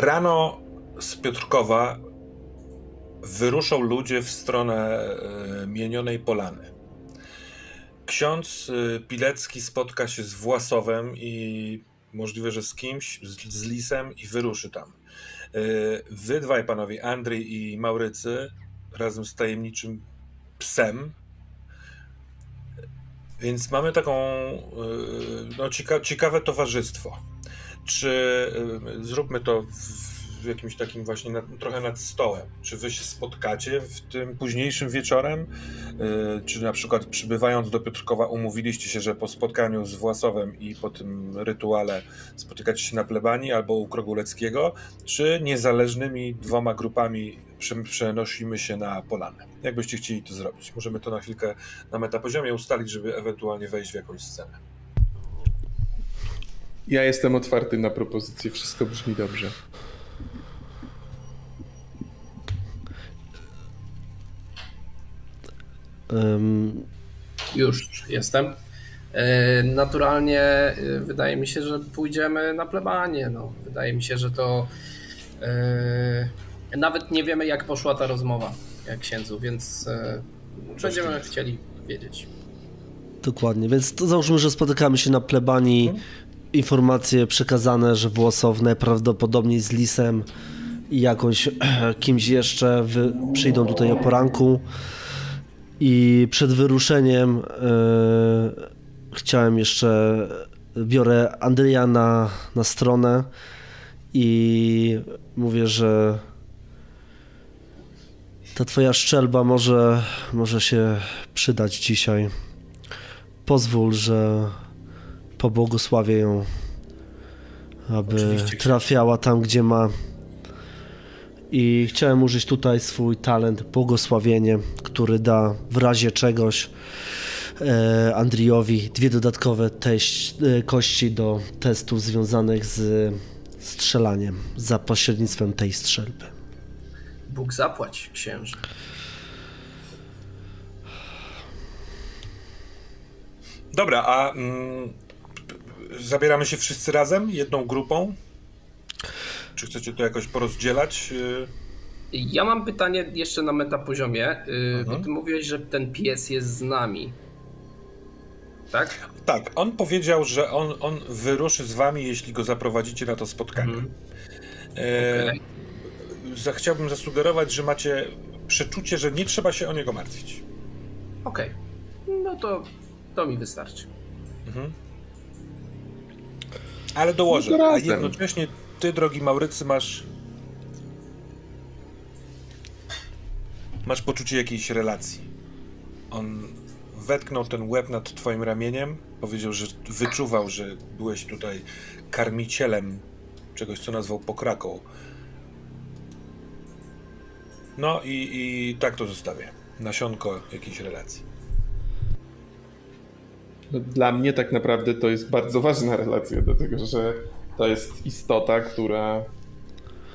Rano z Piotrkowa wyruszą ludzie w stronę e, mienionej polany. Ksiądz e, Pilecki spotka się z Własowem i możliwe, że z kimś, z, z Lisem i wyruszy tam. E, wy dwaj panowie, Andrzej i Maurycy, razem z tajemniczym psem. Więc mamy taką no, cieka ciekawe towarzystwo. Czy zróbmy to w jakimś takim właśnie trochę nad stołem. Czy wy się spotkacie w tym późniejszym wieczorem? Yy, czy na przykład przybywając do Piotrkowa umówiliście się, że po spotkaniu z Własowem i po tym rytuale spotykacie się na plebanii albo u Kroguleckiego? Czy niezależnymi dwoma grupami przenosimy się na polanę? Jak byście chcieli to zrobić? Możemy to na chwilkę na metapoziomie ustalić, żeby ewentualnie wejść w jakąś scenę. Ja jestem otwarty na propozycję, wszystko brzmi dobrze. Um... Już jestem. E, naturalnie e, wydaje mi się, że pójdziemy na plebanie. No, wydaje mi się, że to e, nawet nie wiemy, jak poszła ta rozmowa, jak księdzu, więc będziemy chcieli wiedzieć. Dokładnie, więc to załóżmy, że spotykamy się na plebanii. Hmm? Informacje przekazane, że Włosow najprawdopodobniej z Lisem i jakąś kimś jeszcze przyjdą tutaj o poranku. I przed wyruszeniem e, chciałem jeszcze, biorę Andrzeja na, na stronę i mówię, że ta twoja szczelba może, może się przydać dzisiaj. Pozwól, że pobłogosławię ją, aby Oczywiście. trafiała tam, gdzie ma i chciałem użyć tutaj swój talent, błogosławienie, który da w razie czegoś e, Andriowi dwie dodatkowe teść, e, kości do testów związanych z strzelaniem za pośrednictwem tej strzelby. Bóg zapłać, księże. Dobra, a mm, zabieramy się wszyscy razem, jedną grupą? Czy chcecie to jakoś porozdzielać? Y, ja mam pytanie jeszcze na metapoziomie, mhm. bo ty mówiłeś, że ten pies jest z nami. Tak? Tak, on powiedział, że on, on wyruszy z wami, jeśli go zaprowadzicie na to spotkanie. Mhm. E, chciałbym zasugerować, że macie przeczucie, że nie trzeba się o niego martwić. Okej, okay. no to, to mi wystarczy. Mhm. Ale dołożę, no a jednocześnie ty, drogi Maurycy, masz. Masz poczucie jakiejś relacji. On wetknął ten łeb nad twoim ramieniem, powiedział, że wyczuwał, że byłeś tutaj karmicielem czegoś, co nazwał pokraką. No i, i tak to zostawię. Nasionko jakiejś relacji. No, dla mnie tak naprawdę to jest bardzo ważna relacja, dlatego że to jest istota, która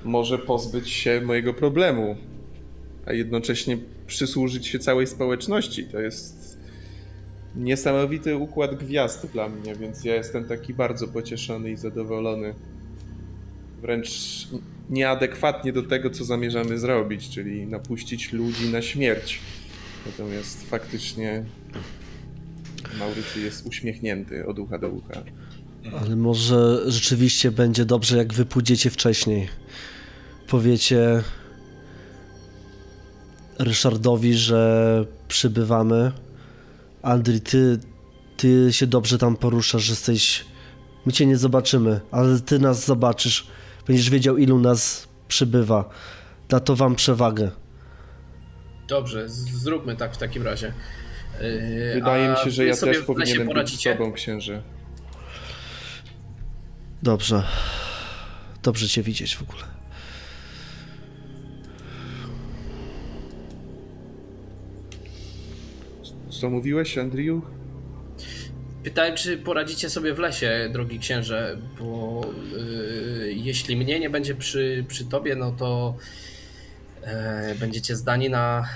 może pozbyć się mojego problemu, a jednocześnie przysłużyć się całej społeczności. To jest niesamowity układ gwiazd dla mnie, więc ja jestem taki bardzo pocieszony i zadowolony. Wręcz nieadekwatnie do tego, co zamierzamy zrobić, czyli napuścić ludzi na śmierć. Natomiast faktycznie Maurycy jest uśmiechnięty od ucha do ucha. Ale może rzeczywiście będzie dobrze, jak wy pójdziecie wcześniej. Powiecie Ryszardowi, że przybywamy. Andri, ty, ty się dobrze tam poruszasz, że jesteś... My cię nie zobaczymy, ale ty nas zobaczysz. Będziesz wiedział, ilu nas przybywa. Da to wam przewagę. Dobrze, zróbmy tak w takim razie. Wydaje A mi się, że ja też powinienem być z tobą, księży. Dobrze. Dobrze cię widzieć w ogóle. Co mówiłeś, Andrew? Pytałem, czy poradzicie sobie w lesie, drogi księże, bo yy, jeśli mnie nie będzie przy, przy tobie, no to yy, będziecie zdani na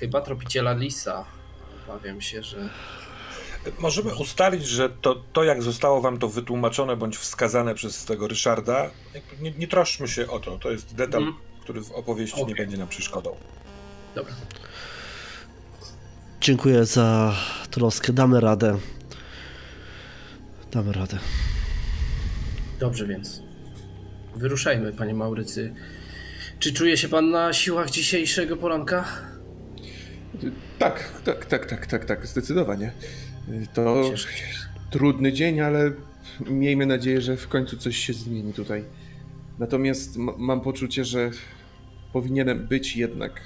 chyba tropiciela lisa. Obawiam się, że Możemy ustalić, że to, to, jak zostało wam to wytłumaczone bądź wskazane przez tego Ryszarda, nie, nie troszczmy się o to. To jest detal, mm. który w opowieści okay. nie będzie nam przeszkodą. Dobra. Dziękuję za troskę. Damy radę. Damy radę. Dobrze więc. Wyruszajmy, panie Maurycy. Czy czuje się pan na siłach dzisiejszego poranka? Tak, tak, tak, tak, tak, tak, zdecydowanie. To trudny dzień, ale miejmy nadzieję, że w końcu coś się zmieni tutaj. Natomiast mam poczucie, że powinienem być jednak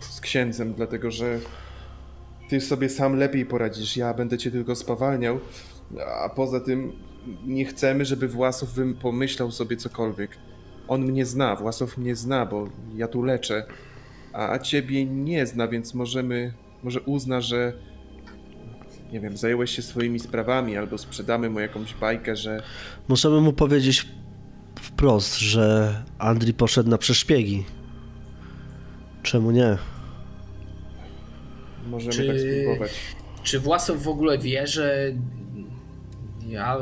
z księdzem, dlatego że ty sobie sam lepiej poradzisz. Ja będę cię tylko spawalniał, a poza tym nie chcemy, żeby Własow pomyślał sobie cokolwiek. On mnie zna, Własow mnie zna, bo ja tu leczę, a ciebie nie zna, więc możemy, może uzna, że nie wiem, zająłeś się swoimi sprawami albo sprzedamy mu jakąś bajkę, że... Możemy mu powiedzieć wprost, że Andri poszedł na przeszpiegi. Czemu nie? Możemy czy, tak spróbować. Czy Własow w ogóle wie, że ja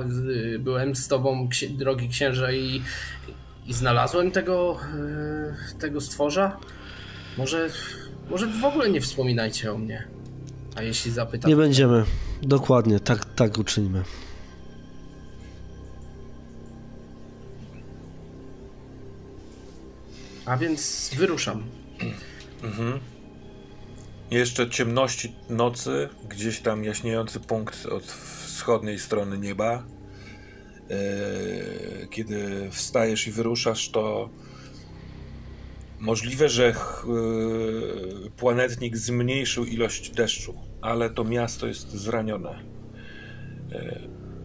byłem z tobą, drogi księże, i, i znalazłem tego, e, tego stworza? Może, może w ogóle nie wspominajcie o mnie. A jeśli zapytam... Nie będziemy. Dokładnie, tak, tak uczynimy. A więc wyruszam. Mhm. Jeszcze ciemności nocy, gdzieś tam jaśniejący punkt od wschodniej strony nieba. E, kiedy wstajesz i wyruszasz, to możliwe, że e, planetnik zmniejszył ilość deszczu, ale to miasto jest zranione. E,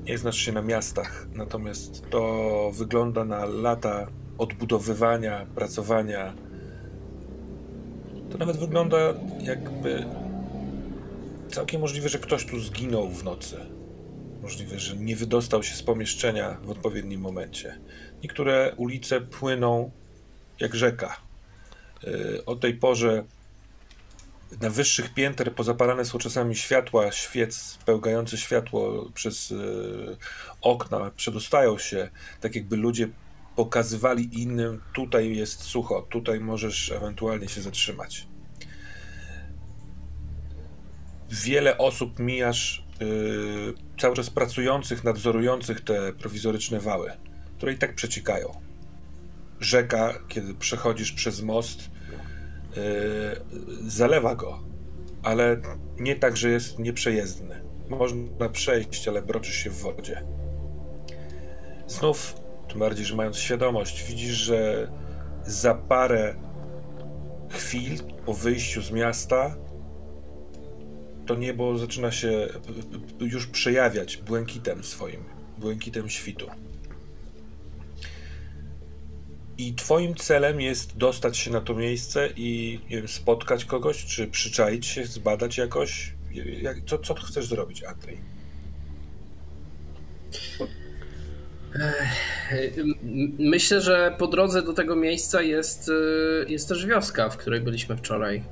nie znasz się na miastach, natomiast to wygląda na lata odbudowywania, pracowania to nawet wygląda jakby całkiem możliwe, że ktoś tu zginął w nocy. Możliwe, że nie wydostał się z pomieszczenia w odpowiednim momencie. Niektóre ulice płyną jak rzeka. Y, o tej porze na wyższych pięter pozapalane są czasami światła, świec, pełgające światło przez y, okna przedostają się, tak jakby ludzie pokazywali innym, tutaj jest sucho, tutaj możesz ewentualnie się zatrzymać. Wiele osób mijasz, yy, cały czas pracujących, nadzorujących te prowizoryczne wały, które i tak przeciekają. Rzeka, kiedy przechodzisz przez most, yy, zalewa go, ale nie tak, że jest nieprzejezdny. Można przejść, ale broczysz się w wodzie. Znów tym bardziej, że mając świadomość, widzisz, że za parę chwil po wyjściu z miasta to niebo zaczyna się już przejawiać błękitem swoim, błękitem świtu. I twoim celem jest dostać się na to miejsce i nie wiem, spotkać kogoś, czy przyczaić się, zbadać jakoś. Jak, co, co chcesz zrobić, Andrzej? Myślę, że po drodze do tego miejsca jest, e, jest też wioska, w której byliśmy wczoraj,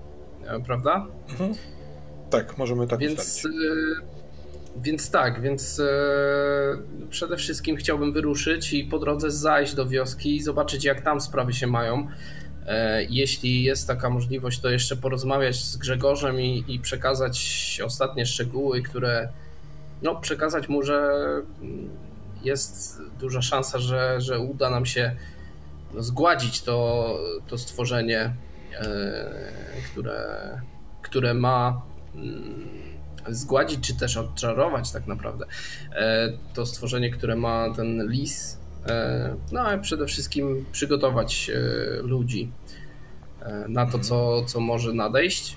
prawda? Mhm. Tak, możemy tak więc, e, więc tak, więc przede wszystkim chciałbym wyruszyć i po drodze zajść do wioski i zobaczyć, jak tam sprawy się mają. Jeśli jest taka możliwość, to jeszcze porozmawiać z Grzegorzem i, i przekazać ostatnie szczegóły, które no, przekazać mu, że jest duża szansa, że, że uda nam się zgładzić to, to stworzenie, e, które, które ma mm, zgładzić, czy też odczarować tak naprawdę e, to stworzenie, które ma ten lis, e, no ale przede wszystkim przygotować ludzi na to, co, co może nadejść.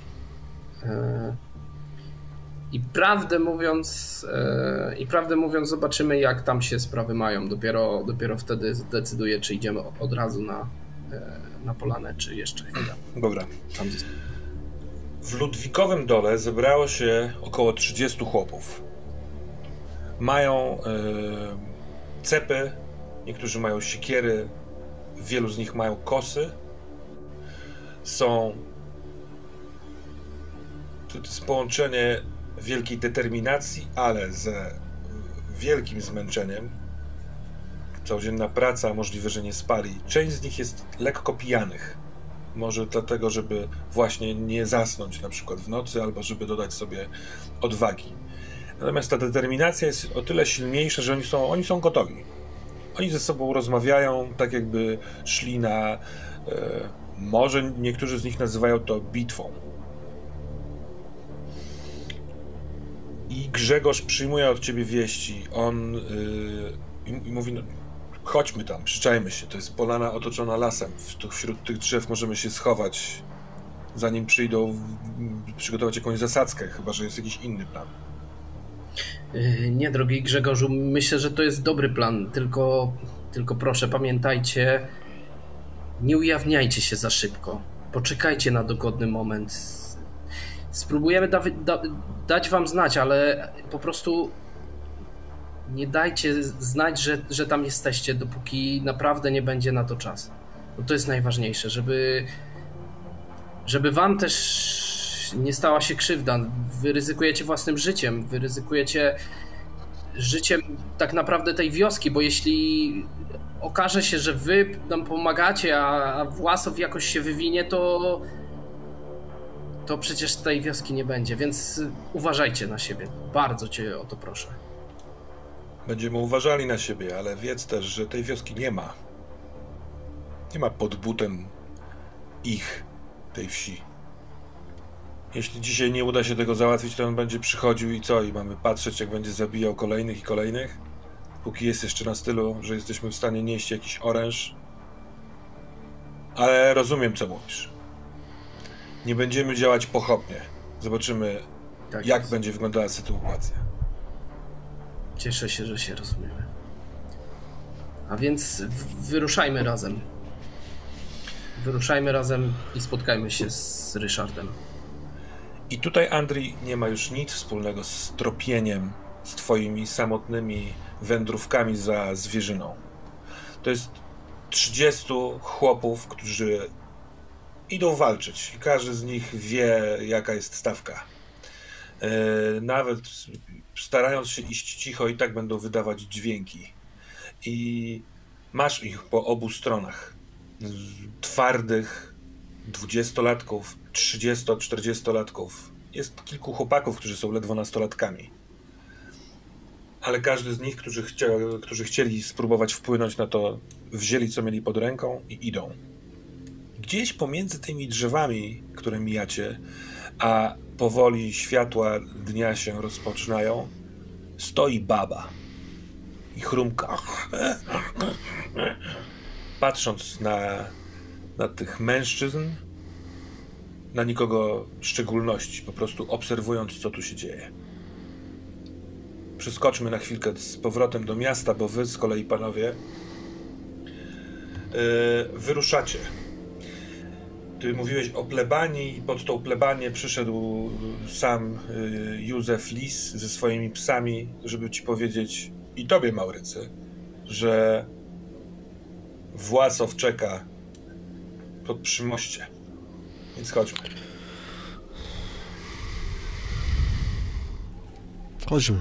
I prawdę mówiąc, e, i prawdę mówiąc, zobaczymy, jak tam się sprawy mają. Dopiero, dopiero wtedy zdecyduję, czy idziemy od razu na, e, na polanę, czy jeszcze chwilę. Dobra. W Ludwikowym dole zebrało się około 30 chłopów. Mają e, cepy, niektórzy mają sikiery, wielu z nich mają kosy. Są. To jest połączenie wielkiej determinacji, ale ze wielkim zmęczeniem. Codzienna praca, możliwe, że nie spali. Część z nich jest lekko pijanych. Może dlatego, żeby właśnie nie zasnąć na przykład w nocy, albo żeby dodać sobie odwagi. Natomiast ta determinacja jest o tyle silniejsza, że oni są, oni są gotowi. Oni ze sobą rozmawiają, tak jakby szli na. E, może niektórzy z nich nazywają to bitwą. I Grzegorz przyjmuje od ciebie wieści. On i, i mówi: no, chodźmy tam, przyczajmy się. To jest polana otoczona lasem. Wśród tych drzew możemy się schować, zanim przyjdą przygotować jakąś zasadzkę, chyba że jest jakiś inny plan. Yy, nie, drogi Grzegorzu, myślę, że to jest dobry plan, tylko, tylko proszę pamiętajcie, nie ujawniajcie się za szybko. Poczekajcie na dogodny moment. Spróbujemy da, da, dać wam znać, ale po prostu nie dajcie znać, że, że tam jesteście, dopóki naprawdę nie będzie na to czas. Bo to jest najważniejsze, żeby, żeby wam też nie stała się krzywda. Wy ryzykujecie własnym życiem, wy ryzykujecie życiem tak naprawdę tej wioski, bo jeśli okaże się, że wy nam pomagacie, a Własow jakoś się wywinie, to to przecież tej wioski nie będzie, więc uważajcie na siebie. Bardzo cię o to proszę. Będziemy uważali na siebie, ale wiedz też, że tej wioski nie ma. Nie ma pod butem ich, tej wsi. Jeśli dzisiaj nie uda się tego załatwić, to on będzie przychodził i co? I mamy patrzeć, jak będzie zabijał kolejnych i kolejnych? Póki jest jeszcze na stylu, że jesteśmy w stanie nieść jakiś oręż. Ale rozumiem, co mówisz. Nie będziemy działać pochopnie. Zobaczymy, tak jak będzie wyglądała sytuacja. Cieszę się, że się rozumiemy. A więc wyruszajmy razem. Wyruszajmy razem i spotkajmy się z Ryszardem. I tutaj, Andrii, nie ma już nic wspólnego z tropieniem, z twoimi samotnymi wędrówkami za zwierzyną. To jest 30 chłopów, którzy idą walczyć. Każdy z nich wie, jaka jest stawka. E, nawet starając się iść cicho, i tak będą wydawać dźwięki. I masz ich po obu stronach. Twardych dwudziestolatków, 30-40-latków. Jest kilku chłopaków, którzy są ledwo nastolatkami. Ale każdy z nich, którzy, chcia, którzy chcieli spróbować wpłynąć na to, wzięli co mieli pod ręką i idą. Gdzieś pomiędzy tymi drzewami, które mijacie, a powoli światła dnia się rozpoczynają, stoi baba i chrumka. Patrząc na, na tych mężczyzn, na nikogo szczególności, po prostu obserwując, co tu się dzieje. Przeskoczmy na chwilkę z powrotem do miasta, bo wy z kolei, panowie, yy, wyruszacie ty mówiłeś o plebanii i pod tą plebanię przyszedł sam y, Józef Lis ze swoimi psami, żeby ci powiedzieć i tobie, Maurycy, że Własow czeka pod przymoście. Więc chodźmy. Chodźmy.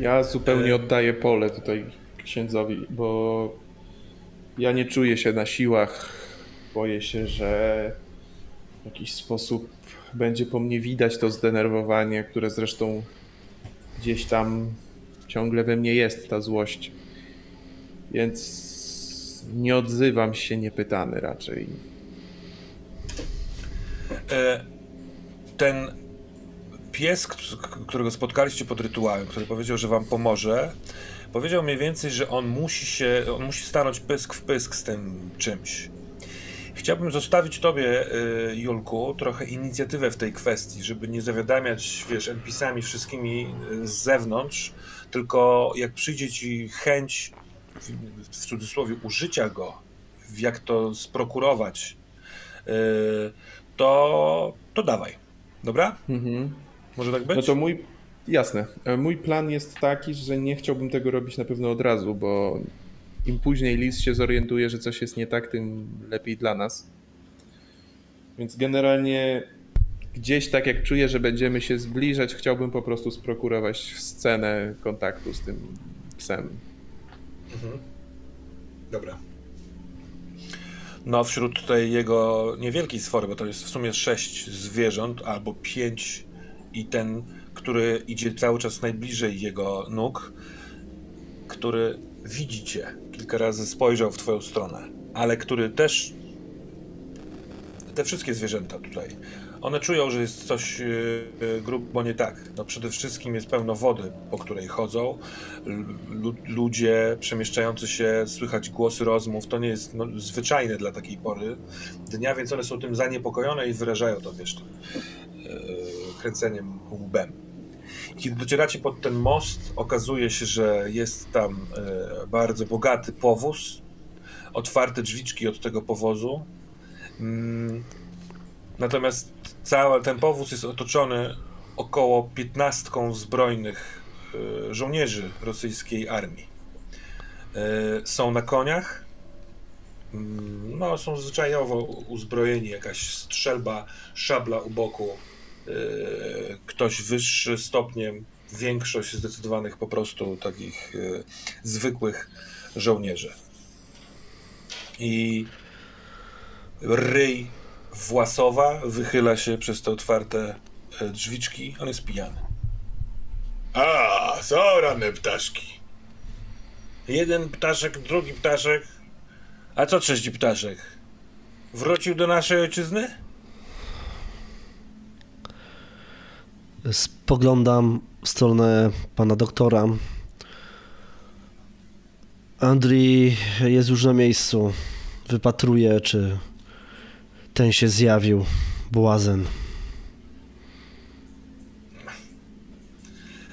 Ja zupełnie e- oddaję pole tutaj księdzowi, bo ja nie czuję się na siłach. Boję się, że w jakiś sposób będzie po mnie widać to zdenerwowanie, które zresztą gdzieś tam ciągle we mnie jest, ta złość. Więc nie odzywam się niepytany raczej. E, ten pies, którego spotkaliście pod rytuałem, który powiedział, że wam pomoże, Powiedział mniej więcej, że on musi się, on musi stanąć pysk w pysk z tym czymś. Chciałbym zostawić tobie, y, Julku, trochę inicjatywę w tej kwestii, żeby nie zawiadamiać, wiesz, NPC-ami wszystkimi y, z zewnątrz, tylko jak przyjdzie ci chęć, w cudzysłowie, użycia go, jak to sprokurować, y, to, to dawaj. Dobra? Mhm. Może tak być? No to mój Jasne. E, mój plan jest taki, że nie chciałbym tego robić na pewno od razu, bo im później Lis się zorientuje, że coś jest nie tak, tym lepiej dla nas. Więc generalnie gdzieś tak jak czuję, że będziemy się zbliżać, chciałbym po prostu sprokurować scenę kontaktu z tym psem. Mhm. Dobra. No, wśród tej jego niewielkiej sfory, bo to jest w sumie sześć zwierząt, albo pięć i ten, który idzie cały czas najbliżej jego nóg, który widzi cię, kilka razy spojrzał w twoją stronę, ale który też te wszystkie zwierzęta tutaj one czują, że jest coś yy, grubo nie tak. No przede wszystkim jest pełno wody, po której chodzą. Ludzie przemieszczający się, słychać głosy rozmów. To nie jest no, zwyczajne dla takiej pory dnia, więc one są tym zaniepokojone i wyrażają to, wiesz, yy, kręceniem łbem. Kiedy docieracie pod ten most, okazuje się, że jest tam yy, bardzo bogaty powóz, otwarte drzwiczki od tego powozu. Mm, natomiast Cały ten powóz jest otoczony około 15 zbrojnych e, żołnierzy rosyjskiej armii. E, są na koniach, mm, no, są zwyczajowo uzbrojeni, jakaś strzelba, szabla u boku, e, ktoś wyższy stopniem, większość zdecydowanych po prostu takich zwykłych żołnierzy. I ryj Własowa wychyla się przez te otwarte e, drzwiczki. On jest pijany. A, są ranne ptaszki. Jeden ptaszek, drugi ptaszek. A co trzeci ptaszek? Wrócił do naszej ojczyzny? Spoglądam w stronę pana doktora. Andrii jest już na miejscu. Wypatruje, czy ten się zjawił, błazen.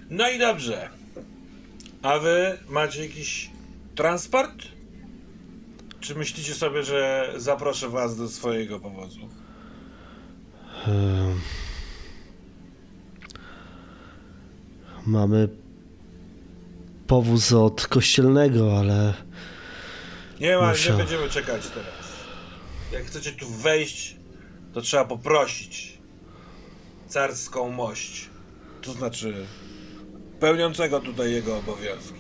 No i dobrze. A wy macie jakiś transport? Czy myślicie sobie, że zaproszę was do swojego powozu? Mamy powóz od kościelnego, ale. Nie ma, nie będziemy czekać teraz jak chcecie tu wejść, to trzeba poprosić carską mość. To znaczy pełniącego tutaj jego obowiązki.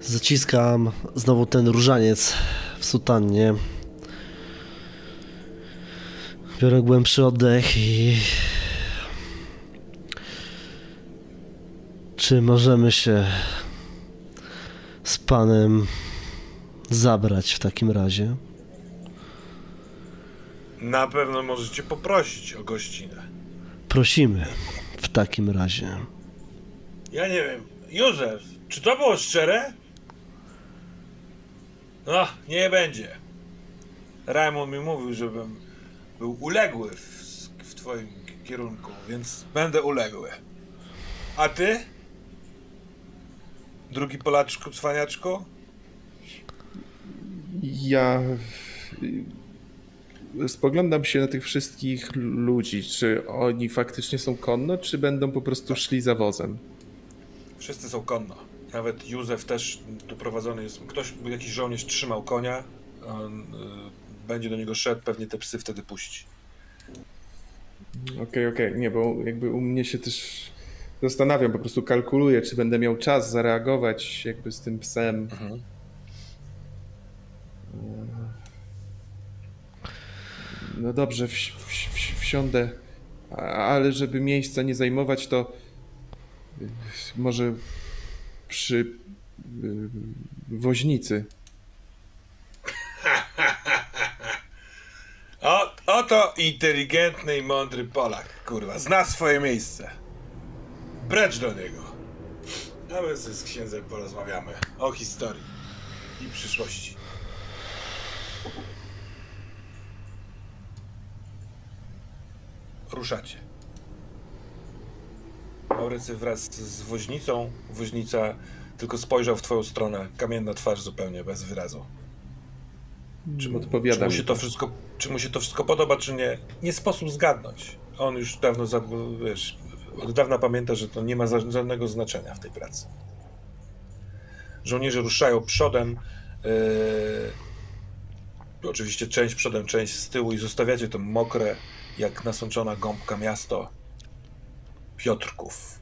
Zaciskam znowu ten różaniec w sutannie. Biorę głębszy oddech i Czy możemy się z panem zabrać w takim razie? Na pewno możecie poprosić o gościnę. Prosimy w takim razie. Ja nie wiem. Józef, czy to było szczere? No, nie będzie. Raymond mi mówił, żebym był uległy w, w twoim kierunku, więc będę uległy. A ty? Drugi Polaczku, cwaniaczku? Ja spoglądam się na tych wszystkich ludzi. Czy oni faktycznie są konno, czy będą po prostu szli za wozem? Wszyscy są konno. Nawet Józef też tu prowadzony jest. Ktoś, jakiś żołnierz trzymał konia, on y, będzie do niego szedł, pewnie te psy wtedy puści. Okej, okay, okej. Okay. Nie, bo jakby u mnie się też zastanawiam, po prostu kalkuluję, czy będę miał czas zareagować jakby z tym psem. Mhm. No dobrze, wsi wsi wsiądę, ale żeby miejsca nie zajmować, to y, może przy y, woźnicy. O, oto inteligentny i mądry Polak, kurwa, zna swoje miejsce. Precz do niego. A my z księdzem porozmawiamy o historii i przyszłości. Ruszacie. Maurycy wraz z woźnicą. Woźnica tylko spojrzał w twoją stronę. Kamienna twarz zupełnie, bez wyrazu. Czy, mu, czy, mu się to wszystko, czy mu się to wszystko podoba, czy nie? Nie sposób zgadnąć. On już dawno, wiesz, od dawna pamięta, że to nie ma żadnego znaczenia w tej pracy. Żołnierze ruszają przodem. Yy, oczywiście część przodem, część z tyłu i zostawiacie to mokre, jak nasączona gąbka miasto Piotrków.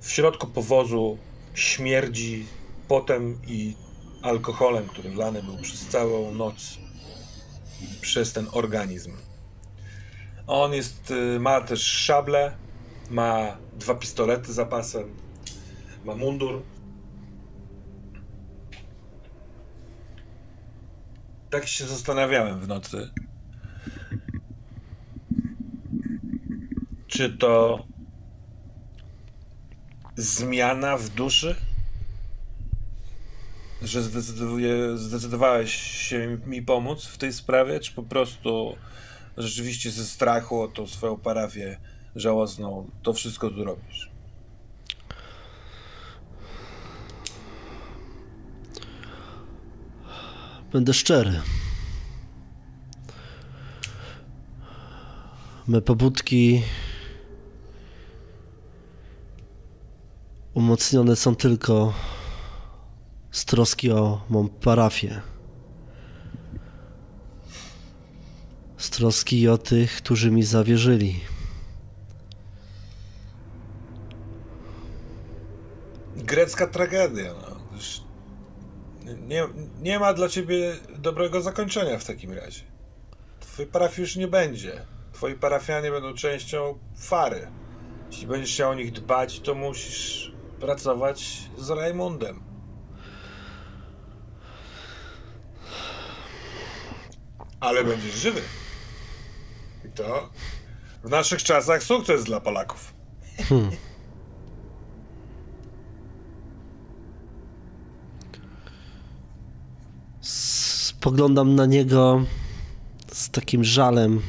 W środku powozu śmierdzi potem i alkoholem, który lany był przez całą noc przez ten organizm. On jest, y, ma też szable, ma dwa pistolety za pasem, ma mundur. Tak się zastanawiałem w nocy. Czy to zmiana w duszy? Że zdecydowałeś się mi pomóc w tej sprawie, czy po prostu rzeczywiście ze strachu o tą swoją parafię żałosną to wszystko tu robisz? Będę szczery. Me pobudki umocnione są tylko z troski o mą parafię. Z troski o tych, którzy mi zawierzyli. Grecka tragedia. No. Nie, nie ma dla ciebie dobrego zakończenia w takim razie. Twojej parafii już nie będzie. Twoi parafianie będą częścią fary. Jeśli będziesz chciał o nich dbać, to musisz pracować z Raimundem. Ale będziesz żywy. I to w naszych czasach sukces dla Polaków. Hmm. Spoglądam na niego z takim żalem.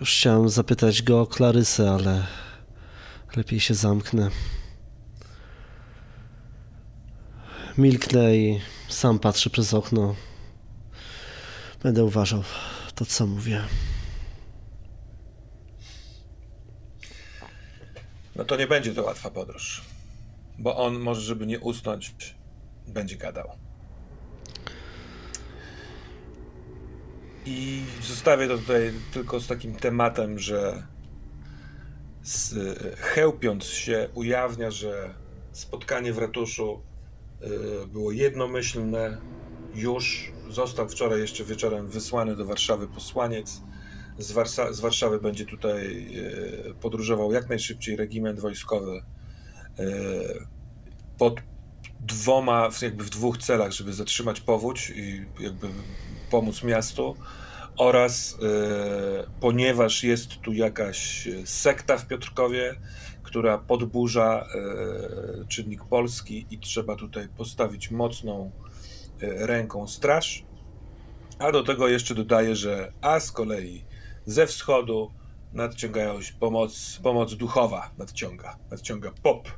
Już chciałem zapytać go o Klarysę, ale lepiej się zamknę. Milknę i sam patrzę przez okno. Będę uważał to, co mówię. No to nie będzie to łatwa podróż. Bo on może, żeby nie usnąć, będzie gadał. I zostawię to tutaj tylko z takim tematem, że z, chełpiąc się ujawnia, że spotkanie w ratuszu y, było jednomyślne. Już został wczoraj jeszcze wieczorem wysłany do Warszawy posłaniec. Z, Warsa z Warszawy będzie tutaj y, podróżował jak najszybciej regiment wojskowy y, pod dwoma, jakby w dwóch celach, żeby zatrzymać powódź i jakby pomóc miastu oraz e, ponieważ jest tu jakaś sekta w Piotrkowie, która podburza e, czynnik polski i trzeba tutaj postawić mocną e, ręką straż. A do tego jeszcze dodaję, że a z kolei ze wschodu nadciągają pomoc, pomoc duchowa nadciąga, nadciąga pop,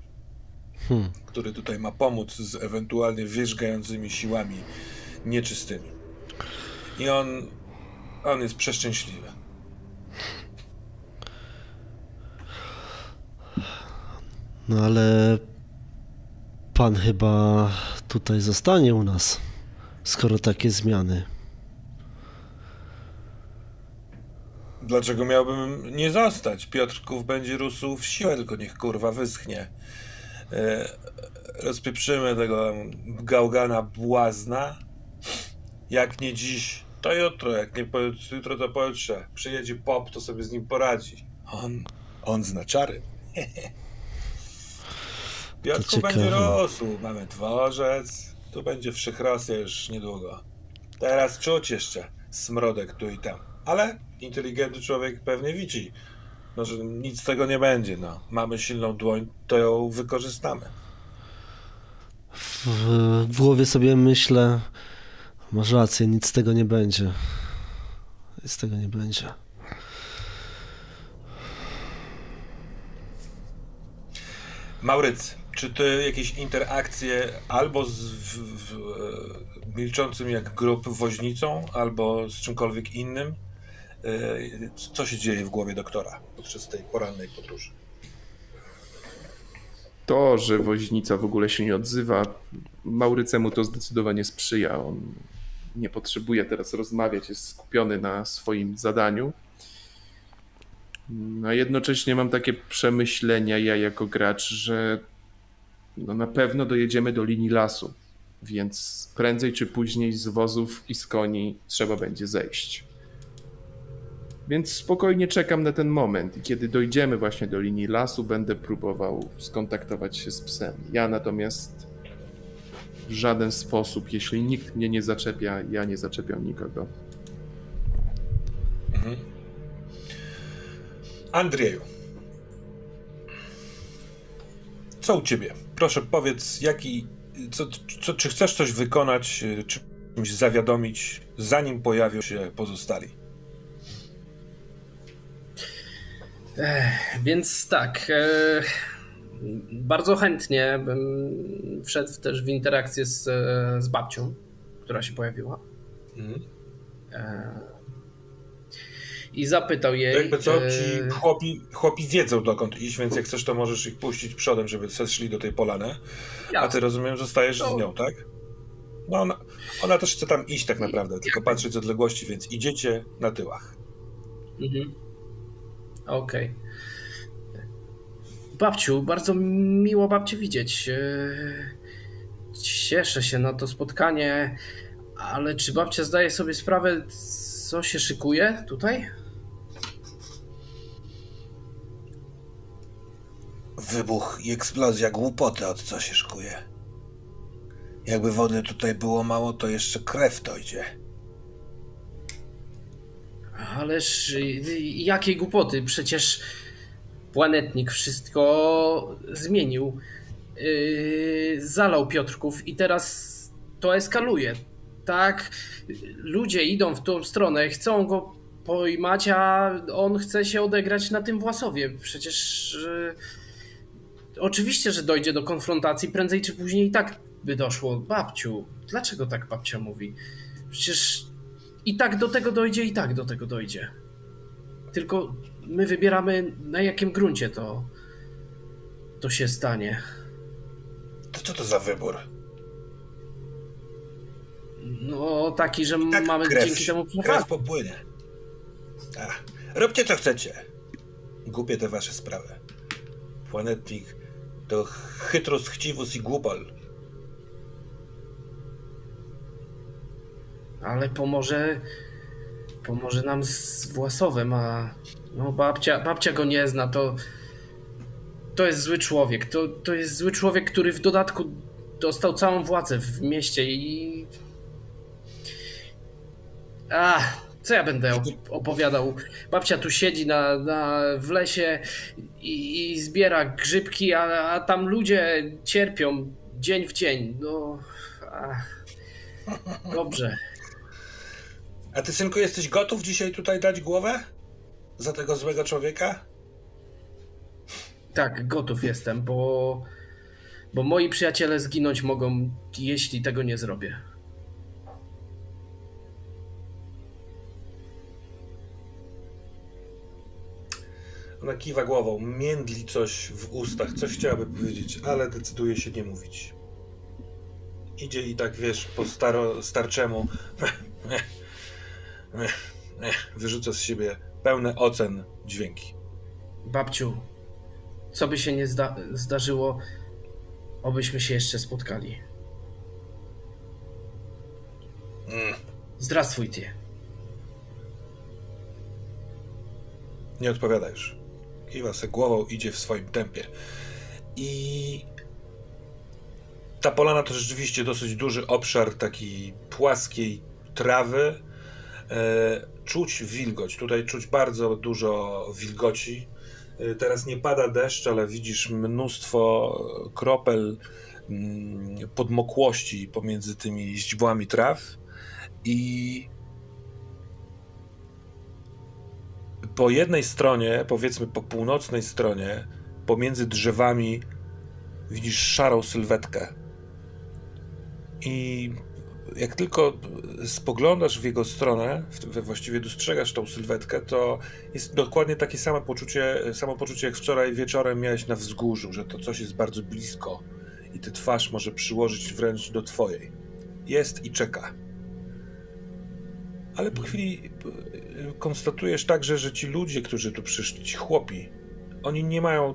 hmm. który tutaj ma pomóc z ewentualnie wierzgającymi siłami nieczystymi. I on on jest przeszczęśliwy. No ale pan chyba tutaj zostanie u nas, skoro takie zmiany. Dlaczego miałbym nie zostać? Piotrków będzie rósł w siłę, tylko niech kurwa wyschnie. E, rozpieprzymy tego gałgana błazna. Jak nie dziś, to jutro, jak nie jutro, to pojutrze. Przyjedzie pop, to sobie z nim poradzi. On, on zna czary. Piotrku będzie rosł, mamy dworzec, tu będzie wszechrosja już niedługo. Teraz czuć jeszcze smrodek tu i tam. Ale inteligentny człowiek pewnie widzi, no, że nic z tego nie będzie. No. Mamy silną dłoń, to ją wykorzystamy. W, w głowie sobie myślę, Masz rację, nic z tego nie będzie. Nic z tego nie będzie. Mauryc, czy ty jakieś interakcje albo z w, w, milczącym jak grup woźnicą, albo z czymkolwiek innym? E, co się dzieje w głowie doktora podczas tej porannej podróży? to, że woźnica w ogóle się nie odzywa, Maurycemu to zdecydowanie sprzyja. On nie potrzebuje teraz rozmawiać, jest skupiony na swoim zadaniu. A jednocześnie mam takie przemyślenia ja jako gracz, że no na pewno dojedziemy do linii lasu, więc prędzej czy później z wozów i z koni trzeba będzie zejść. Więc spokojnie czekam na ten moment i kiedy dojdziemy właśnie do linii lasu, będę próbował skontaktować się z psem. Ja natomiast w żaden sposób, jeśli nikt mnie nie zaczepia, ja nie zaczepiam nikogo. Mhm. Andrzeju, co u ciebie? Proszę powiedz, jaki, co, co, czy chcesz coś wykonać, czy czymś zawiadomić, zanim pojawią się pozostali? więc tak. E, bardzo chętnie bym wszedł też w interakcję z, z babcią, która się pojawiła. Mhm. E, I zapytał jej. Jakby co, e, ci chłopi, chłopi wiedzą dokąd iść, więc jak chcesz, to możesz ich puścić przodem, żeby zeszli do tej polany. A ty rozumiem, zostajesz to... z nią, tak? No ona, ona też chce tam iść tak naprawdę, tylko patrzeć z odległości, więc idziecie na tyłach. Mhm. Okej. Okay. Babciu, bardzo miło babcię widzieć. E, cieszę się na to spotkanie, ale czy babcia zdaje sobie sprawę, co się szykuje tutaj? Wybuch i eksplozja głupoty, od co się szykuje. Jakby wody tutaj było mało, to jeszcze krew dojdzie. Ależ y, jakiej głupoty, przecież planetnik wszystko zmienił. Yy, zalał Piotrków i teraz to eskaluje. Tak, ludzie idą w tą stronę, chcą go pojmać, a on chce się odegrać na tym Własowie. Przecież yy, oczywiście, że dojdzie do konfrontacji, prędzej czy później i tak by doszło. Babciu, dlaczego tak babcia mówi? Przecież i tak do tego dojdzie, i tak do tego dojdzie. Tylko my wybieramy, na jakim gruncie to, to się stanie. To co to za wybór? No, taki, że tak mamy krew, dzięki temu krew popłynie. Ach, róbcie co chcecie. Głupie te wasze sprawy. Planetnik to chytrus, chciwus i głupol. ale pomoże pomoże nam z Własowem, a no babcia, babcia go nie zna, to to jest zły człowiek, to, to jest zły człowiek, który w dodatku dostał całą władzę w mieście i... A, co ja będę opowiadał? Babcia tu siedzi na, na, w lesie i, i zbiera grzybki, a, a tam ludzie cierpią dzień w dzień. No, ach, dobrze. A ty, synku, jesteś gotów dzisiaj tutaj dać głowę? Za tego złego człowieka? Tak, gotów jestem, bo, bo moi przyjaciele zginąć mogą, jeśli tego nie zrobię. Ona kiwa głową, międli coś w ustach, coś chciałaby powiedzieć, ale decyduje się nie mówić. Idzie i tak, wiesz, po staro, starczemu wyrzuca z siebie pełne ocen dźwięki. Babciu, co by się nie zda zdarzyło, obyśmy się jeszcze spotkali. Mm. Zdrastwuj ty. Nie odpowiada już. Kiwa se głową, idzie w swoim tempie. I ta polana to rzeczywiście dosyć duży obszar takiej płaskiej trawy, E, czuć wilgoć. Tutaj czuć bardzo dużo wilgoci. E, teraz nie pada deszcz, ale widzisz mnóstwo kropel mm, podmokłości pomiędzy tymi źdźbłami traw i po jednej stronie, powiedzmy po północnej stronie, pomiędzy drzewami widzisz szarą sylwetkę. I jak tylko spoglądasz w jego stronę, właściwie dostrzegasz tą sylwetkę, to jest dokładnie takie samo poczucie, samo poczucie jak wczoraj wieczorem miałeś na wzgórzu, że to coś jest bardzo blisko i ty twarz może przyłożyć wręcz do twojej. Jest i czeka. Ale po chwili konstatujesz także, że ci ludzie, którzy tu przyszli, ci chłopi, oni nie mają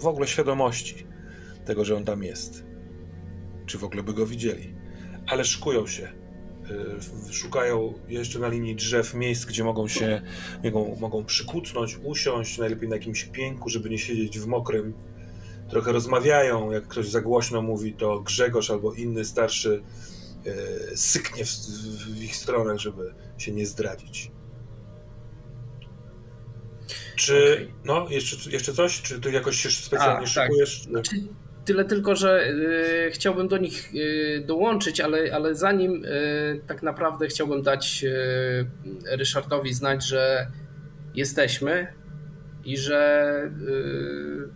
w ogóle świadomości tego, że on tam jest. Czy w ogóle by go widzieli. Ale szykują się. Y, szukają jeszcze na linii drzew miejsc, gdzie mogą się, mogą, mogą przykucnąć, usiąść, najlepiej na jakimś pięku, żeby nie siedzieć w mokrym. Trochę rozmawiają, jak ktoś za głośno mówi, to Grzegorz albo inny starszy syknie w, w ich stronę, żeby się nie zdradzić. Czy, okay. no, jeszcze, jeszcze coś? Czy ty jakoś się specjalnie A, tak. szykujesz? Tak. Znaczy, tyle tylko, że y, chciałbym do nich y, dołączyć, ale, ale zanim y, tak naprawdę chciałbym dać y, Ryszardowi znać, że jesteśmy i że y,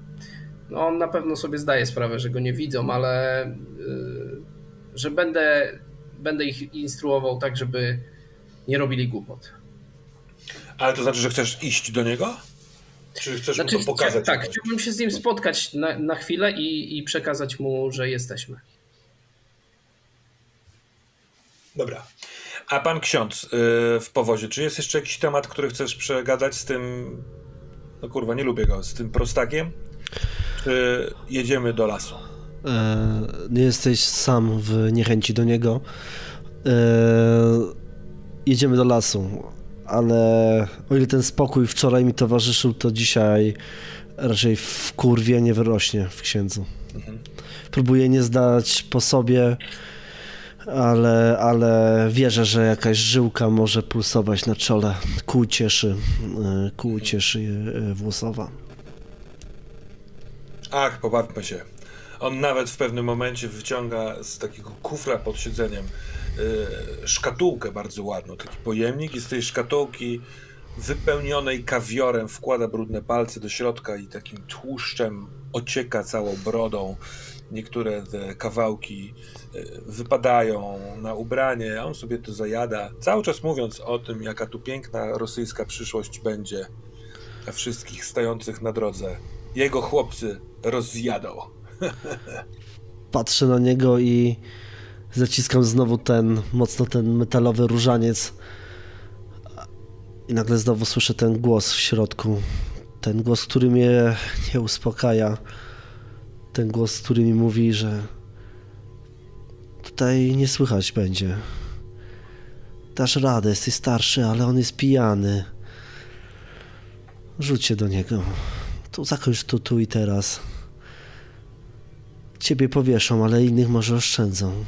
no on na pewno sobie zdaje sprawę, że go nie widzą, ale y, że będę, będę ich instruował tak, żeby nie robili głupot. Ale to znaczy, że chcesz iść do niego? Czy chcesz znaczy, mu to pokazać? Tak, chciałbym się z nim spotkać na, na chwilę i, i przekazać mu, że jesteśmy. Dobra. A pan ksiądz yy, w powozie, czy jest jeszcze jakiś temat, który chcesz przegadać z tym. No kurwa, nie lubię go, z tym prostakiem? Czy jedziemy do lasu? E, nie jesteś sam w niechęci do niego. E, jedziemy do lasu ale o ile ten spokój wczoraj mi towarzyszył, to dzisiaj raczej w kurwie nie wyrośnie w księdzu. Mhm. Próbuję nie zdać po sobie, ale, ale wierzę, że jakaś żyłka może pulsować na czole ku cieszy, e, ku cieszy e, włosowa. Ach, pobawmy się. On nawet w pewnym momencie wyciąga z takiego kufra pod siedzeniem Y, szkatułkę bardzo ładną, taki pojemnik i z tej szkatułki wypełnionej kawiorem wkłada brudne palce do środka i takim tłuszczem ocieka całą brodą. Niektóre te kawałki y, wypadają na ubranie, a on sobie to zajada, cały czas mówiąc o tym, jaka tu piękna rosyjska przyszłość będzie dla wszystkich stających na drodze. Jego chłopcy rozjadą. Patrzę na niego i zaciskam znowu ten, mocno ten metalowy różaniec i nagle znowu słyszę ten głos w środku. Ten głos, który mnie nie uspokaja. Ten głos, który mi mówi, że tutaj nie słychać będzie. Dasz radę, jesteś starszy, ale on jest pijany. Rzuć się do niego. Tu zakończ tu, tu i teraz. Ciebie powieszą, ale innych może oszczędzą.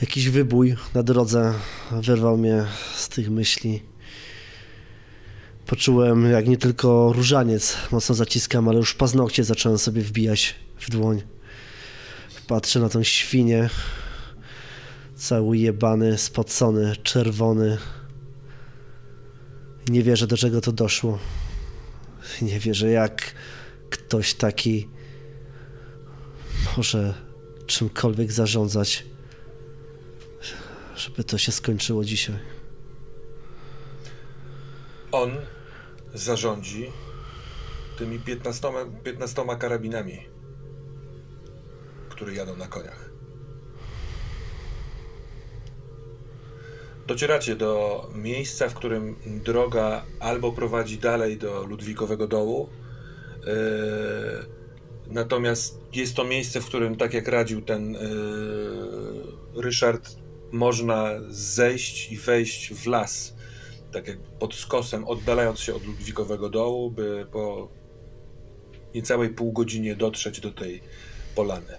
Jakiś wybój na drodze wyrwał mnie z tych myśli. Poczułem, jak nie tylko różaniec mocno zaciskam, ale już paznokcie zacząłem sobie wbijać w dłoń. Patrzę na tą świnię. Cały jebany, spocony, czerwony. Nie wierzę, do czego to doszło. Nie wierzę, jak ktoś taki może czymkolwiek zarządzać żeby to się skończyło dzisiaj. On zarządzi tymi 15, 15 karabinami, które jadą na koniach. Docieracie do miejsca, w którym droga albo prowadzi dalej do Ludwikowego Dołu, yy, natomiast jest to miejsce, w którym, tak jak radził ten yy, Ryszard, można zejść i wejść w las, tak jak pod skosem, oddalając się od Ludwikowego dołu, by po niecałej pół godzinie dotrzeć do tej polany.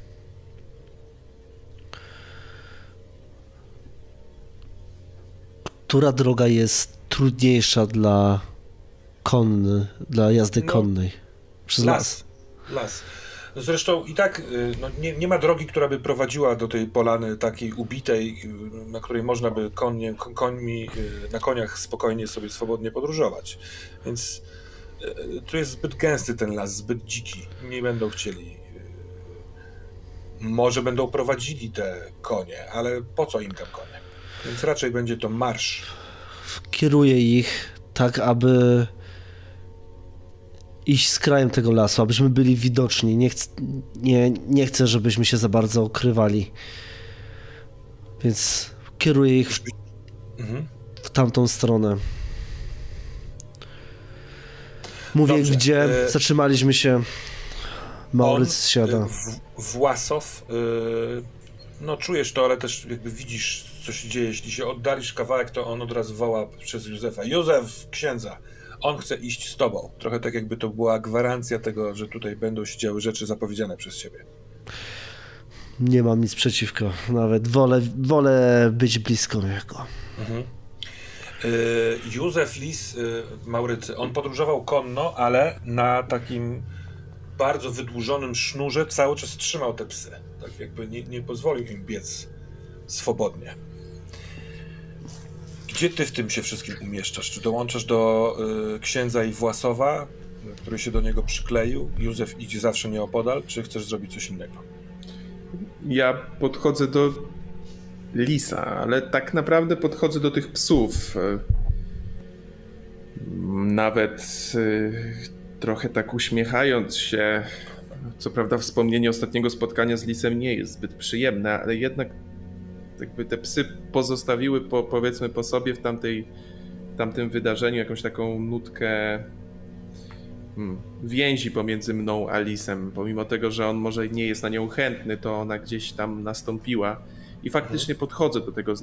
Która droga jest trudniejsza dla konny, dla jazdy no, konnej? Przez las. Las. Las. Zresztą i tak y, no, nie, nie, ma drogi, która by prowadziła do tej polany takiej ubitej, y, na której można by konie, końmi, y, na koniach spokojnie sobie swobodnie podróżować. Więc tu jest zbyt gęsty ten las, zbyt dziki. Nie będą chcieli Może będą prowadzili te konie, ale po co im tam konie? Więc raczej będzie to marsz. Kieruję ich tak, aby iść z krajem tego lasu, abyśmy byli widoczni. Nie, ch nie, nie chcę, żebyśmy się za bardzo ukrywali. Więc kieruję ich w, mhm. w tamtą stronę. Mówię, Dobrze. gdzie e... zatrzymaliśmy się. Mauryc siada. E, Własow, e, no czujesz to, ale też jakby widzisz, co się dzieje. Jeśli się oddalisz kawałek, to on od razu woła przez Józefa. Józef, księdza, on chce iść z tobą. Trochę tak jakby to była gwarancja tego, że tutaj będą się działy rzeczy zapowiedziane przez ciebie. Nie mam nic przeciwko. Nawet wolę, wolę być blisko jego. Mhm. Y, Józef Lis y, Maurycy, on podróżował konno, ale na takim bardzo wydłużonym sznurze cały czas trzymał te psy. Tak jakby nie, nie pozwolił im biec swobodnie. Gdzie ty w tym się wszystkim umieszczasz? Czy dołączasz do y, księdza i Własowa, który się do niego przykleił? Józef idzie zawsze nieopodal, czy chcesz zrobić coś innego? Ja podchodzę do lisa, ale tak naprawdę podchodzę do tych psów. Nawet y, trochę tak uśmiechając się. Co prawda, wspomnienie ostatniego spotkania z lisem nie jest zbyt przyjemne, ale jednak jakby te psy pozostawiły po, powiedzmy po sobie w tamtej, tamtym wydarzeniu jakąś taką nutkę hmm, więzi pomiędzy mną a lisem. Pomimo tego, że on może nie jest na nią chętny, to ona gdzieś tam nastąpiła. I faktycznie podchodzę do tego,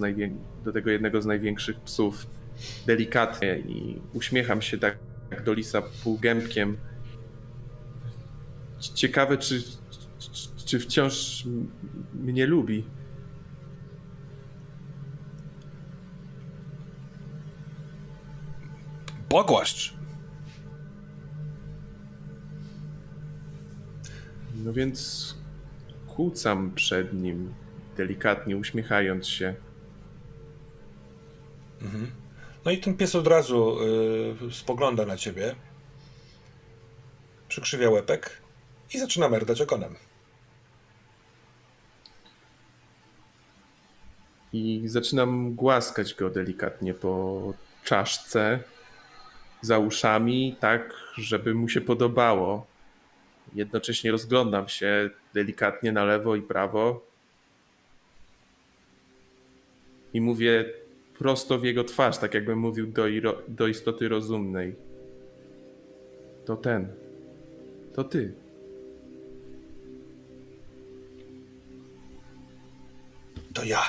do tego jednego z największych psów delikatnie i uśmiecham się tak do lisa półgębkiem. Ciekawe, czy, czy wciąż mnie lubi. Pogłaszcz. No więc kłócam przed nim delikatnie uśmiechając się. Mhm. No i ten pies od razu y, spogląda na ciebie, przykrzywia łepek i zaczyna merdać okonem. I zaczynam głaskać go delikatnie po czaszce, za uszami, tak, żeby mu się podobało. Jednocześnie rozglądam się delikatnie na lewo i prawo, i mówię prosto w jego twarz, tak jakbym mówił do, do istoty rozumnej. To ten. To ty. To ja.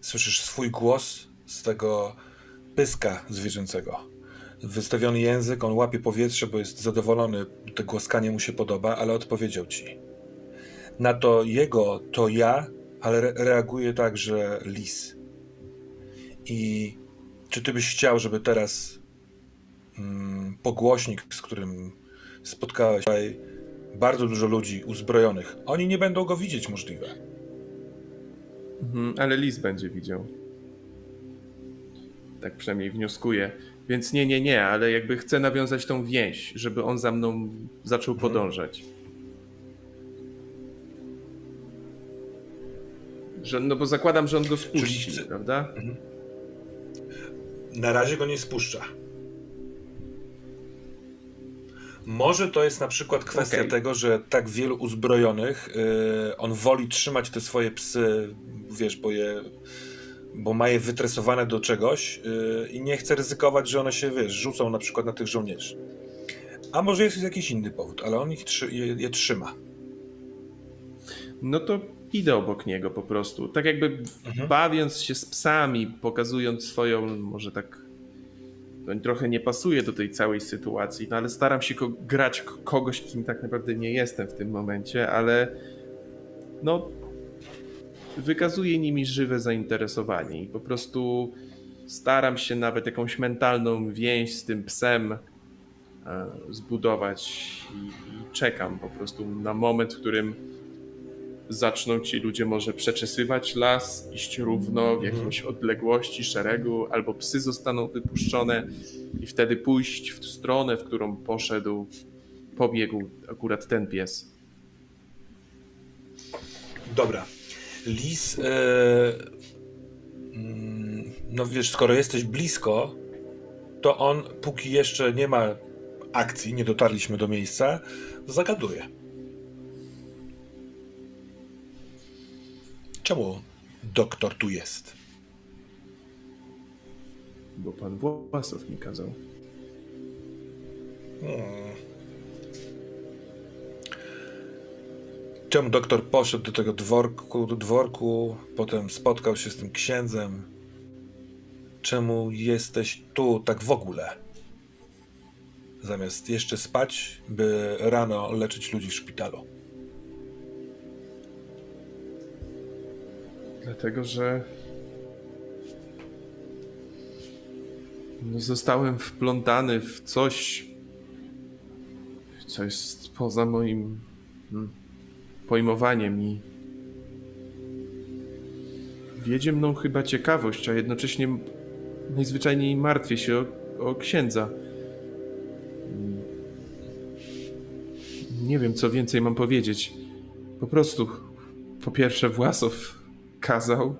Słyszysz swój głos z tego pyska zwierzęcego. Wystawiony język, on łapie powietrze, bo jest zadowolony, to głaskanie mu się podoba, ale odpowiedział ci. Na to jego to ja ale re reaguje tak, że lis. I czy ty byś chciał, żeby teraz mm, pogłośnik, z którym spotkałeś tutaj bardzo dużo ludzi uzbrojonych, oni nie będą go widzieć możliwe. Mhm, ale lis będzie widział. Tak przynajmniej wnioskuję. Więc nie, nie, nie, ale jakby chcę nawiązać tą więź, żeby on za mną zaczął mhm. podążać. Że, no bo zakładam, że on go spuści, Czyli... prawda? Mhm. Na razie go nie spuszcza. Może to jest na przykład kwestia okay. tego, że tak wielu uzbrojonych, yy, on woli trzymać te swoje psy, wiesz, bo je, bo ma je wytresowane do czegoś yy, i nie chce ryzykować, że one się, wiesz, rzucą na przykład na tych żołnierzy. A może jest jakiś inny powód, ale on ich trzy, je, je trzyma. No to idę obok niego po prostu. Tak jakby mhm. bawiąc się z psami, pokazując swoją, może tak to trochę nie pasuje do tej całej sytuacji, no ale staram się ko grać kogoś, kim tak naprawdę nie jestem w tym momencie, ale no wykazuje nimi żywe zainteresowanie i po prostu staram się nawet jakąś mentalną więź z tym psem e, zbudować i, i czekam po prostu na moment, w którym zaczną ci ludzie może przeczesywać las, iść równo w jakiejś odległości, szeregu, albo psy zostaną wypuszczone i wtedy pójść w stronę, w którą poszedł, pobiegł akurat ten pies. Dobra. Lis, mm, no wiesz, skoro jesteś blisko, to on, póki jeszcze nie ma akcji, nie dotarliśmy do miejsca, zagaduje. Czemu doktor tu jest? Bo pan Własow mi kazał. Hmm. Czemu doktor poszedł do tego dworku, do dworku, potem spotkał się z tym księdzem? Czemu jesteś tu tak w ogóle? Zamiast jeszcze spać, by rano leczyć ludzi w szpitalu. Dlatego, że no zostałem wplątany w coś, co jest poza moim hmm, pojmowaniem i wiedzie mną chyba ciekawość, a jednocześnie najzwyczajniej martwię się o, o księdza. Nie wiem, co więcej mam powiedzieć. Po prostu, po pierwsze, Własow kazał,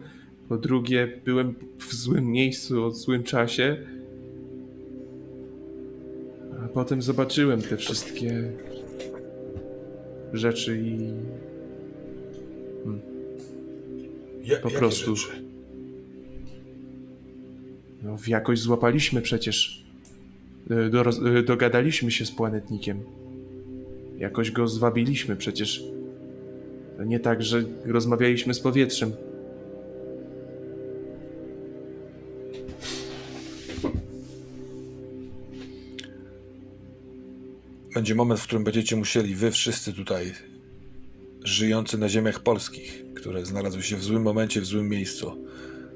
po drugie, byłem w złym miejscu o złym czasie, a potem zobaczyłem te wszystkie rzeczy i. Hmm. Ja, po prostu. Rzeczy? No, jakoś złapaliśmy przecież. E, do, e, dogadaliśmy się z planetnikiem. Jakoś go zwabiliśmy przecież. To nie tak, że rozmawialiśmy z powietrzem. Będzie moment, w którym będziecie musieli wy wszyscy tutaj, żyjący na ziemiach polskich, które znalazły się w złym momencie, w złym miejscu,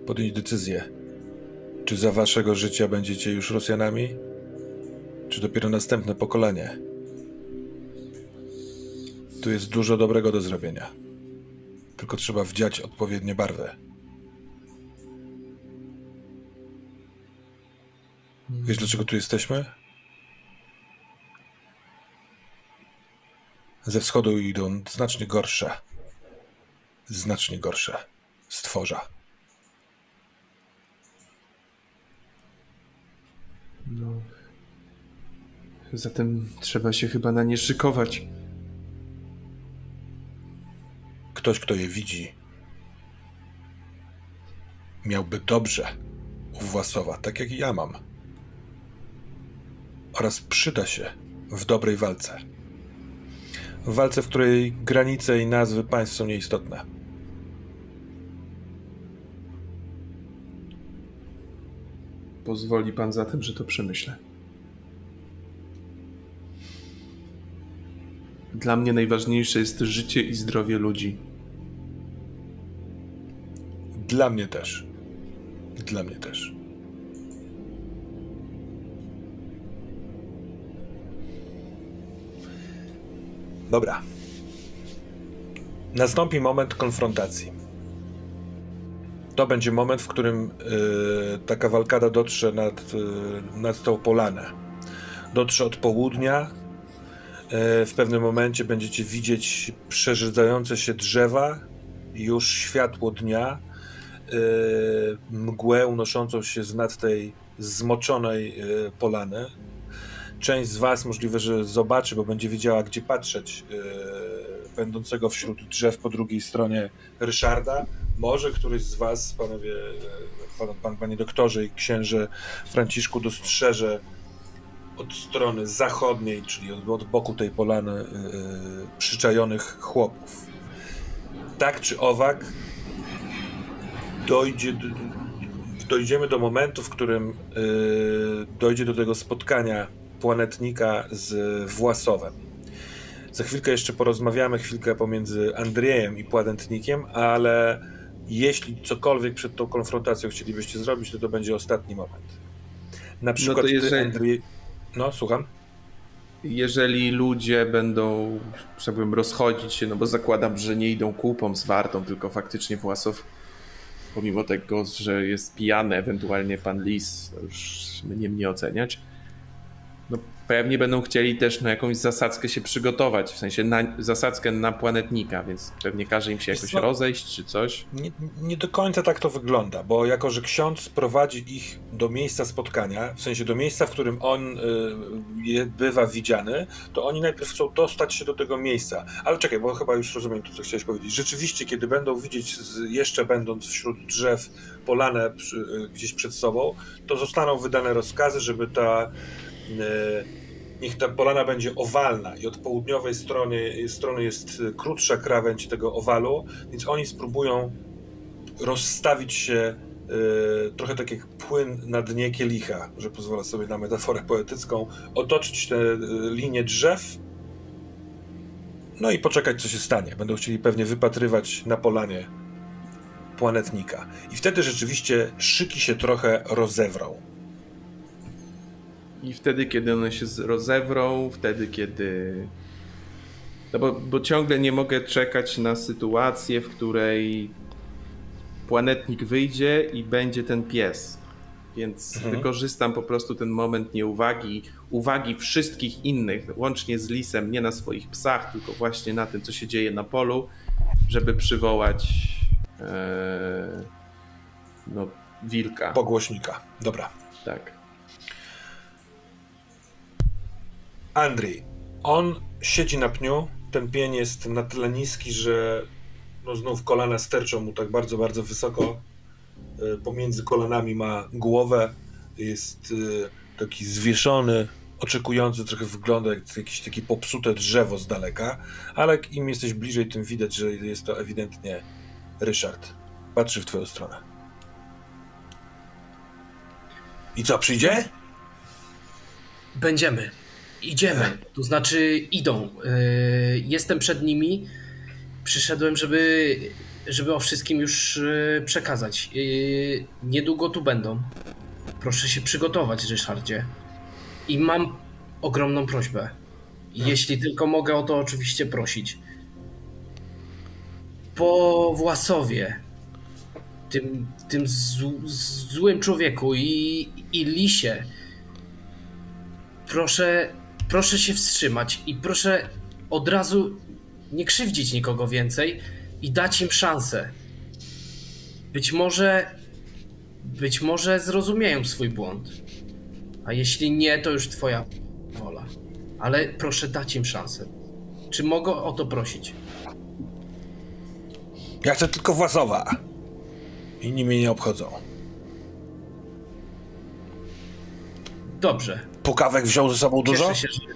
podjąć decyzję, czy za waszego życia będziecie już Rosjanami, czy dopiero następne pokolenie. Tu jest dużo dobrego do zrobienia. Tylko trzeba wdziać odpowiednie barwy. Wiesz, dlaczego tu jesteśmy? Ze wschodu idą znacznie gorsze, znacznie gorsze stworza. No. Zatem trzeba się chyba na nie szykować. Ktoś, kto je widzi, miałby dobrze u Własowa, tak jak ja mam. Oraz przyda się w dobrej walce. W walce, w której granice i nazwy państw są nieistotne. Pozwoli pan zatem, że to przemyślę. Dla mnie najważniejsze jest życie i zdrowie ludzi. Dla mnie też. Dla mnie też. Dobra. Nastąpi moment konfrontacji. To będzie moment, w którym y, ta kawalkada dotrze nad, y, nad tą polanę. Dotrze od południa. Y, w pewnym momencie będziecie widzieć przerzedzające się drzewa, już światło dnia, mgłę unoszącą się z nad tej zmoczonej polany część z Was możliwe, że zobaczy, bo będzie wiedziała, gdzie patrzeć, yy, będącego wśród drzew po drugiej stronie Ryszarda. Może któryś z Was, panowie, e, pan, pan, panie doktorze i księże Franciszku, dostrzeże od strony zachodniej, czyli od, od boku tej polany, yy, przyczajonych chłopów. Tak czy owak, dojdzie do, dojdziemy do momentu, w którym yy, dojdzie do tego spotkania planetnika z Własowem. Za chwilkę jeszcze porozmawiamy chwilkę pomiędzy Andrzejem i planetnikiem, ale jeśli cokolwiek przed tą konfrontacją chcielibyście zrobić, to to będzie ostatni moment. Na no przykład no jeżeli... ty, Andrzej... No, słucham. Jeżeli ludzie będą, chciałbym rozchodzić się, no bo zakładam, że nie idą kupą z wartą, tylko faktycznie Własow, pomimo tego, że jest pijany, ewentualnie pan Lis, to już mnie nie oceniać, pewnie będą chcieli też na jakąś zasadzkę się przygotować, w sensie na zasadzkę na planetnika, więc pewnie każe im się jakoś co? rozejść czy coś. Nie, nie, do końca tak to wygląda, bo jako, że ksiądz prowadzi ich do miejsca spotkania, w sensie do miejsca, w którym on y, bywa widziany, to oni najpierw chcą dostać się do tego miejsca. Ale czekaj, bo chyba już rozumiem to, co chciałeś powiedzieć. Rzeczywiście, kiedy będą widzieć, z, jeszcze będąc wśród drzew, polanę przy, y, gdzieś przed sobą, to zostaną wydane rozkazy, żeby ta niech ta polana będzie owalna i od południowej strony, strony jest krótsza krawędź tego owalu, więc oni spróbują rozstawić się y, trochę tak jak płyn na dnie kielicha, że pozwolę sobie na metaforę poetycką, otoczyć te y, linie drzew, no i poczekać, co się stanie. Będą chcieli pewnie wypatrywać na polanie planetnika. I wtedy rzeczywiście szyki się trochę rozewrą. I wtedy, kiedy one się rozewrą, wtedy, kiedy. No bo, bo ciągle nie mogę czekać na sytuację, w której planetnik wyjdzie i będzie ten pies. Więc mhm. wykorzystam po prostu ten moment nieuwagi, uwagi wszystkich innych, łącznie z lisem, nie na swoich psach, tylko właśnie na tym, co się dzieje na polu, żeby przywołać e, no, wilka. Pogłośnika. Dobra. Tak. Andrzej, on siedzi na pniu, ten pień jest na tyle niski, że no znów kolana sterczą mu tak bardzo, bardzo wysoko. E, pomiędzy kolanami ma głowę, jest e, taki zwieszony, oczekujący, trochę wygląda jak jakieś takie popsute drzewo z daleka, ale im jesteś bliżej, tym widać, że jest to ewidentnie Ryszard. Patrzy w twoją stronę. I co, przyjdzie? Będziemy. Idziemy, to znaczy idą. E, jestem przed nimi. Przyszedłem, żeby, żeby o wszystkim już e, przekazać. E, niedługo tu będą. Proszę się przygotować, Ryszardzie. I mam ogromną prośbę. Jeśli tylko mogę o to oczywiście prosić. Po Własowie, tym, tym złym człowieku i, i lisie, proszę proszę się wstrzymać i proszę od razu nie krzywdzić nikogo więcej i dać im szansę. Być może, być może zrozumieją swój błąd. A jeśli nie, to już twoja wola. Ale proszę dać im szansę. Czy mogę o to prosić? Ja chcę tylko Własowa. Inni mnie nie obchodzą. Dobrze. Pukawek wziął ze sobą dużo? Się, że...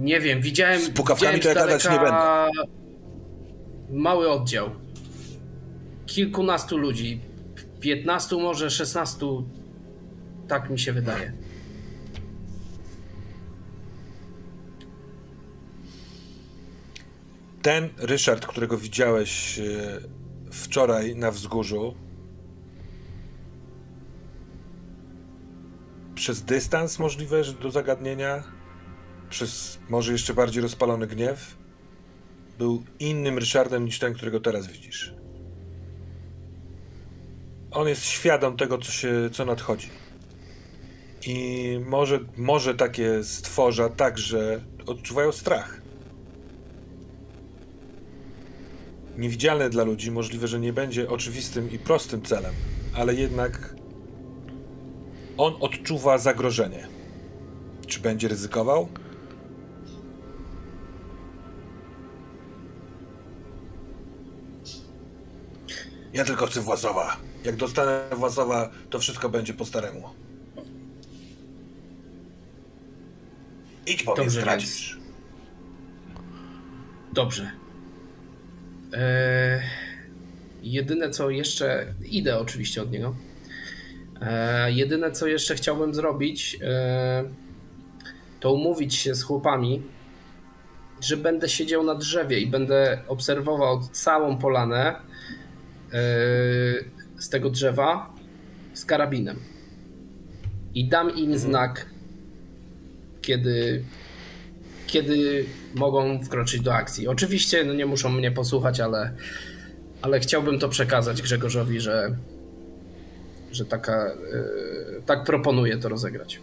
Nie wiem, widziałem. Z pukawkami to ja gadać nie będę. Mały oddział. Kilkunastu ludzi. Piętnastu, może szesnastu. Tak mi się wydaje. Ten Ryszard, którego widziałeś e, wczoraj na wzgórzu, przez dystans możliwe do zagadnienia, przez może jeszcze bardziej rozpalony gniew, był innym Ryszardem niż ten, którego teraz widzisz. On jest świadom tego, co, się, co nadchodzi. I może, może takie stworza także odczuwają strach. Niewidzialne dla ludzi, możliwe, że nie będzie oczywistym i prostym celem, ale jednak on odczuwa zagrożenie. Czy będzie ryzykował? Ja tylko chcę Własowa. Jak dostanę Własowa, to wszystko będzie po staremu. Idź po mnie zdradzisz. Dobrze. Eee, jedyne co jeszcze... Idę oczywiście od niego. Eee, jedyne co jeszcze chciałbym zrobić, eee, to umówić się z chłopami, że będę siedział na drzewie i będę obserwował całą polanę z tego drzewa z karabinem. I dam im mhm. znak, kiedy, kiedy mogą wkroczyć do akcji. Oczywiście no nie muszą mnie posłuchać, ale, ale chciałbym to przekazać Grzegorzowi, że, że taka, tak proponuję to rozegrać.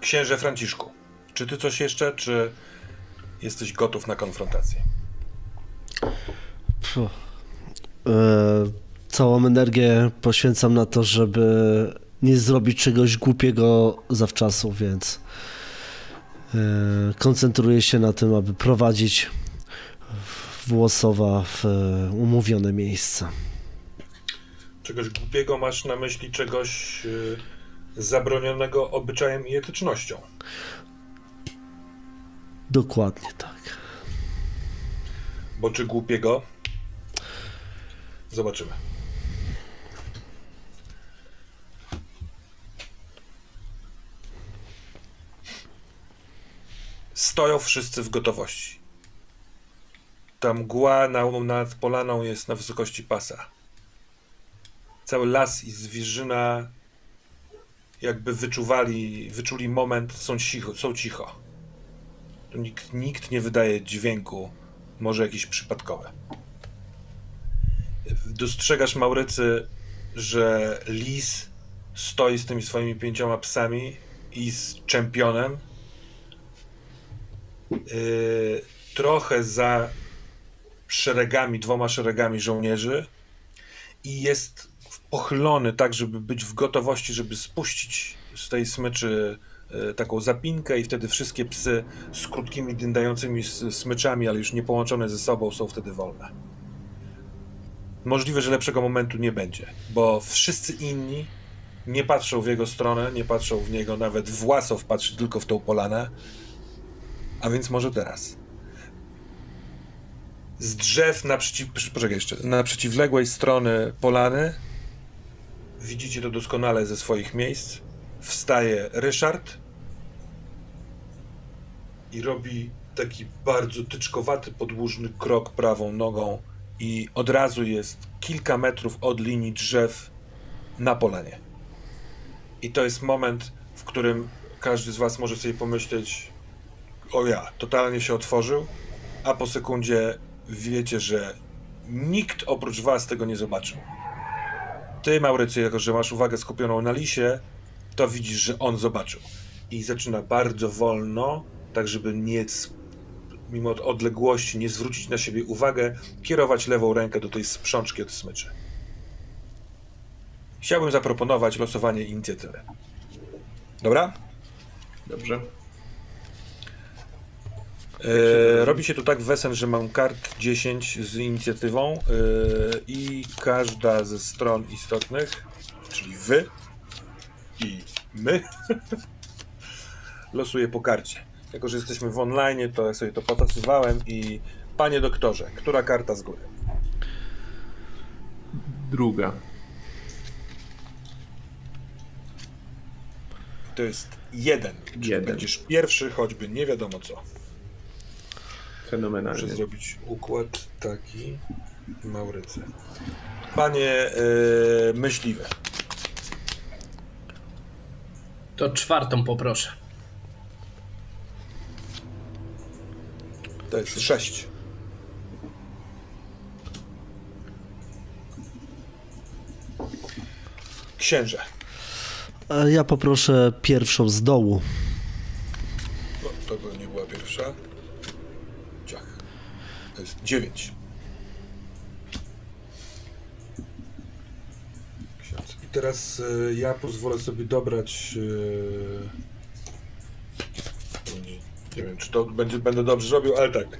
Księże Franciszku, czy ty coś jeszcze, czy jesteś gotów na konfrontację? Puh. E, całą energię poświęcam na to, żeby nie zrobić czegoś głupiego zawczasu, więc e, koncentruję się na tym, aby prowadzić Włosowa w e, umówione miejsce. Czegoś głupiego masz na myśli czegoś zabronionego obyczajem i etycznością. Dokładnie tak. Bo czy głupiego? Zobaczymy. Stoją wszyscy w gotowości. Ta mgła nad polaną jest na wysokości pasa. Cały las i zwierzyna jakby wyczuwali, wyczuli moment, są cicho. Są cicho. Nikt, nikt nie wydaje dźwięku, może jakiś przypadkowe. Dostrzegasz, Maurycy, że lis stoi z tymi swoimi pięcioma psami i z czempionem. Yy, trochę za szeregami, dwoma szeregami żołnierzy i jest pochylony tak, żeby być w gotowości, żeby spuścić z tej smyczy e, taką zapinkę i wtedy wszystkie psy z krótkimi, dyndającymi smyczami, ale już nie połączone ze sobą, są wtedy wolne. Możliwe, że lepszego momentu nie będzie, bo wszyscy inni nie patrzą w jego stronę, nie patrzą w niego, nawet Własow patrzy tylko w tą polanę, a więc może teraz. Z drzew naprzeciw, poczekaj jeszcze, na przeciwległej strony polany Widzicie to doskonale ze swoich miejsc. Wstaje Ryszard i robi taki bardzo tyczkowaty, podłużny krok prawą nogą i od razu jest kilka metrów od linii drzew na polanie. I to jest moment, w którym każdy z was może sobie pomyśleć o ja, totalnie się otworzył, a po sekundzie wiecie, że nikt oprócz was tego nie zobaczył. Ty, Maurycy, jako że masz uwagę skupioną na lisie, to widzisz, że on zobaczył. I zaczyna bardzo wolno, tak żeby nie, mimo odległości, nie zwrócić na siebie uwagę, kierować lewą rękę do tej sprzączki od smyczy. Chciałbym zaproponować losowanie inicjatywy. Dobra? Dobrze. E, robi się tu tak wesen, że mam kart 10 z inicjatywą e, i każda ze stron istotnych, czyli wy i my, losuje po karcie. Jako, że jesteśmy w online, to ja sobie to potasowałem i panie doktorze, która karta z góry? Druga. To jest jeden. jeden. Będziesz pierwszy, choćby nie wiadomo co. Fenomenalnie. Muszę zrobić układ taki. Maurycy. Panie yy, myśliwe. To czwartą poproszę. To jest sześć. Księże. Ja poproszę pierwszą z dołu. No, to by nie była pierwsza. Jest 9. I teraz e, ja pozwolę sobie dobrać. E, nie, wiem, czy to będzie, będę dobrze robił, ale tak. E,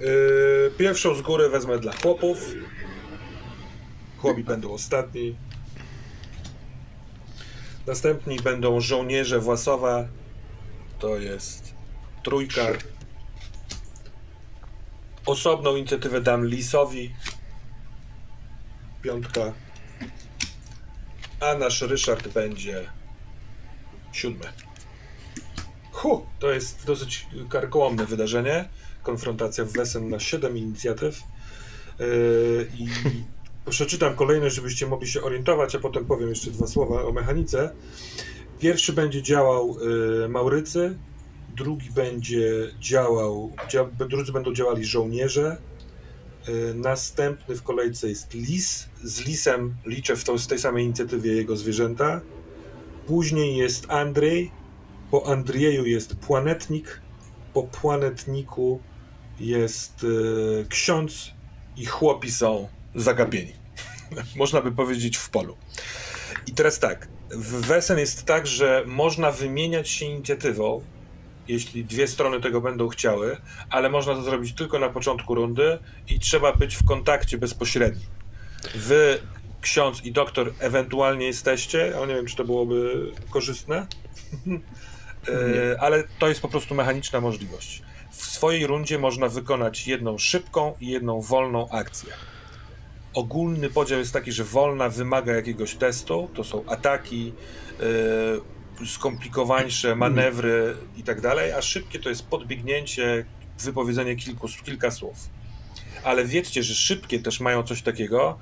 pierwszą z góry wezmę dla chłopów. Chłopi będą ostatni. Następni będą żołnierze Własowa. To jest trójka. Osobną inicjatywę dam Lisowi. Piątka. A nasz Ryszard będzie siódmy. Hu, to jest dosyć karkołomne wydarzenie. Konfrontacja w Wesen na 7 inicjatyw. Yy, I przeczytam kolejność, żebyście mogli się orientować, a potem powiem jeszcze dwa słowa o mechanice. Pierwszy będzie działał yy, Maurycy, drugi będzie działał, drudzy będą działali żołnierze, Y, następny w kolejce jest lis. Z lisem liczę w, to, w tej samej inicjatywie jego zwierzęta. Później jest Andrzej. Po Andrieju jest Płanetnik. Po Płanetniku jest y, ksiądz i chłopi są zagapieni. Można by powiedzieć w polu. I teraz tak, w Wesen jest tak, że można wymieniać się inicjatywą, jeśli dwie strony tego będą chciały, ale można to zrobić tylko na początku rundy i trzeba być w kontakcie bezpośrednim. Wy, ksiądz i doktor, ewentualnie jesteście, ale nie wiem, czy to byłoby korzystne, e, ale to jest po prostu mechaniczna możliwość. W swojej rundzie można wykonać jedną szybką i jedną wolną akcję. Ogólny podział jest taki, że wolna wymaga jakiegoś testu, to są ataki, yy, skomplikowańsze manewry i tak dalej, a szybkie to jest podbiegnięcie, wypowiedzenie kilku, kilka słów. Ale wiedzcie, że szybkie też mają coś takiego,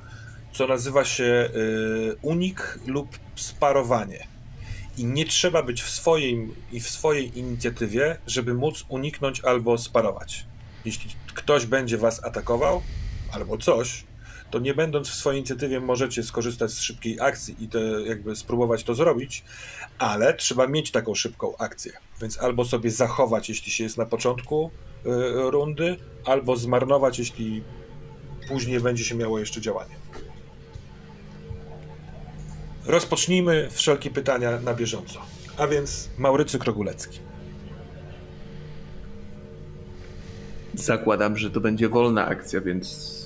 co nazywa się yy, unik lub sparowanie. I nie trzeba być w swojej, i w swojej inicjatywie, żeby móc uniknąć albo sparować. Jeśli ktoś będzie was atakował, albo coś, to nie będąc w swojej inicjatywie możecie skorzystać z szybkiej akcji i to jakby spróbować to zrobić, ale trzeba mieć taką szybką akcję. Więc albo sobie zachować, jeśli się jest na początku y, rundy, albo zmarnować, jeśli później będzie się miało jeszcze działanie. Rozpocznijmy wszelkie pytania na bieżąco. A więc Maurycy Krogulecki. Zakładam, że to będzie wolna akcja, więc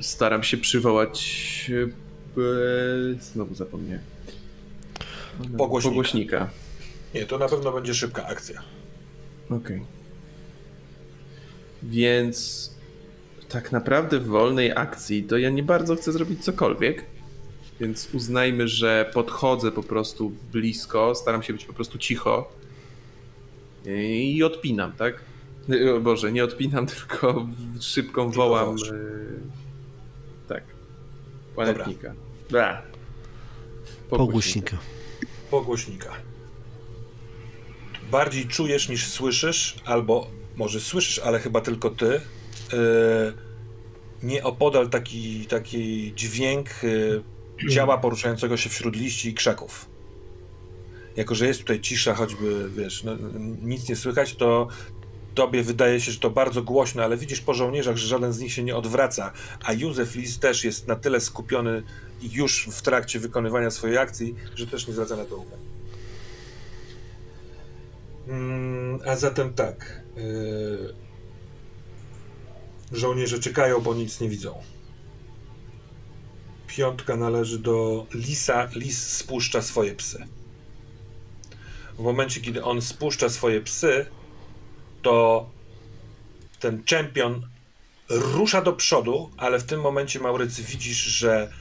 staram się przywołać. E, znowu zapomniałem. Pogłośnika. Pogłośnika. Nie, to na pewno będzie szybka akcja. Okej. Okay. Więc tak naprawdę w wolnej akcji to ja nie bardzo chcę zrobić cokolwiek. Więc uznajmy, że podchodzę po prostu blisko, staram się być po prostu cicho i odpinam, tak? O Boże, nie odpinam, tylko szybką wołam. E, tak. Planetnika. Dobra. Pogłośnika. Pogłośnika. Bardziej czujesz niż słyszysz, albo może słyszysz, ale chyba tylko ty. Yy, nieopodal taki, taki dźwięk yy, ciała poruszającego się wśród liści i krzaków. Jako, że jest tutaj cisza, choćby, wiesz, no, nic nie słychać, to tobie wydaje się, że to bardzo głośno, ale widzisz po żołnierzach, że żaden z nich się nie odwraca, a Józef Lis też jest na tyle skupiony już w trakcie wykonywania swojej akcji, że też nie zwraca na to uwagi. Mm, a zatem tak. Yy... Żołnierze czekają, bo nic nie widzą. Piątka należy do Lisa. Lis spuszcza swoje psy. W momencie, kiedy on spuszcza swoje psy, to ten czempion rusza do przodu, ale w tym momencie Maurycy widzisz, że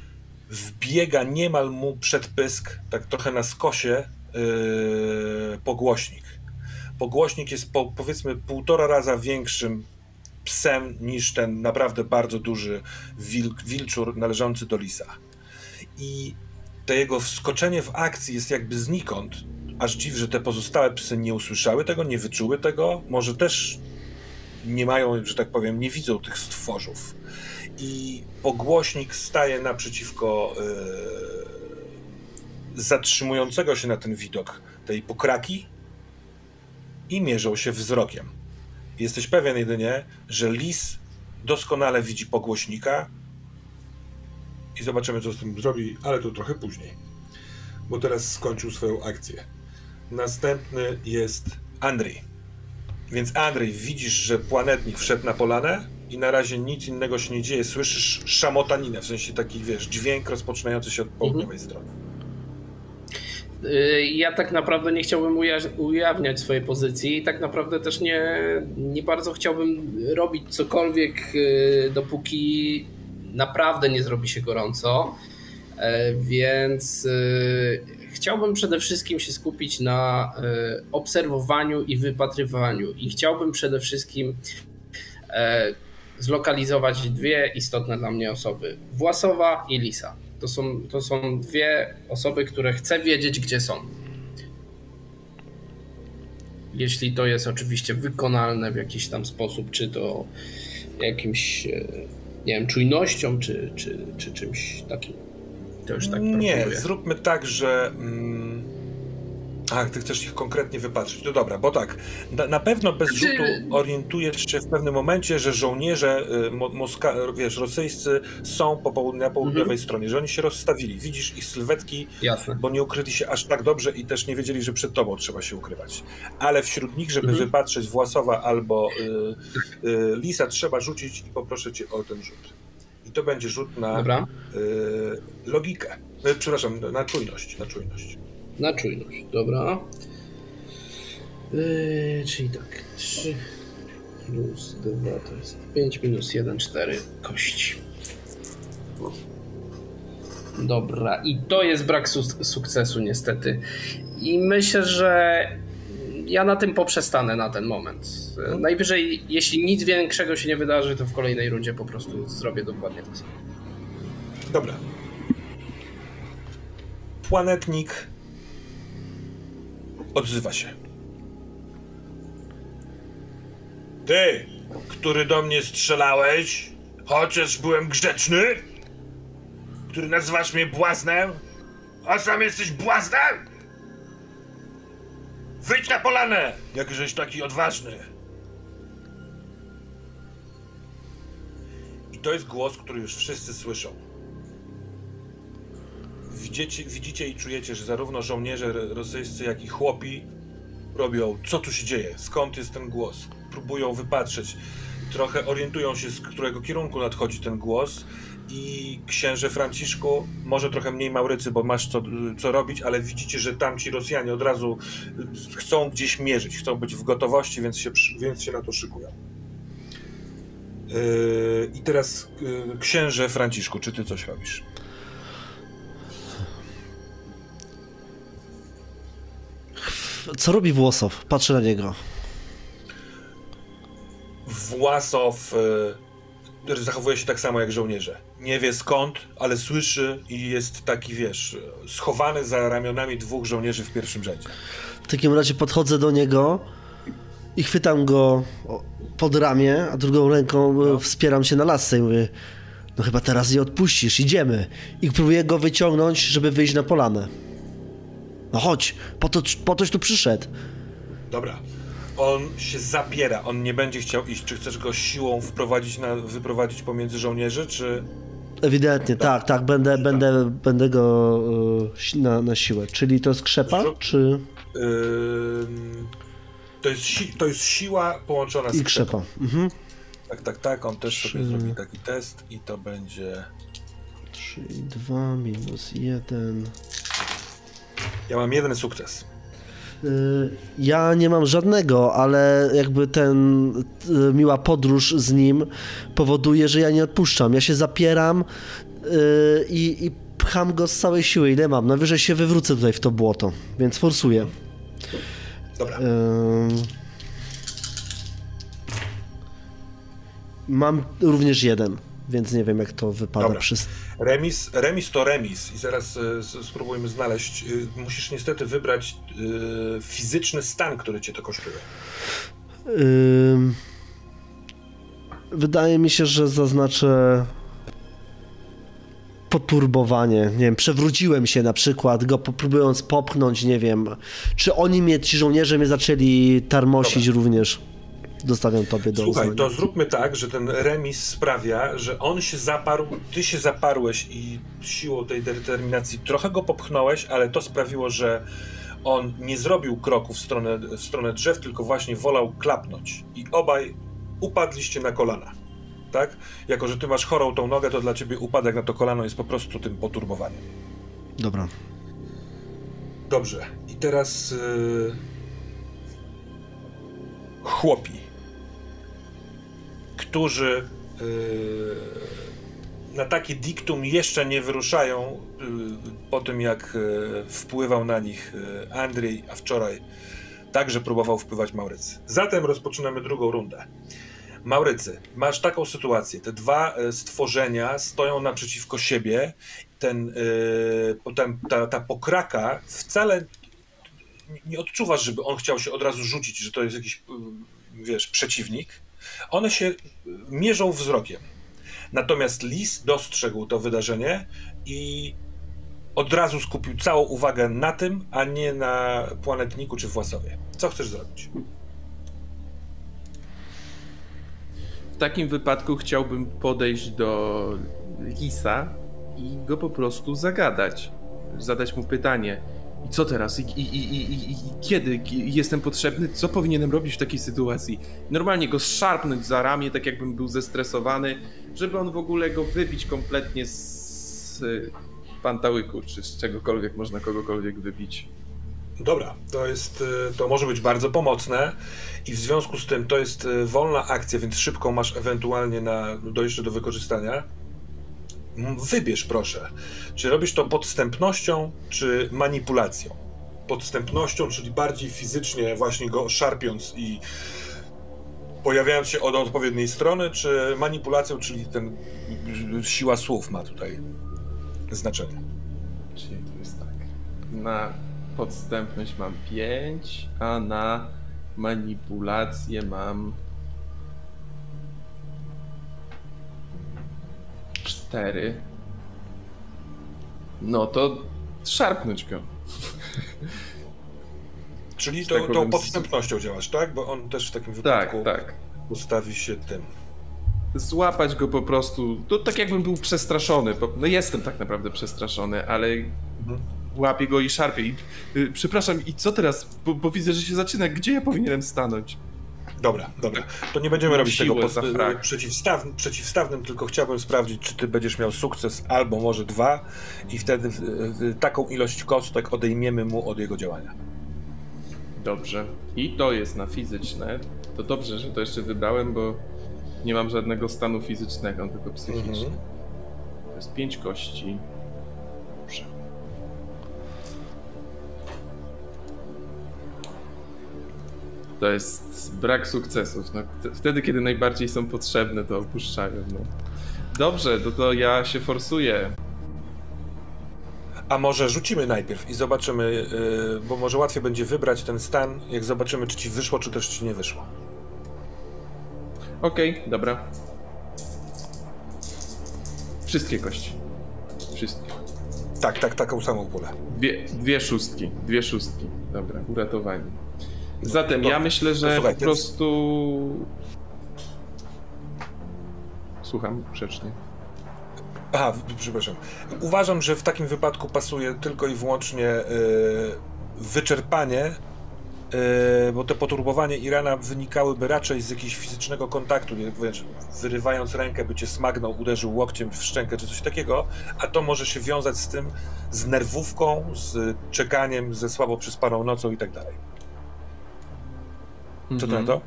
wbiega niemal mu przed pysk, tak trochę na skosie, yy, pogłośnik. Pogłośnik jest po, powiedzmy półtora raza większym psem niż ten naprawdę bardzo duży wilk, wilczur należący do lisa. I to jego wskoczenie w akcji jest jakby znikąd, aż dziw, że te pozostałe psy nie usłyszały tego, nie wyczuły tego, może też nie mają, że tak powiem, nie widzą tych stworzów. I pogłośnik staje naprzeciwko yy, zatrzymującego się na ten widok tej pokraki i mierzą się wzrokiem. Jesteś pewien jedynie, że lis doskonale widzi pogłośnika i zobaczymy, co z tym zrobi, ale to trochę później, bo teraz skończył swoją akcję. Następny jest Andrzej. Więc Andrzej, widzisz, że planetnik wszedł na polanę i na razie nic innego się nie dzieje. Słyszysz szamotaninę, w sensie taki, wiesz, dźwięk rozpoczynający się od południowej mhm. strony. Y, ja tak naprawdę nie chciałbym ujawniać swojej pozycji i tak naprawdę też nie, nie bardzo chciałbym robić cokolwiek, y, dopóki naprawdę nie zrobi się gorąco. E, więc y, chciałbym przede wszystkim się skupić na obserwowaniu i wypatrywaniu. I chciałbym przede wszystkim e, zlokalizować dwie istotne dla mnie osoby: Własowa i Lisa. To są, to są dwie osoby, które chcę wiedzieć, gdzie są. Jeśli to jest oczywiście wykonalne w jakiś tam sposób, czy to jakimś, e, nie wiem, czujnością, czy, czy, czy czymś takim? To już tak Nie, proponuję. zróbmy tak, że... Mm Ach, ty chcesz ich konkretnie wypatrzyć. No dobra, bo tak, na, na pewno bez znaczy- rzutu orientujesz się w pewnym momencie, że żołnierze y, Moska, wiesz, rosyjscy są po południa, na południowej mhm. stronie, że oni się rozstawili. Widzisz ich sylwetki, Jasne. bo nie ukryli się aż tak dobrze i też nie wiedzieli, że przed tobą trzeba się ukrywać. Ale wśród nich, żeby mhm. wypatrzeć Własowa albo y, y, Lisa, trzeba rzucić i poproszę cię o ten rzut. I to będzie rzut na y, logikę. Y, przepraszam, na czujność, na czujność. Na czujność, dobra. Yy, czyli tak, 3 plus 2 to jest 5 minus 1, 4 kości. Dobra, i to jest brak su sukcesu niestety. I myślę, że ja na tym poprzestanę na ten moment. Najwyżej, jeśli nic większego się nie wydarzy, to w kolejnej rundzie po prostu zrobię dokładnie to samo. Dobra. Planetnik Odzywa się. Ty, który do mnie strzelałeś, chociaż byłem grzeczny? Który nazywasz mnie błaznem? A sam jesteś błaznem? Wyjdź na polanę, jakżeś taki odważny. I to jest głos, który już wszyscy słyszą widzicie, widzicie i czujecie, że zarówno żołnierze rosyjscy, jak i chłopi robią, co tu się dzieje, skąd jest ten głos. Próbują wypatrzeć, trochę orientują się, z którego kierunku nadchodzi ten głos. I księże Franciszku, może trochę mniej Maurycy, bo masz co, co robić, ale widzicie, że tamci Rosjanie od razu chcą gdzieś mierzyć, chcą być w gotowości, więc się, więc się na to szykują. Yy, I teraz yy, księże Franciszku, czy ty coś robisz? Co robi Włosow? Patrzę na niego. Własow y, zachowuje się tak samo jak żołnierze. Nie wie skąd, ale słyszy i jest taki, wiesz, schowany za ramionami dwóch żołnierzy w pierwszym rzędzie. W takim razie podchodzę do niego i chwytam go pod ramię, a drugą ręką no. wspieram się na lasce i mówię, no chyba teraz nie odpuścisz, idziemy. I próbuję go wyciągnąć, żeby wyjść na polanę. No chodź, po, to, po toś tu przyszedł. Dobra. On się zapiera, on nie będzie chciał iść. Czy chcesz go siłą wprowadzić na, wyprowadzić pomiędzy żołnierzy, czy... Ewidentnie, tak, tak, tak będę, będę, będę go y, na, na siłę. Czyli to jest krzepa, Zrób, czy... Yy, to, jest si to jest siła połączona z I krzepa. Mhm. Tak, tak, tak, on też Trzy... sobie zrobi taki test i to będzie... 3 2 minus 1... Ja mam jeden sukces. Y, ja nie mam żadnego, ale jakby ten y, miła podróż z nim powoduje, że ja nie odpuszczam. Ja się zapieram y, i, i pcham go z całej siły, ile mam. Najwyżej się wywrócę tutaj w to błoto, więc forsuję. Dobra. Mam również jeden więc nie wiem jak to wypada Dobra. Remis, remis to remis i zaraz y, spróbujmy znaleźć. Y, musisz niestety wybrać y, fizyczny stan, który cię to kosztuje. wydaje mi się, że zaznaczę poturbowanie, nie wiem, przewróciłem się na przykład, go próbując popchnąć, nie wiem, czy oni mnie, ci żołnierze mnie zaczęli tarmosić Dobra. również. Dostawiam tobie do Słuchaj, uznania. to zróbmy tak, że ten remis sprawia, że on się zaparł, ty się zaparłeś i siłą tej determinacji trochę go popchnąłeś, ale to sprawiło, że on nie zrobił kroku w stronę, w stronę drzew, tylko właśnie wolał klapnąć. I obaj upadliście na kolana. Tak? Jako, że ty masz chorą tą nogę, to dla ciebie upadek na to kolano jest po prostu tym poturbowaniem. Dobra. Dobrze. I teraz... Yy... Chłopi którzy y, na takie diktum jeszcze nie wyruszają y, po tym, jak y, wpływał na nich Andrzej, a wczoraj także próbował wpływać Maurycy. Zatem rozpoczynamy drugą rundę. Maurycy, masz taką sytuację. Te dwa stworzenia stoją naprzeciwko siebie. Ten, potem ta, ta pokraka wcale nie odczuwasz, żeby on chciał się od razu rzucić, że to jest jakiś, wiesz, przeciwnik One się mierzą wzrokiem. Natomiast lis dostrzegł to wydarzenie i od razu skupił całą uwagę na tym, a nie na planetniku czy Własowie. Co chcesz zrobić? W takim wypadku chciałbym podejść do lisa i go po prostu zagadać. Zadać mu pytanie. I co teraz? I, i, i, i, kiedy jestem potrzebny? Co powinienem robić w takiej sytuacji? Normalnie go szarpnąć za ramię, tak jakbym był zestresowany, żeby on w ogóle go wybić kompletnie z pantałyku, czy z czegokolwiek można kogokolwiek wybić. Dobra, to jest, y, to może być bardzo pomocne i w związku z tym to jest y, wolna akcja, więc szybką masz ewentualnie na, dojście do wykorzystania. Wybierz proszę, czy robisz to podstępnością, czy manipulacją. Podstępnością, czyli bardziej fizycznie właśnie go szarpiąc i pojawiając się od odpowiedniej strony, czy manipulacją, czyli ten siła słów ma tutaj znaczenie. Czyli to jest tak. Na podstępność mam 5, a na manipulację mam 4. No to szarpnąć go. Czyli to, tak tą podstępnością działasz, tak? Bo on też w takim wypadku tak, tak. ustawi się tym złapać go po prostu. To tak jakbym był przestraszony. No jestem tak naprawdę przestraszony, ale mhm. łapię go i szarpię. I, y, przepraszam, i co teraz? Bo, bo, widzę, że się zaczyna. Gdzie ja powinienem stanąć? Dobra, dobra. To nie będziemy robić tego pod, przeciwstaw, przeciwstawnym, tylko chciałbym sprawdzić, czy ty będziesz miał sukces albo może dwa i wtedy taką ilość kostek odejmiemy mu od jego działania. Dobrze. I to jest na fizyczne. To dobrze, że to jeszcze wybrałem, bo nie mam żadnego stanu fizycznego, tylko psychicznego. Mhm. To jest pięć kości. To jest brak sukcesów. No, wtedy, kiedy najbardziej są potrzebne, to opuszczają. No. Dobrze, to, to ja się forsuję. A może rzucimy najpierw i zobaczymy, yy, bo może łatwiej będzie wybrać ten stan, jak zobaczymy, czy ci wyszło, czy też ci nie wyszło. Okej, okay, dobra. Wszystkie kości. Wszystkie. Tak, tak, taką samą pulę. Dwie, dwie szóstki, dwie szóstki. Dobra, uratowanie. Zatem ja myślę, że słuchaj, po prostu... Słucham grzecznie. Aha, przepraszam. Uważam, że w takim wypadku pasuje tylko i wyłącznie yy, wyczerpanie Yy, bo to poturbowanie Irana wynikałyby raczej z jakiegoś fizycznego kontaktu, wręcz wyrywając rękę, by cię smagnął, uderzył łokciem w szczękę czy coś takiego, a to może się wiązać z tym, z nerwówką, z czekaniem, ze słabo przyspaną nocą i tak dalej. Co to na to?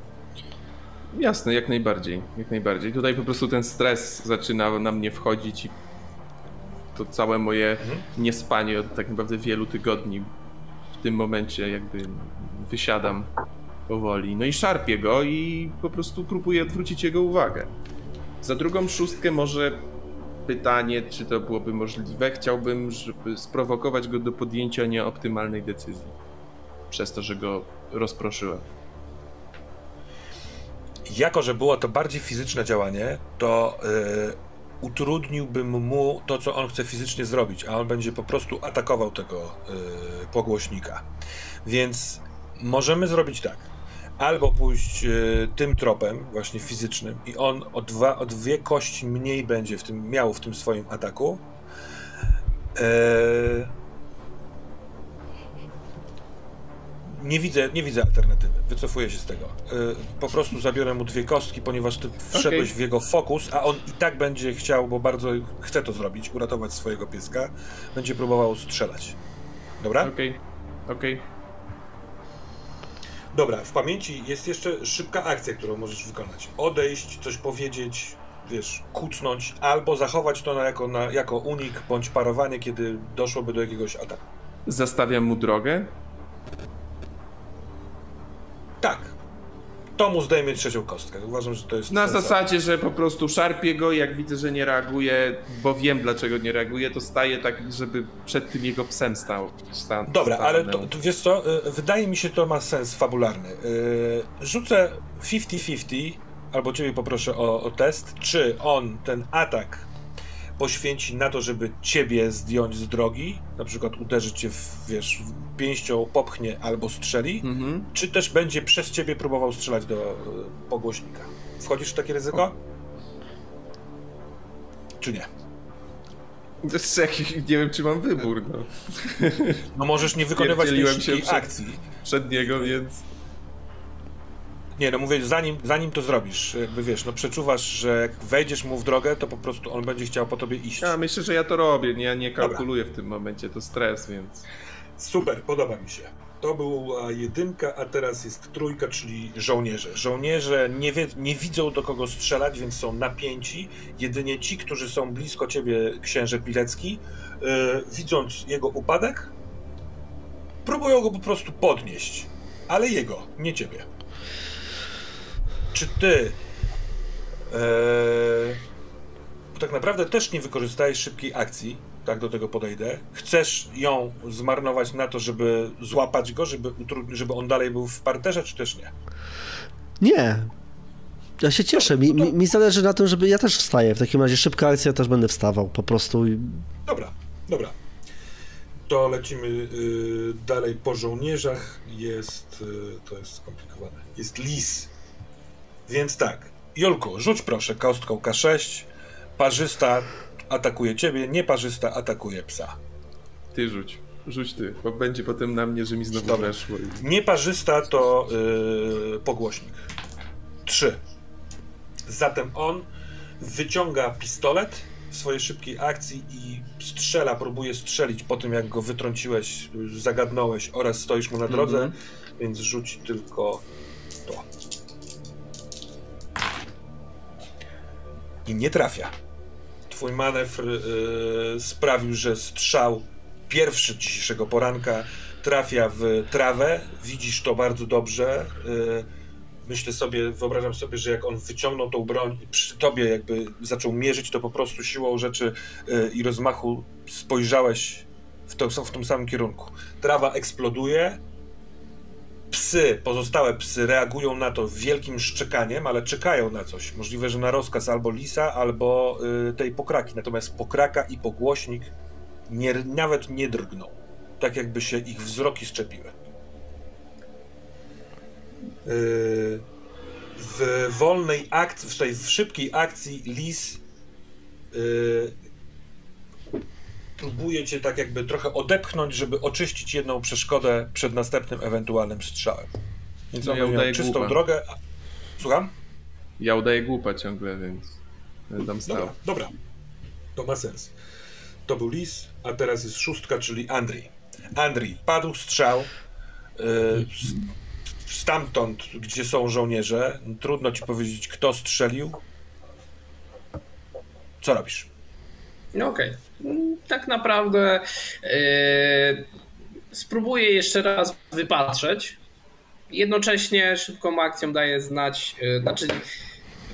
Jasne, jak najbardziej, jak najbardziej. Tutaj po prostu ten stres zaczyna na mnie wchodzić i to całe moje mhm. niespanie od tak naprawdę wielu tygodni w tym momencie jakby wysiadam powoli. No i szarpię go i po prostu próbuję odwrócić jego uwagę. Za drugą szóstkę może pytanie, czy to byłoby możliwe. Chciałbym, żeby sprowokować go do podjęcia nieoptymalnej decyzji. Przez to, że go rozproszyłem. Jako, że było to bardziej fizyczne działanie, to yy, utrudniłbym mu to, co on chce fizycznie zrobić, a on będzie po prostu atakował tego yy, pogłośnika. Więc możemy zrobić tak. Albo pójść y, tym tropem, właśnie fizycznym, i on o, dwa, o dwie kości mniej będzie w tym, miał w tym swoim ataku. E, nie widzę, nie widzę alternatywy. Wycofuję się z tego. E, po prostu zabiorę mu dwie kostki, ponieważ ty wszedłeś okay. w jego fokus, a on i tak będzie chciał, bo bardzo chce to zrobić, uratować swojego pieska. Będzie próbował strzelać. Dobra? Okej, okay. okej. Okay. Dobra, w pamięci jest jeszcze szybka akcja, którą możesz wykonać. Odejść, coś powiedzieć, wiesz, kucnąć, albo zachować to na, jako, na, jako unik bądź parowanie, kiedy doszłoby do jakiegoś ataku. Zastawiam mu drogę? Tak, to mu zdejmie trzecią kostkę. Uważam, że to jest. Na zasadzie, że po prostu szarpię go, jak widzę, że nie reaguje, bo wiem dlaczego nie reaguje, to staje tak, żeby przed tym jego psem stał. Sta, Dobra, ale to, to, wiesz co, y, wydaje mi się, to ma sens fabularny. Yy, rzucę 50-50 albo ciebie poproszę o, o test, czy on ten atak poświęci na to, żeby ciebie zdjąć z drogi, na przykład uderzyć cię, w, wiesz, pięścią popchnie albo strzeli, mhm. czy też będzie przez ciebie próbował strzelać do y, pogłośnika. Wchodzisz w takie ryzyko? Czy nie? Nie wiem, czy mam wybór. No, no możesz nie wykonywać tej się przed, akcji. Przed niego, więc... Nie, no mówię, zanim, zanim to zrobisz, jakby wiesz, no przeczuwasz, że jak wejdziesz mu w drogę, to po prostu on będzie chciał po tobie iść. Ja myślę, że ja to robię, ja nie kalkuluję Dobra. w tym momencie, to stres, więc... Super, podoba mi się. To była jedynka, a teraz jest trójka, czyli żołnierze. Żołnierze nie, wie, nie widzą do kogo strzelać, więc są napięci. Jedynie ci, którzy są blisko ciebie, księże Pilecki, yy, widząc jego upadek, próbują go po prostu podnieść. Ale jego, nie ciebie. Czy ty yy, tak naprawdę też nie wykorzystajesz szybkiej akcji, tak do tego podejdę. Chcesz ją zmarnować na to, żeby złapać go, żeby, żeby on dalej był w parterze, czy też nie? Nie. Ja się cieszę. Mi, no to... mi, zależy na tym, żeby ja też wstaję. W takim razie szybka akcja, też będę wstawał po prostu. Dobra, dobra. To lecimy y, dalej po żołnierzach. Jest, y, to jest skomplikowane. Jest lis. Więc tak. Jolku, rzuć proszę kostką K6. Parzysta atakuje ciebie, nieparzysta atakuje psa. Ty rzuć. Rzuć ty, bo będzie potem na mnie, że mi znowu Dobra. weszło. I... Nieparzysta to yy, pogłośnik. Trzy. Zatem on wyciąga pistolet w swojej szybkiej akcji i strzela, próbuje strzelić po tym, jak go wytrąciłeś, zagadnąłeś oraz stoisz mu na drodze, mm -hmm. więc rzuć tylko to. I nie trafia twój manewr yy, sprawił, że strzał pierwszy dzisiejszego poranka trafia w trawę. Widzisz to bardzo dobrze. Yy, myślę sobie, wyobrażam sobie, że jak on wyciągnął tą broń przy tobie jakby zaczął mierzyć, to po prostu siłą rzeczy yy, i rozmachu spojrzałeś w, to, w tym samym kierunku. Trawa eksploduje, psy, pozostałe psy reagują na to wielkim szczekaniem, ale czekają na coś. Możliwe, że na rozkaz albo lisa, albo y, tej pokraki. Natomiast pokraka i pogłośnik nie, nawet nie drgną. Tak jakby się ich wzroki szczepiły. Y, w wolnej akcji, w tej szybkiej akcji lis y, próbuje cię tak jakby trochę odepchnąć, żeby oczyścić jedną przeszkodę przed następnym ewentualnym strzałem. Więc no, on ja czystą głupa. drogę. Słucham? Ja udaję głupa ciągle, więc tam stał. Dobra, dobra. To ma sens. To był Lis, a teraz jest szóstka, czyli Andrii. Andrii, padł strzał. Yy, stamtąd, gdzie są żołnierze, trudno ci powiedzieć, kto strzelił. Co robisz? No okej. Okay tak naprawdę yy, spróbuję jeszcze raz wypatrzeć. Jednocześnie szybką akcją daję znać, yy, znaczy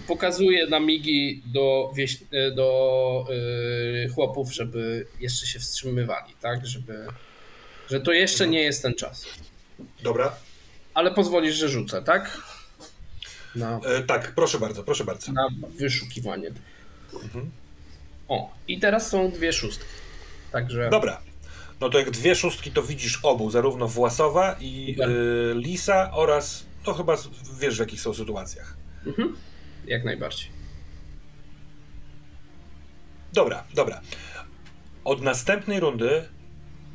pokazuję na migi do, yy, do yy, chłopów, żeby jeszcze się wstrzymywali, tak? Żeby, że to jeszcze nie jest ten czas. Dobra. Ale pozwolisz, że rzucę, tak? Na, e, tak, proszę bardzo, proszę bardzo. Na wyszukiwanie. Mhm. O, i teraz są dwie szóstki. Także. Dobra. No to jak dwie szóstki, to widzisz obu, zarówno Własowa i y, Lisa oraz, to chyba wiesz w jakich są sytuacjach. Mhm. Jak najbardziej. Dobra, dobra. Od następnej rundy,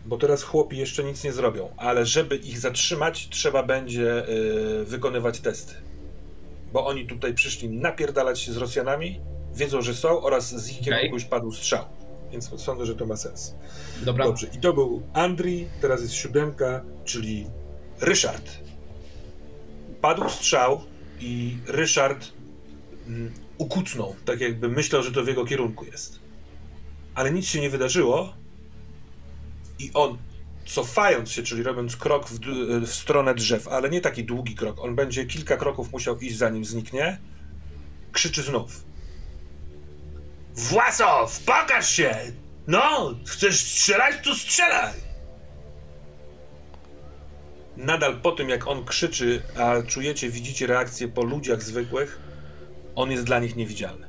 bo teraz chłopi jeszcze nic nie zrobią, ale żeby ich zatrzymać, trzeba będzie y, wykonywać testy. Bo oni tutaj przyszli napierdalać się z Rosjanami wiedzą, że są oraz z ich kierunku okay. już padł strzał. Więc sądzę, że to ma sens. Dobra. Dobrze, i to był Andri, teraz jest siódemka, czyli Ryszard. Padł strzał i Ryszard mm, ukucnął, tak jakby myślał, że to w jego kierunku jest. Ale nic się nie wydarzyło i on cofając się, czyli robiąc krok w, w stronę drzew, ale nie taki długi krok, on będzie kilka kroków musiał iść zanim zniknie, krzyczy znów. Własow, pokaż się! No, chcesz strzelać, to strzelaj! Nadal po tym, jak on krzyczy, a czujecie, widzicie reakcję po ludziach zwykłych, On jest dla nich niewidzialny.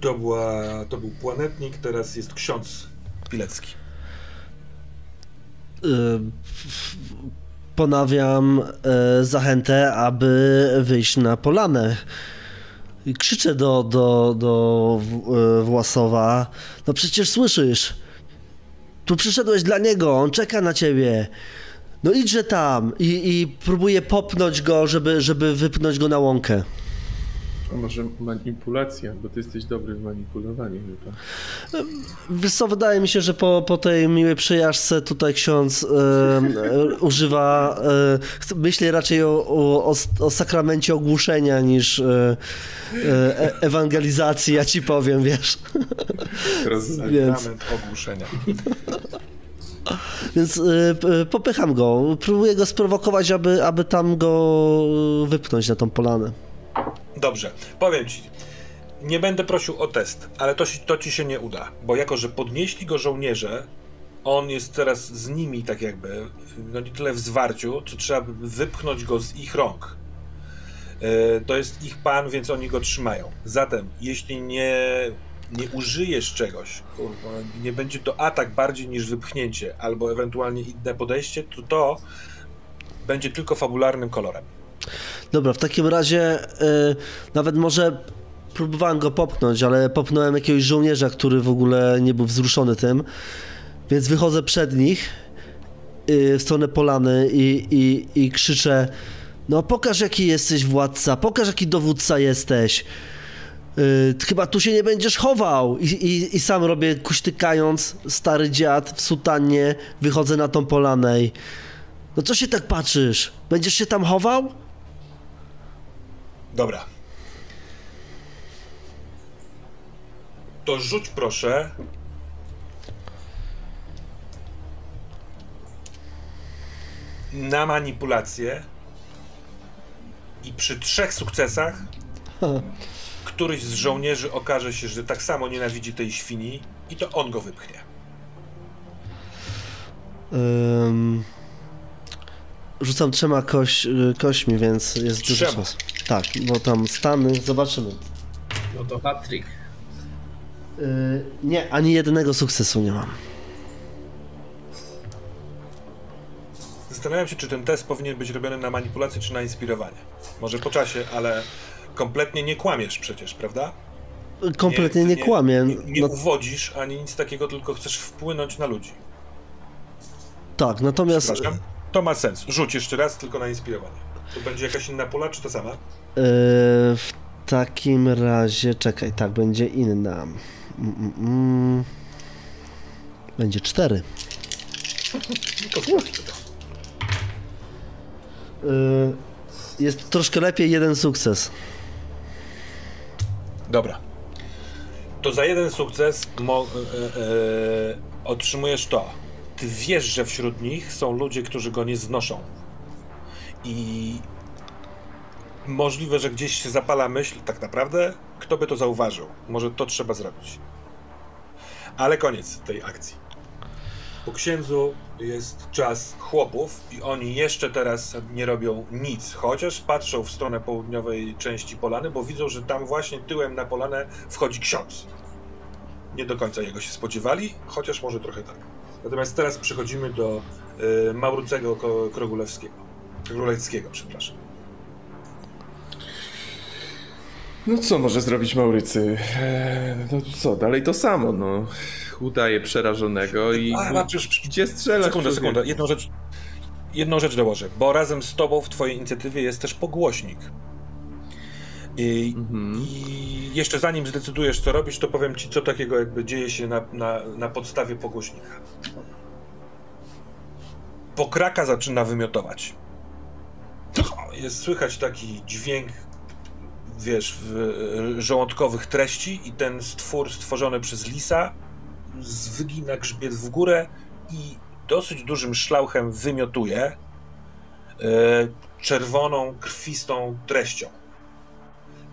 To, była, to był planetnik, teraz jest ksiądz Pilecki. Ponawiam e, zachętę, aby wyjść na polanę. Krzyczę do, do, do e, Własowa. No przecież słyszysz. Tu przyszedłeś dla niego, on czeka na ciebie. No idźże tam i, i próbuję popnąć go, żeby, żeby wypnąć go na łąkę. A może manipulacja, bo ty jesteś dobry w manipulowaniu chyba. Wiesz co, wydaje mi się, że po, po tej miłej przejażdżce tutaj ksiądz e, e, używa, e, myśli raczej o, o, o, sakramencie ogłuszenia niż e, e, ewangelizacji, ja ci powiem, wiesz. Sakrament ogłuszenia. Więc y, popycham go, próbuję go sprowokować, aby, aby tam go wypchnąć na tą polanę. Dobrze, powiem ci. Nie będę prosił o test, ale to, to ci się nie uda, bo jako, że podnieśli go żołnierze, on jest teraz z nimi tak jakby, no nie tyle w zwarciu, co trzeba wypchnąć go z ich rąk. Yy, to jest ich pan, więc oni go trzymają. Zatem, jeśli nie, nie użyjesz czegoś, kurwa, nie będzie to atak bardziej niż wypchnięcie, albo ewentualnie inne podejście, to to będzie tylko fabularnym kolorem. Dobra, w takim razie yy, nawet może próbowałem go popchnąć, ale popchnąłem jakiegoś żołnierza, który w ogóle nie był wzruszony tym, więc wychodzę przed nich yy, w stronę polany i, i, i krzyczę no pokaż jaki jesteś władca, pokaż jaki dowódca jesteś. Yy, chyba tu się nie będziesz chował. I, i, I, sam robię kuśtykając, stary dziad w sutannie, wychodzę na tą polanę i... No co się tak patrzysz? Będziesz się tam chował? Dobra. To rzuć proszę. Na manipulację. I przy trzech sukcesach któryś z żołnierzy okaże się, że tak samo nienawidzi tej świni i to on go wypchnie. Um, rzucam trzema koś, kośćmi, więc jest dużo czas. Tak, bo tam Stany, zobaczymy. No to hat-trick. Yy, nie, ani jednego sukcesu nie mam. Zastanawiam się, czy ten test powinien być robiony na manipulację, czy na inspirowanie. Może po czasie, ale kompletnie nie kłamiesz przecież, prawda? Kompletnie nie, nie kłamię. Nie, nie no... uwodzisz ani nic takiego, tylko chcesz wpłynąć na ludzi. Tak, natomiast... To ma sens. Rzuć jeszcze raz, tylko na inspirowanie. To będzie jakaś inna pula, czy to sama? Yy, w takim razie, czekaj, tak, będzie inna. Mm, mm, mm. Będzie cztery. Yy, jest troszkę lepiej, jeden sukces. Dobra. To za jeden sukces mo- e, e, otrzymujesz to. Ty wiesz, że wśród nich są ludzie, którzy go nie znoszą. I możliwe, że gdzieś się zapala myśl, tak naprawdę, kto by to zauważył? Może to trzeba zrobić. Ale koniec tej akcji. Po księdzu jest czas chłopów i oni jeszcze teraz nie robią nic, chociaż patrzą w stronę południowej części polany, bo widzą, że tam właśnie tyłem na polanę wchodzi ksiądz. Nie do końca jego się spodziewali, chociaż może trochę tak. Natomiast teraz przechodzimy do y, Maurycego Krogulewskiego. Królewskiego, przepraszam. No co może zrobić Maurycy? Eee, no co, dalej to samo, no. Udaje przerażonego i a, gdzie strzela? Sekunda, sekunda. Jedną rzecz, jedną rzecz dołożę, bo razem z tobą w twojej inicjatywie jest też pogłośnik. I, mhm. I, jeszcze zanim zdecydujesz, co robisz, to powiem ci, co takiego jakby dzieje się na, na, na podstawie pogłośnika. Pokraka zaczyna wymiotować. Jest słychać taki dźwięk, wiesz, żołądkowych treści i ten stwór stworzony przez lisa wygina grzbiet w górę i dosyć dużym szlauchem wymiotuje e, czerwoną, krwistą treścią.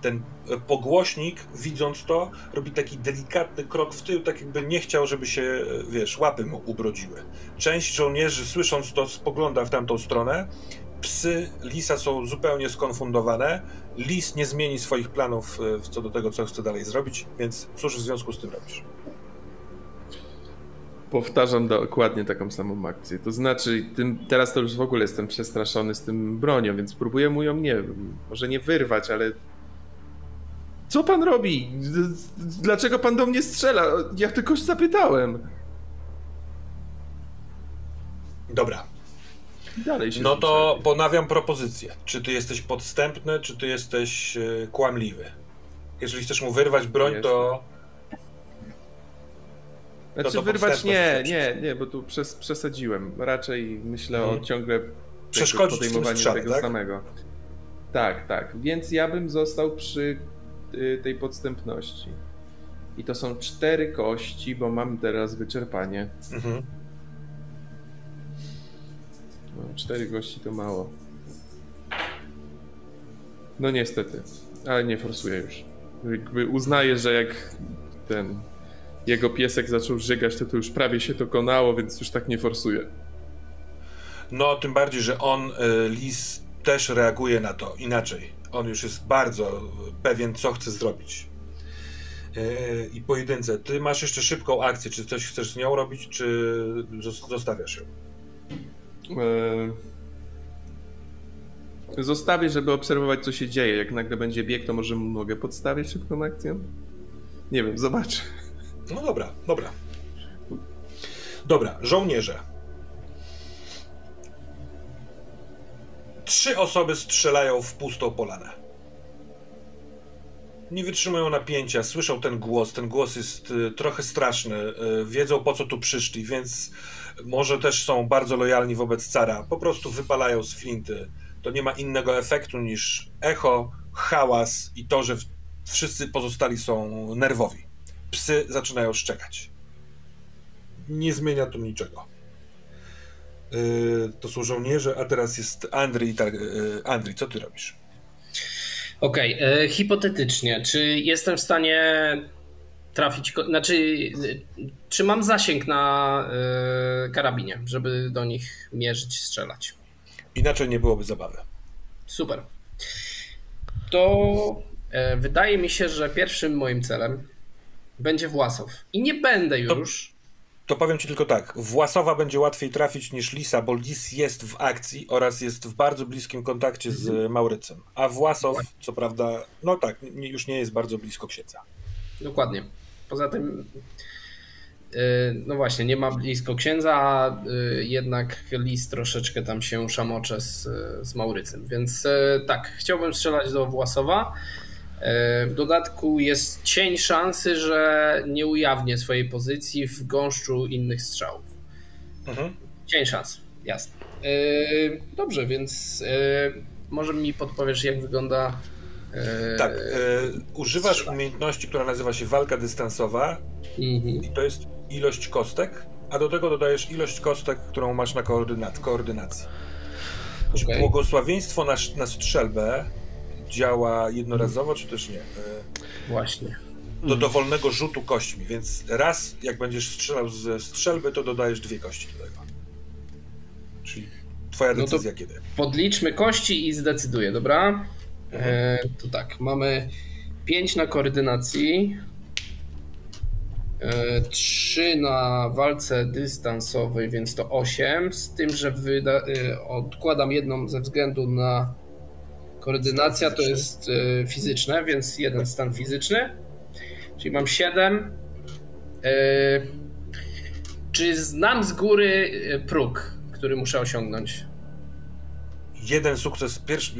Ten pogłośnik, widząc to, robi taki delikatny krok w tył, tak jakby nie chciał, żeby się, wiesz, łapy mu ubrodziły. Część żołnierzy, słysząc to, spogląda w tamtą stronę Psy Lisa są zupełnie skonfundowane. Lis nie zmieni swoich planów e, co do tego, co chce dalej zrobić, więc cóż w związku z tym robisz? Powtarzam dokładnie taką samą akcję. To znaczy, tym, teraz to już w ogóle jestem przestraszony z tym bronią, więc próbuję mu ją nie, może nie wyrwać, ale. Co pan robi? Dlaczego pan do mnie strzela? Ja tylko zapytałem. Dobra. Dalej się no to ponawiam propozycję. Czy ty jesteś podstępny, czy ty jesteś e, kłamliwy? Jeżeli chcesz mu wyrwać broń, to znaczy wyrwać nie, nie, nie, bo tu przes przesadziłem. Raczej myślę hmm. o mhm. ciągle podejmowaniu strzale, tego tak? samego. Tak, tak. Więc ja bym został przy y, tej podstępności. I to są cztery kości, bo mam teraz wyczerpanie. Mhm. No, cztery kości to mało. No niestety, ale nie forsuję już. Jakby uznaję, że jak ten jego piesek zaczął żygać, to to już prawie się to konało, więc już tak nie forsuje. No, tym bardziej, że on, y, Lis, też reaguje na to inaczej. On już jest bardzo pewien, co chce zrobić. Y, I pojedynce. Ty masz jeszcze szybką akcję. Czy coś chcesz z nią robić, czy zostawiasz ją? E, zostawię, żeby obserwować, co się dzieje. Jak nagle będzie bieg, to może mogę podstawić szybką akcję? Nie wiem, zobaczę. No dobra, dobra. Dobra, żołnierze. Trzy osoby strzelają w pustą polanę. Nie wytrzymują napięcia, słyszą ten głos. Ten głos jest y, trochę straszny. Y, wiedzą po co tu przyszli, więc może też są bardzo lojalni wobec cara. Po prostu wypalają z flinty. To nie ma innego efektu niż echo, hałas i to, że wszyscy pozostali są nerwowi psy zaczynają szczekać. Nie zmienia to niczego. Yy, to są żołnierze, a teraz jest Andrzej. Tak, yy, Andrzej, co ty robisz? Okej, okay, yy, hipotetycznie, czy jestem w stanie trafić, znaczy, czy mam zasięg na yy, karabinie, żeby do nich mierzyć, strzelać? Inaczej nie byłoby zabawy. Super. To yy, wydaje mi się, że pierwszym moim celem będzie Własow. I nie będę już. To, to powiem ci tylko tak. Własowa będzie łatwiej trafić niż Lisa, bo Lis jest w akcji oraz jest w bardzo bliskim kontakcie z mhm. Maurycem. A Własow, co prawda, no tak, już nie jest bardzo blisko księdza. Dokładnie. Poza tym, no właśnie, nie ma blisko księdza, a yy, jednak Lis troszeczkę tam się szamocze z, z Maurycem. Więc yy, tak, chciałbym strzelać do Własowa. W dodatku jest cień szansy, że nie ujawnię swojej pozycji w gąszczu innych strzałów. Mhm. Cień szans, jasne. Dobrze, więc może mi podpowiesz, jak wygląda. Tak, używasz umiejętności, która nazywa się walka dystansowa mhm. i to jest ilość kostek, a do tego dodajesz ilość kostek, którą masz na koordynat, koordynacji. Okay. Błogosławieństwo na, na strzelbę działa jednorazowo, czy też nie? E, Właśnie. Do dowolnego rzutu kośćmi, więc raz jak będziesz strzelał ze strzelby, to dodajesz dwie kości do tego. Czyli twoja decyzja no kiedy. Podliczmy kości i zdecyduję, dobra? Mhm. E, to tak, mamy 5 na koordynacji, 3 na walce dystansowej, więc to 8, z tym, że wyda- e, odkładam jedną ze względu na Koordynacja to jest y, fizyczne, więc jeden stan fizyczny. Czyli mam 7. Y, czy znam z góry próg, który muszę osiągnąć? Jeden sukces, pierwszy,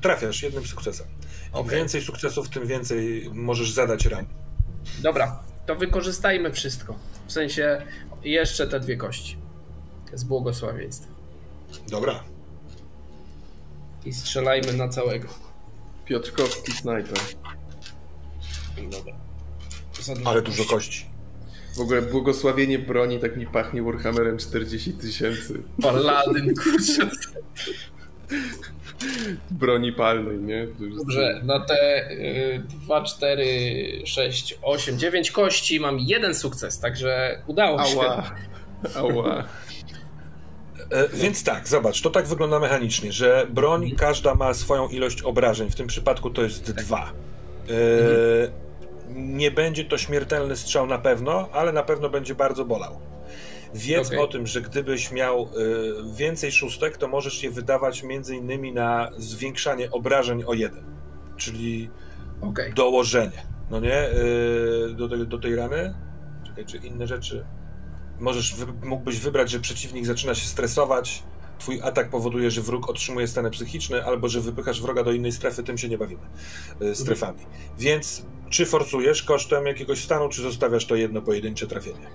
trafiasz jednym sukcesem. Im okay. więcej sukcesów, tym więcej możesz zadać ram. Dobra, to wykorzystajmy wszystko. W sensie jeszcze te dwie kości z błogosławieństwa. Dobra i strzelajmy na całego. Piotrkowski snajper. Dobra. Ale dużo kości. W ogóle błogosławienie broni tak mi pachnie Warhammerem 40 tysięcy. Paladyn, kurczę. Broni palnej, nie? Dobrze, na te y, 2, 4, 6, 8, 9 kości mam jeden sukces, także udało mi się. Ała. Ała. E, więc tak, zobacz, to tak wygląda mechanicznie, że broń każda ma swoją ilość obrażeń. W tym przypadku to jest tak. dwa. E, mhm. Nie będzie to śmiertelny strzał na pewno, ale na pewno będzie bardzo bolał. Wiedz okay. o tym, że gdybyś miał y, więcej szóstek, to możesz je wydawać między innymi na zwiększanie obrażeń o jeden, czyli okay. dołożenie, no nie, y, do, do tej rany. Czekaj, czy inne rzeczy. Możesz, mógłbyś wybrać, że przeciwnik zaczyna się stresować, twój atak powoduje, że wróg otrzymuje stany psychiczne, albo że wypychasz wroga do innej strefy, tym się nie bawimy y, strefami. Mhm. Więc czy forsujesz kosztem jakiegoś stanu, czy zostawiasz to jedno pojedyncze trafienie?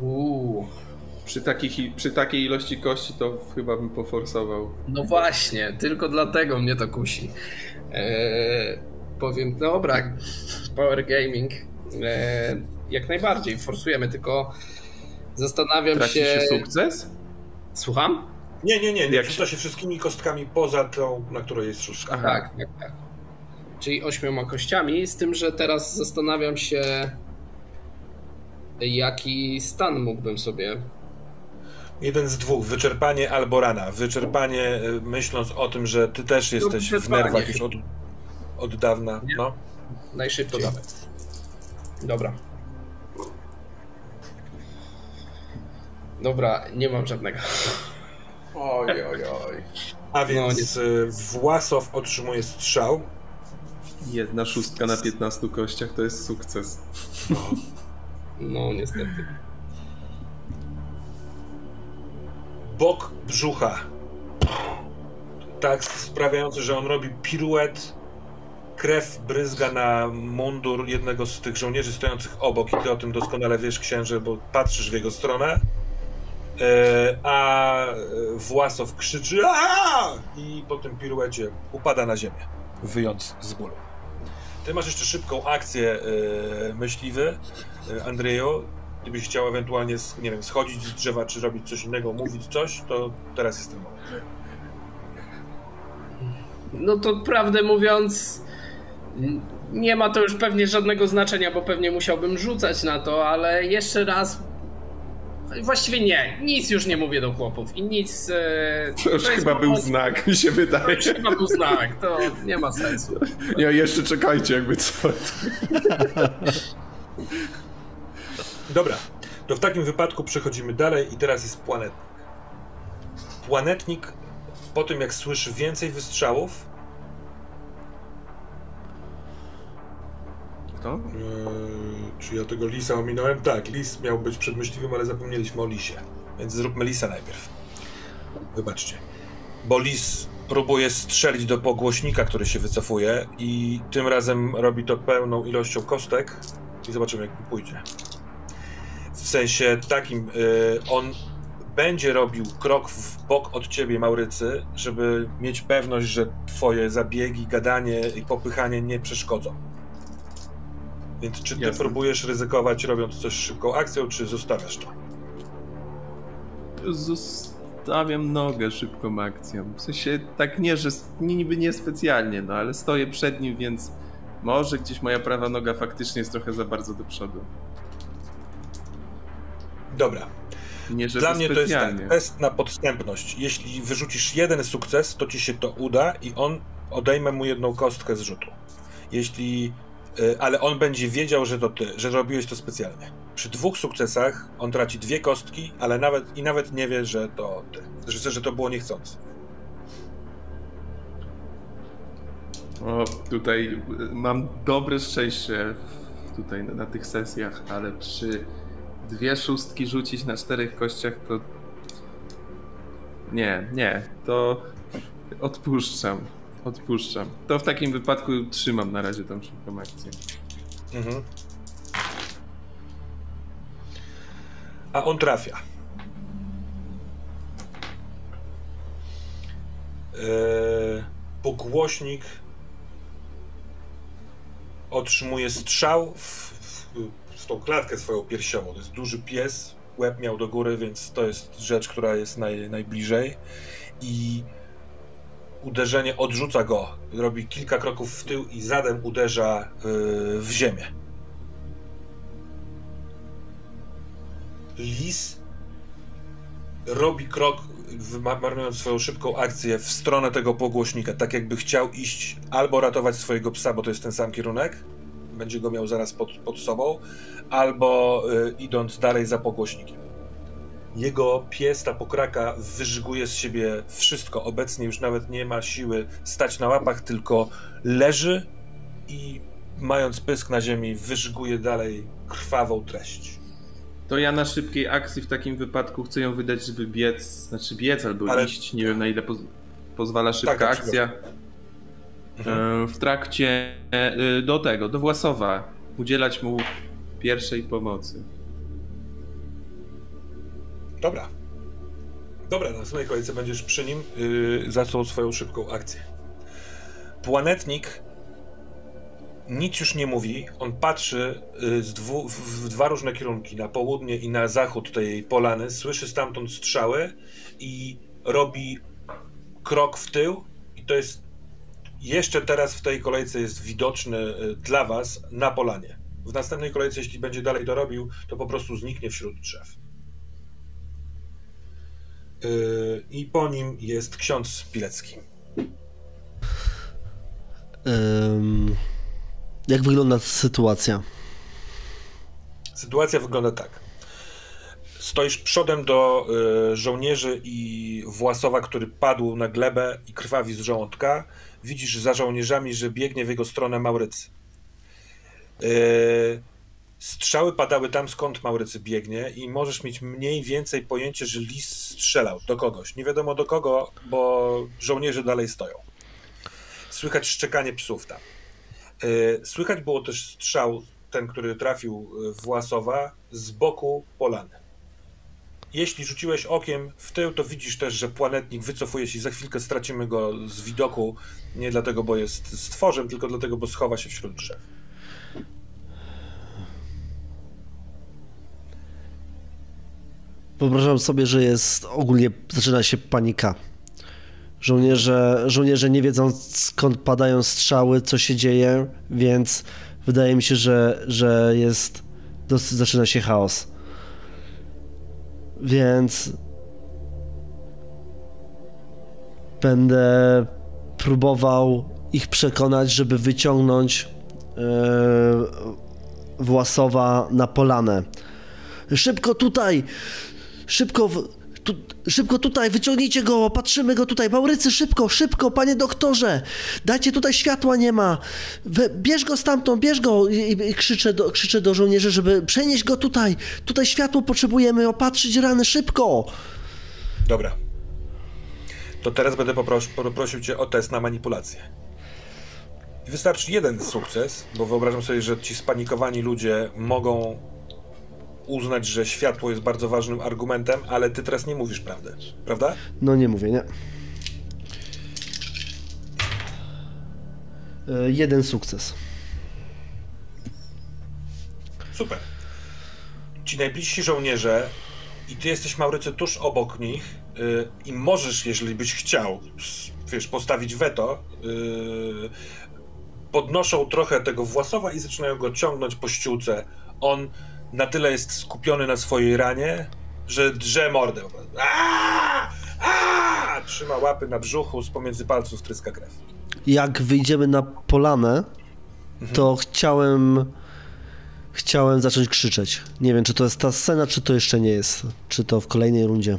Uuu. Przy, takich, przy takiej ilości kości to chyba bym poforsował. No właśnie, tylko dlatego mnie to kusi. Eee, powiem, dobra, Power Gaming. Eee, jak najbardziej, forsujemy, tylko zastanawiam Traci się... się sukces? Słucham? Nie, nie, nie, nie. Rzuca się wszystkimi kostkami poza tą, na której jest szóstka. Tak, tak, tak. Czyli ośmioma kościami, z tym, że teraz zastanawiam się jaki stan mógłbym sobie. Jeden z dwóch, wyczerpanie albo rana. Wyczerpanie, y, myśląc o tym, że ty też jesteś w nerwach już od, od dawna. No. Najszybciej. To Dobra. Dobra, nie mam żadnego. Oj, oj, oj. A więc no, y, Własow otrzymuje strzał. Jedna szóstka na 15 kościach to jest sukces. No. Niestety. Bok brzucha. Tak sprawiający, że on robi piruet. Krew bryzga na mundur jednego z tych żołnierzy stojących obok i ty o tym doskonale wiesz, księże, bo patrzysz w jego stronę. E, a Własow krzyczy Aaaa! i po tym piruecie upada na ziemię, wyjąc z bólu. Ty masz jeszcze szybką akcję yy, myśliwy, yy, Andrzeju. Gdybyś chciał ewentualnie, nie wiem, schodzić z drzewa, czy robić coś innego, mówić coś, to teraz jest ten moment. No to prawdę mówiąc, nie ma to już pewnie żadnego znaczenia, bo pewnie musiałbym rzucać na to, ale jeszcze raz Właściwie nie, nic już nie mówię do chłopów i nic. E, to już to chyba był znak, mi się wydaje. To chyba był znak, to nie ma sensu. Nie, jeszcze czekajcie, jakby co. Dobra, to w takim wypadku przechodzimy dalej i teraz jest planetnik. Planetnik po tym jak słyszy więcej wystrzałów, Kto? Eee, czy ja tego Lisa ominąłem? Tak, Lis miał być przed myśliwym, ale zapomnieliśmy o Lisie. Więc zróbmy Lisa najpierw. Wybaczcie. Bo Lis próbuje strzelić do pogłośnika, który się wycofuje i tym razem robi to pełną ilością kostek i zobaczymy jak mu pójdzie. W sensie takim, yy, on będzie robił krok w bok od ciebie, Maurycy, żeby mieć pewność, że twoje zabiegi, gadanie i popychanie nie przeszkodzą. Więc czy ty Jasne. próbujesz ryzykować robiąc coś szybką akcją, czy zostawiasz to? Zostawiam nogę szybką akcją. W sensie tak nie, że niby nie specjalnie, no ale stoję przed nim, więc może gdzieś moja prawa noga faktycznie jest trochę za bardzo do przodu. Dobra. Nie, Dla mnie specjalnie. to jest tak, test na podstępność. Jeśli wyrzucisz jeden sukces, to ci się to uda i on odejmę mu jedną kostkę z rzutu. Jeśli Y, ale on będzie wiedział, że to ty, że robiłeś to specjalnie. Przy dwóch sukcesach on traci dwie kostki, ale nawet i nawet nie wie, że to ty, że, że to było niechcący. O, tutaj mam dobre szczęście tutaj na, na tych sesjach, ale przy dwie szóstki rzucić na czterech kościach to nie, nie, to odpuszczam. Odpuszczam. To w takim wypadku trzymam na razie tą szybką akcję. Mhm. A on trafia. Eee, pogłośnik otrzymuje strzał w, tą klatkę swoją piersiową. To jest duży pies, łeb miał do góry, więc to jest rzecz, która jest naj, najbliżej. I uderzenie odrzuca go. Robi kilka kroków w tył i zadem uderza yy, w ziemię. Lis robi krok, marnując swoją szybką akcję w stronę tego pogłośnika, tak jakby chciał iść albo ratować swojego psa, bo to jest ten sam kierunek, będzie go miał zaraz pod, pod sobą, albo y, idąc dalej za pogłośnikiem. Jego pies, ta pokraka, wyżyguje z siebie wszystko. Obecnie już nawet nie ma siły stać na łapach, tylko leży i mając pysk na ziemi, wyżyguje dalej krwawą treść. To ja na szybkiej akcji w takim wypadku chcę ją wydać, żeby biec, znaczy biec albo Ale... iść, nie wiem na ile poz pozwala szybka tak, tak akcja. Mhm. W trakcie e, do tego, do Własowa, udzielać mu pierwszej pomocy. Dobra. Dobra, na następnej kolejce będziesz przy nim yy, zaczął swoją szybką akcję. Planetnik nic już nie mówi. On patrzy y, dwu, w dwa różne kierunki, na południe i na zachód tej polany. Słyszy stamtąd strzały i robi krok w tył. I to jest jeszcze teraz w tej kolejce jest widoczny y, dla was na polanie. W następnej kolejce, jeśli będzie dalej to robił, to po prostu zniknie wśród drzew. Y, I po nim jest ksiądz Pilecki. Um jak wygląda sytuacja? Sytuacja wygląda tak. Stoisz przodem do y, żołnierzy i Własowa, który padł na glebę i krwawi z żołądka. Widzisz za żołnierzami, że biegnie w jego stronę Maurycy. Y, strzały padały tam, skąd Maurycy biegnie i możesz mieć mniej więcej pojęcie, że lis strzelał do kogoś. Nie wiadomo do kogo, bo żołnierze dalej stoją. Słychać szczekanie psów tam. E, słychać było też strzał, ten, który trafił e, w Własowa, z boku polany. Jeśli rzuciłeś okiem w tył, to widzisz też, że planetnik wycofuje się i za chwilkę stracimy go z widoku. Nie dlatego, bo jest stworzem, tylko dlatego, bo schowa się wśród drzew. Wyobrażam sobie, że jest ogólnie zaczyna się panika. Żołnierze, żołnierze nie wiedzą skąd padają strzały, co się dzieje, więc wydaje mi się, że, że jest. Dosyć, zaczyna się chaos. Więc. Będę próbował ich przekonać, żeby wyciągnąć yy, Własowa na polanę. Szybko tutaj! Szybko! W tu, szybko tutaj, wyciągnijcie go, patrzymy go tutaj. Maurycy, szybko, szybko, panie doktorze, dajcie tutaj światła, nie ma. We, bierz go stamtąd, bierz go. I, i krzyczę, do, krzyczę do żołnierzy, żeby przenieść go tutaj. Tutaj światło potrzebujemy, opatrzyć rany, szybko. Dobra. To teraz będę popros poprosił cię o test na manipulację. Wystarczy jeden sukces, bo wyobrażam sobie, że ci spanikowani ludzie mogą uznać, że światło jest bardzo ważnym argumentem, ale ty teraz nie mówisz prawdy, prawda? No nie mówię, nie. E, jeden sukces. Super. Ci najbliżsi żołnierze i ty jesteś Maurycy tuż obok nich yy, i możesz, jeżeli byś chciał, wiesz, postawić weto, yy, podnoszą trochę tego Własowa i zaczynają go ciągnąć po ściółce. On na tyle jest skupiony na swojej ranie, że drze mordę. Aaaa! Aaaa! Trzyma łapy na brzuchu, z pomiędzy palców tryska krew. Jak wyjdziemy na polanę, to mhm. chciałem chciałem zacząć krzyczeć. Nie wiem, czy to jest ta scena, czy to jeszcze nie jest. Czy to w kolejnej rundzie?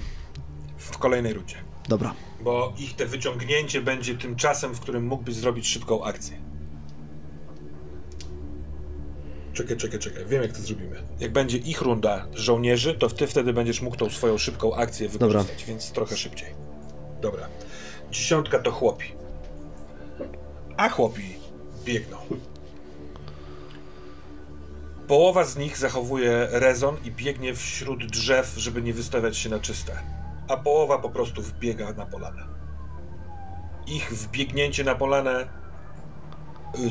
W kolejnej rundzie. Dobra. Bo ich te wyciągnięcie będzie tym czasem, w którym mógłbyś zrobić szybką akcję. Czekaj, czekaj, czekaj. Wiem, jak to zrobimy. Jak będzie ich runda żołnierzy, to ty wtedy będziesz mógł tą swoją szybką akcję wykorzystać, Dobra. więc trochę szybciej. Dobra. Dziesiątka to chłopi. A chłopi biegną. Połowa z nich zachowuje rezon i biegnie wśród drzew, żeby nie wystawiać się na czyste. A połowa po prostu wbiega na polanę. Ich wbiegnięcie na polanę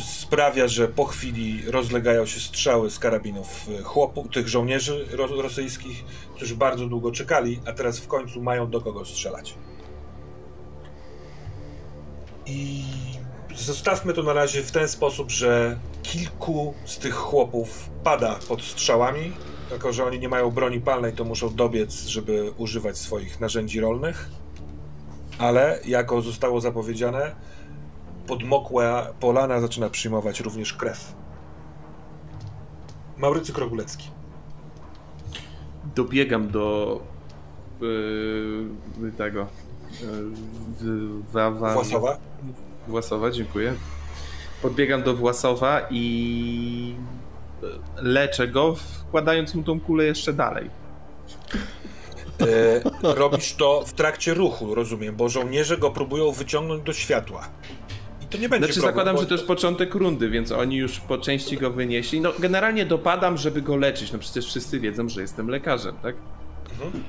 sprawia, że po chwili rozlegają się strzały z karabinów e, chłopów, tych żołnierzy rosyjskich, którzy bardzo długo czekali, a teraz w końcu mają do kogo strzelać. I zostawmy to na razie w ten sposób, że kilku z tych chłopów pada pod strzałami, jako że oni nie mają broni palnej, to muszą dobiec, żeby używać swoich narzędzi rolnych. Ale, jako zostało zapowiedziane, podmokła polana zaczyna przyjmować również krew. Maurycy Krogulecki. Dobiegam do yy, tego. Yy, wa, wa, Własowa? Własowa, dziękuję. Podbiegam do Własowa i leczę go, wkładając mu tą kulę jeszcze dalej. E, robisz to w trakcie ruchu, rozumiem, bo żołnierze go próbują wyciągnąć do światła. To nie będzie Znaczy problem, zakładam, bo... że to jest początek rundy, więc oni już po części go wynieśli. No generalnie dopadam, żeby go leczyć. No przecież wszyscy wiedzą, że jestem lekarzem, tak? Mhm.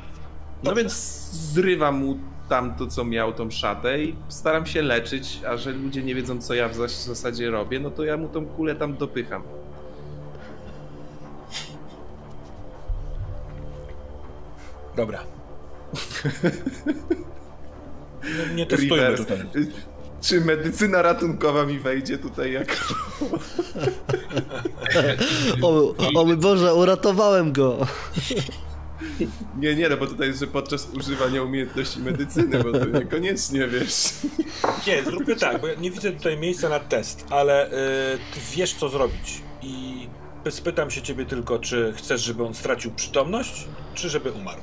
No więc zrywam mu tam to, co miał, tą szatę i staram się leczyć, a że ludzie nie wiedzą, co ja w zasadzie robię, no to ja mu tą kulę tam dopycham. Dobra. Nie, nie testujmy tutaj. Czy medycyna ratunkowa mi wejdzie tutaj jako... o, o mój Boże, uratowałem go. Nie, nie, no bo tutaj jest, że podczas używania umiejętności medycyny, bo to niekoniecznie, wiesz. Nie, zróbmy tak, bo ja nie widzę tutaj miejsca na test, ale ty wiesz, co zrobić i spytam się ciebie tylko, czy chcesz, żeby on stracił przytomność, czy żeby umarł.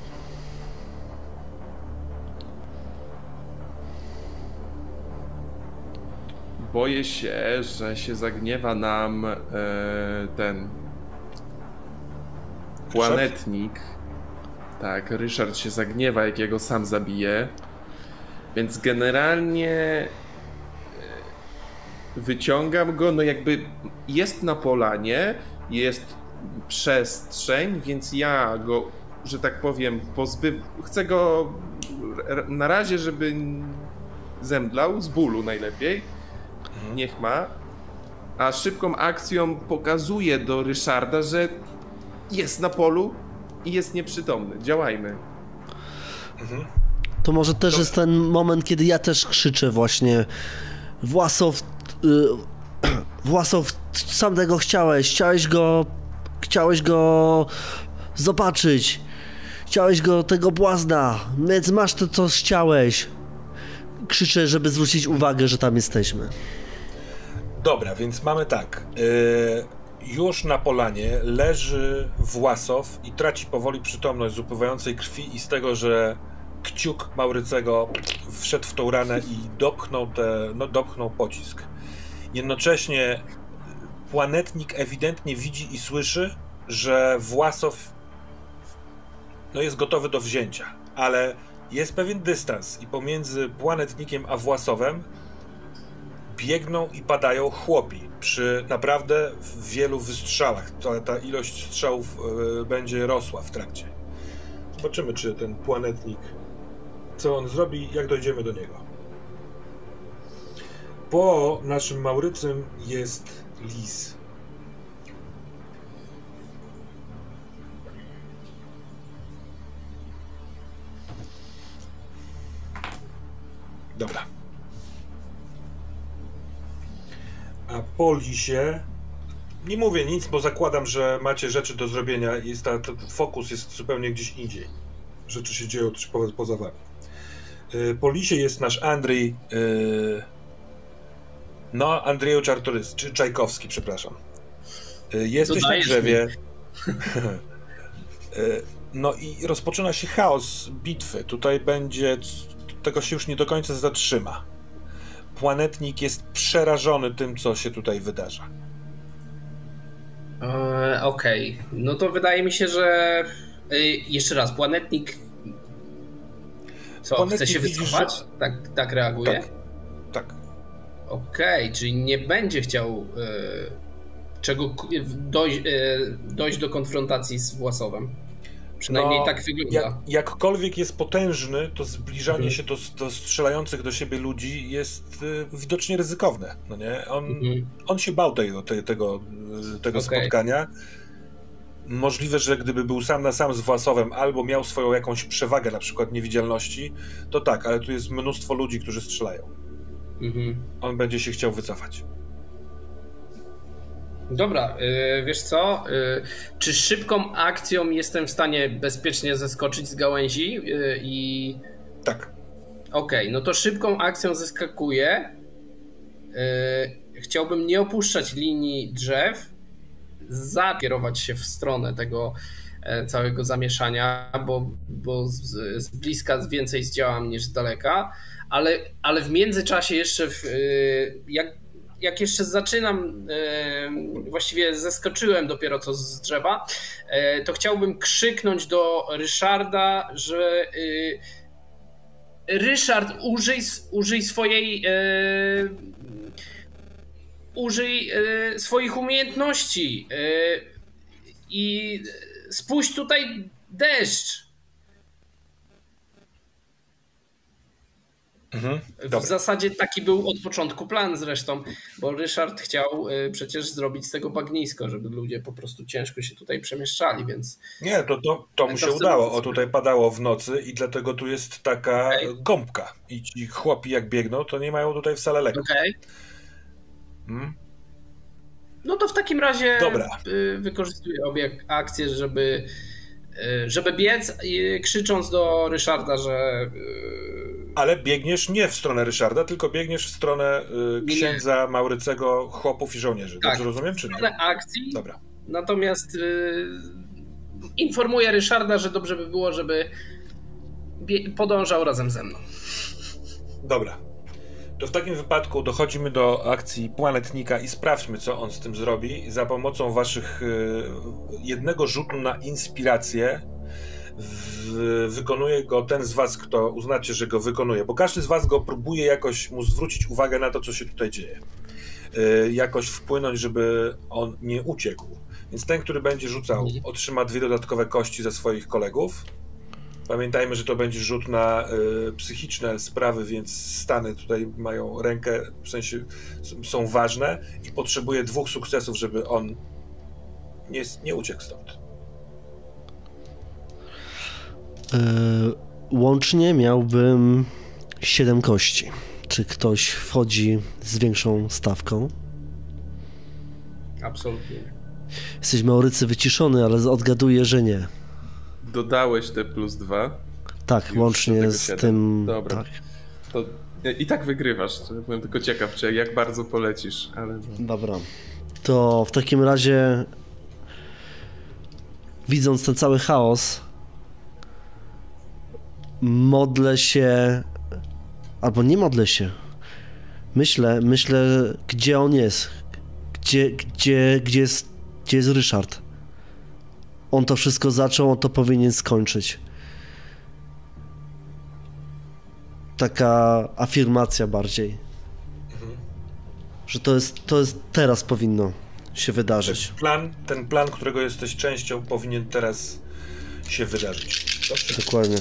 Boję się, że się zagniewa nam e, ten planetnik. Tak, Ryszard się zagniewa, jak jego sam zabije. Więc generalnie e, wyciągam go, no jakby jest na polanie, jest przestrzeń, więc ja go, że tak powiem, pozbyw... Chcę go na razie, żeby zemdlał z bólu najlepiej Mhm. niech ma, a szybką akcją pokazuje do Ryszarda, że jest na polu i jest nieprzytomny. Działajmy. Mhm. To może też Dobrze. jest ten moment, kiedy ja też krzyczę właśnie Własow, yy, Własow, sam tego chciałeś, chciałeś go, chciałeś go zobaczyć, chciałeś go, tego błazna, więc masz to, co chciałeś. Krzyczę, żeby zwrócić uwagę, że tam jesteśmy. Dobra, więc mamy tak. Yy, już na polanie leży Własow i traci powoli przytomność z upływającej krwi i z tego, że kciuk Maurycego wszedł w tą ranę i dopchnął, te, no, dopchnął pocisk. Jednocześnie planetnik ewidentnie widzi i słyszy, że Własow no, jest gotowy do wzięcia, ale jest pewien dystans i pomiędzy planetnikiem a Własowem biegną i padają chłopi przy naprawdę wielu wystrzałach. Ta, ta ilość strzałów y, będzie rosła w trakcie. Zobaczymy, czy ten planetnik, co on zrobi, jak dojdziemy do niego. Po naszym Maurycym jest lis. Dobra. A po lisie nie mówię nic, bo zakładam, że macie rzeczy do zrobienia. Jest ta, ta fokus jest zupełnie gdzieś indziej. Rzeczy się dzieją też po, poza wami. Yy, po lisie jest nasz Andrzej. Yy, no, Andrzeju Czartorys, czy Czajkowski, przepraszam. Yy, jesteś na drzewie. No i rozpoczyna się chaos bitwy. Tutaj będzie. Tego się już nie do końca zatrzyma planetnik jest przerażony tym, co się tutaj wydarza. E, Okej, okay. no to wydaje mi się, że e, jeszcze raz, planetnik co, planetnik chce się wycofać? Że... Tak, tak reaguje? Tak. tak. Okej, okay, czyli nie będzie chciał e, czego dojść, dojść do konfrontacji z Własowem. Przynajmniej no, tak wygląda. Jak, jakkolwiek jest potężny, to zbliżanie mhm. się do, do, strzelających do siebie ludzi jest y, widocznie ryzykowne. No nie? On, mhm. on się bał tego, te, tego, y, tego okay. spotkania. Możliwe, że gdyby był sam na sam z Własowem albo miał swoją jakąś przewagę, na przykład niewidzialności, to tak, ale tu jest mnóstwo ludzi, którzy strzelają. Mhm. On będzie się chciał wycofać. Dobra, yy, wiesz co? Yy, czy szybką akcją jestem w stanie bezpiecznie zeskoczyć z gałęzi yy, i. Tak. Okej, okay, no to szybką akcją zeskakuję. Chciałbym nie opuszczać linii drzew, zakierować się w stronę tego e, całego zamieszania, bo, bo z, z bliska więcej zdziałam niż z daleka, ale, ale w międzyczasie jeszcze w, jak jak jeszcze zaczynam, e, właściwie zeskoczyłem dopiero co z drzewa, e, to chciałbym krzyknąć do Ryszarda, że e, Ryszard, użyj, użyj swojej. Użyj swoich umiejętności i spójrz tutaj deszcz. Mhm, w zasadzie taki był od początku plan zresztą, bo Ryszard chciał y, przecież zrobić z tego bagnisko, żeby ludzie po prostu ciężko się tutaj przemieszczali, więc... Nie, to, to, to mu się udało. O, tutaj padało w nocy i dlatego tu jest taka okay. gąbka. I ci chłopi jak biegną, to nie mają tutaj wcale lekko. Okej. Okay. Hmm? No to w takim razie Dobra. Y, wykorzystuję obie akcje, żeby, żeby biec, krzycząc do Ryszarda, że ale biegniesz nie w stronę Ryszarda, tylko biegniesz w stronę y, księdza Maurycego, chłopów i żołnierzy. Tak, Dobrze rozumiem, czy nie? Akcji. Dobra. Natomiast y, informuję Ryszarda, że dobrze by było, żeby podążał razem ze mną. Dobra. To w takim wypadku dochodzimy do akcji planetnika i sprawdźmy, co on z tym zrobi. Za pomocą waszych y, jednego rzutu na inspirację w, wykonuje go ten z was, kto uznacie, że go wykonuje, bo każdy z was go próbuje jakoś mu zwrócić uwagę na to, co się tutaj dzieje. Yy, jakoś wpłynąć, żeby on nie uciekł. Więc ten, który będzie rzucał, mhm. otrzyma dwie dodatkowe kości ze swoich kolegów. Pamiętajmy, że to będzie rzut na y, psychiczne sprawy, więc stany tutaj mają rękę, w sensie są ważne i potrzebuje dwóch sukcesów, żeby on nie, nie uciekł stąd. E, łącznie miałbym 7 kości. Czy ktoś wchodzi z większą stawką? Absolutnie. Jesteś Maurycy wyciszony, ale odgaduję, że nie. Dodałeś te plus dwa? Tak, łącznie z tym. Dobra. Tak. To i tak wygrywasz. Byłem tylko ciekaw, czy jak bardzo polecisz, ale. No. Dobra. To w takim razie, widząc ten cały chaos, modlę się, albo nie modlę się. Myślę, myślę, gdzie on jest. Gdzie, gdzie, gdzie jest, gdzie jest Ryszard. On to wszystko zaczął, on to powinien skończyć. Taka afirmacja bardziej. Mhm. Że to jest, to jest teraz powinno się wydarzyć. Ten plan, ten plan, którego jesteś częścią, powinien teraz się wydarzyć. Dobrze? Dokładnie.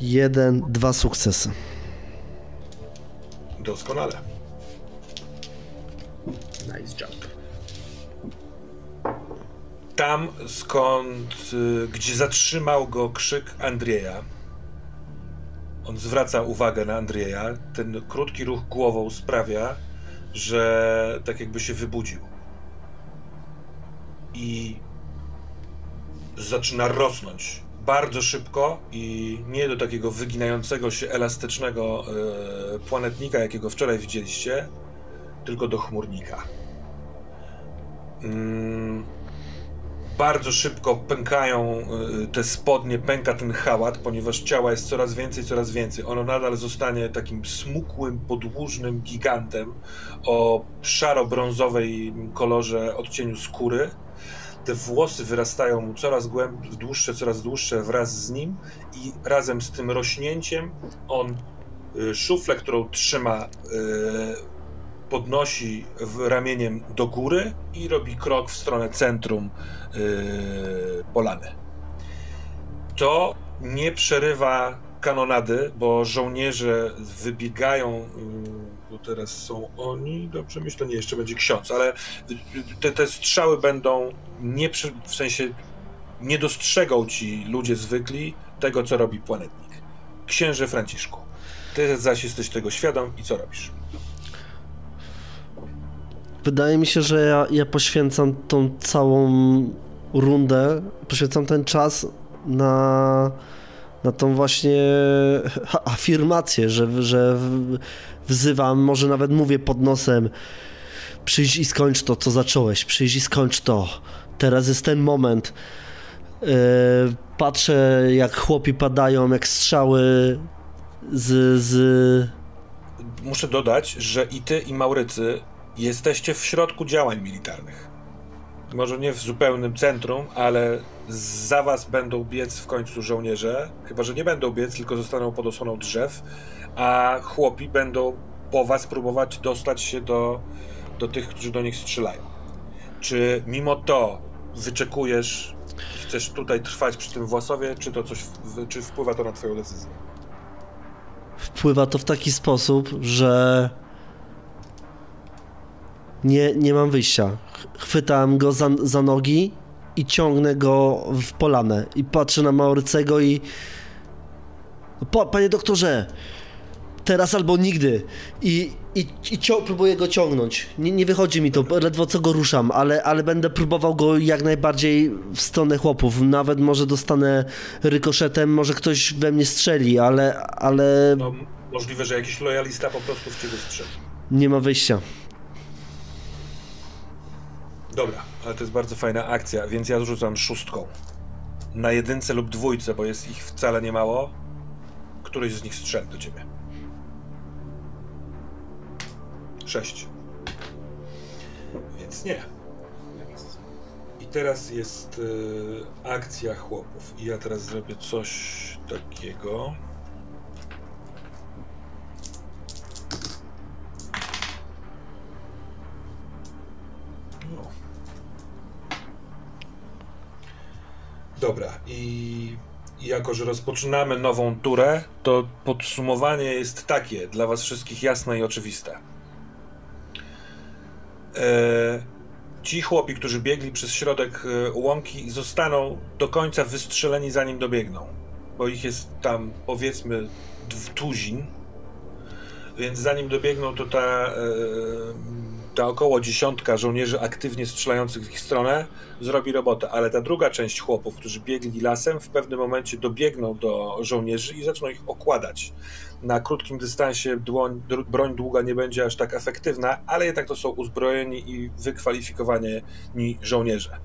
Jeden, dwa sukcesy. Doskonale. Nice job. Tam skąd, y, gdzie zatrzymał go krzyk Andrzeja, on zwraca uwagę na Andrzeja. Ten krótki ruch głową sprawia, że tak jakby się wybudził. I zaczyna rosnąć bardzo szybko i nie do takiego wyginającego się elastycznego e, planetnika, jakiego wczoraj widzieliście, tylko do chmurnika. Mm, bardzo szybko pękają e, te spodnie, pęka ten hałat, ponieważ ciała jest coraz więcej, coraz więcej. Ono nadal zostanie takim smukłym, podłużnym gigantem o szaro-brązowej kolorze odcieniu skóry te włosy wyrastają mu coraz głębiej, dłuższe, coraz dłuższe wraz z nim i razem z tym rośnięciem on y, szuflę, którą trzyma, y, podnosi ramieniem do góry i robi krok w stronę centrum y, polany. To nie przerywa kanonady, bo żołnierze wybiegają bo teraz są oni, dobrze myślę, nie, jeszcze będzie ksiądz, ale te, te strzały będą nie, w sensie nie dostrzegą ci ludzie zwykli tego, co robi planetnik. Księże Franciszku, ty zaś jesteś tego świadom i co robisz? Wydaje mi się, że ja, ja poświęcam tą całą rundę, poświęcam ten czas na, na tą właśnie afirmację, że, że wzywam, może nawet mówię pod nosem, przyjdź i skończ to, co zacząłeś, przyjdź i skończ to. Teraz jest ten moment. Yy, patrzę, jak chłopi padają, jak strzały z, z... Muszę dodać, że i ty, i Maurycy jesteście w środku działań militarnych. Może nie w zupełnym centrum, ale za was będą biec w końcu żołnierze. Chyba, że nie będą biec, tylko zostaną pod osłoną drzew, a chłopi będą po was próbować dostać się do, do tych, którzy do nich strzelają. Czy mimo to wyczekujesz chcesz tutaj trwać przy tym Własowie, czy to coś, czy wpływa to na twoją decyzję? Wpływa to w taki sposób, że nie, nie mam wyjścia. Chwytam go za, za nogi i ciągnę go w polanę. I patrzę na Maurycego i... Po, panie doktorze, teraz albo nigdy. I, i, i cio- próbuję go ciągnąć. Nie, nie wychodzi mi to, ledwo co go ruszam, ale, ale będę próbował go jak najbardziej w stronę chłopów. Nawet może dostanę rykoszetem, może ktoś we mnie strzeli, ale... ale... No, możliwe, że jakiś lojalista po prostu w ciebie strzeli. Nie ma wyjścia. Dobra, ale to jest bardzo fajna akcja, więc ja rzucam szóstką. Na jedynce lub dwójce, bo jest ich wcale nie mało. Któryś z nich strzeli do ciebie. Sześć. Więc nie. I teraz jest y, akcja chłopów. I ja teraz zrobię coś takiego. Dobra, i jako, że rozpoczynamy nową turę, to podsumowanie jest takie, dla was wszystkich jasne i oczywiste. Eee, ci chłopi, którzy biegli przez środek e, łąki, zostaną do końca wystrzeleni, zanim dobiegną. Bo ich jest tam, powiedzmy, tuzin. Więc zanim dobiegną, to ta e, ta około dziesiątka żołnierzy aktywnie strzelających w ich stronę zrobi robotę, ale ta druga część chłopów, którzy biegli lasem, w pewnym momencie dobiegną do żołnierzy i zaczną ich okładać. Na krótkim dystansie dłoń, broń długa nie będzie aż tak efektywna, ale jednak to są uzbrojeni i wykwalifikowani żołnierze.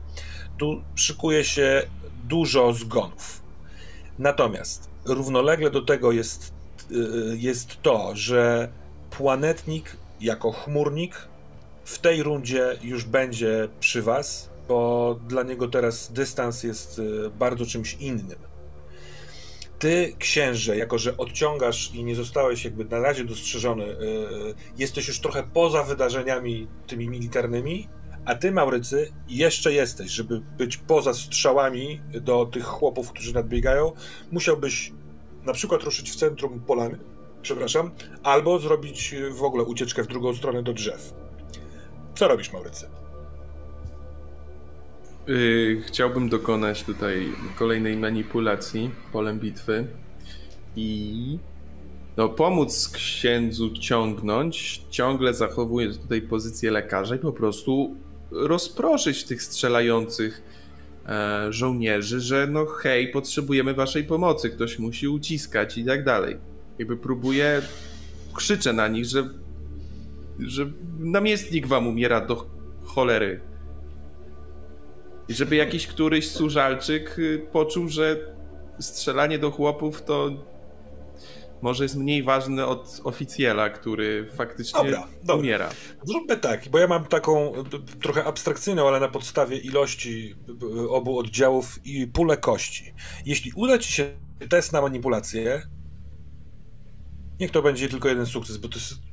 Tu szykuje się dużo zgonów. Natomiast równolegle do tego jest, y, jest to, że planetnik jako chmurnik w tej rundzie już będzie przy was, bo dla niego teraz dystans jest y, bardzo czymś innym. Ty, księże, jako że odciągasz i nie zostałeś jakby na razie dostrzeżony, y, jesteś już trochę poza wydarzeniami tymi militarnymi, a ty, Maurycy, jeszcze jesteś, żeby być poza strzałami do tych chłopów, którzy nadbiegają, musiałbyś na przykład ruszyć w centrum polany, przepraszam, albo zrobić w ogóle ucieczkę w drugą stronę do drzew. Co robisz, Maurycy? Yy, chciałbym dokonać tutaj kolejnej manipulacji polem bitwy i no, pomóc księdzu ciągnąć, ciągle zachowując tutaj pozycję lekarza i po prostu rozproszyć tych strzelających e, żołnierzy, że no hej, potrzebujemy waszej pomocy, ktoś musi uciskać i tak dalej. Jakby próbuję, krzyczę na nich, że że namiestnik wam umiera do cholery. I żeby jakiś któryś służalczyk y, poczuł, że strzelanie do chłopów to może jest mniej ważne od oficjela, który faktycznie dobra, dobra. umiera. Zróbmy tak, bo ja mam taką trochę abstrakcyjną, ale na podstawie ilości obu oddziałów i pulę kości. Jeśli uda ci się test na manipulację, niech to będzie tylko jeden sukces, bo to jest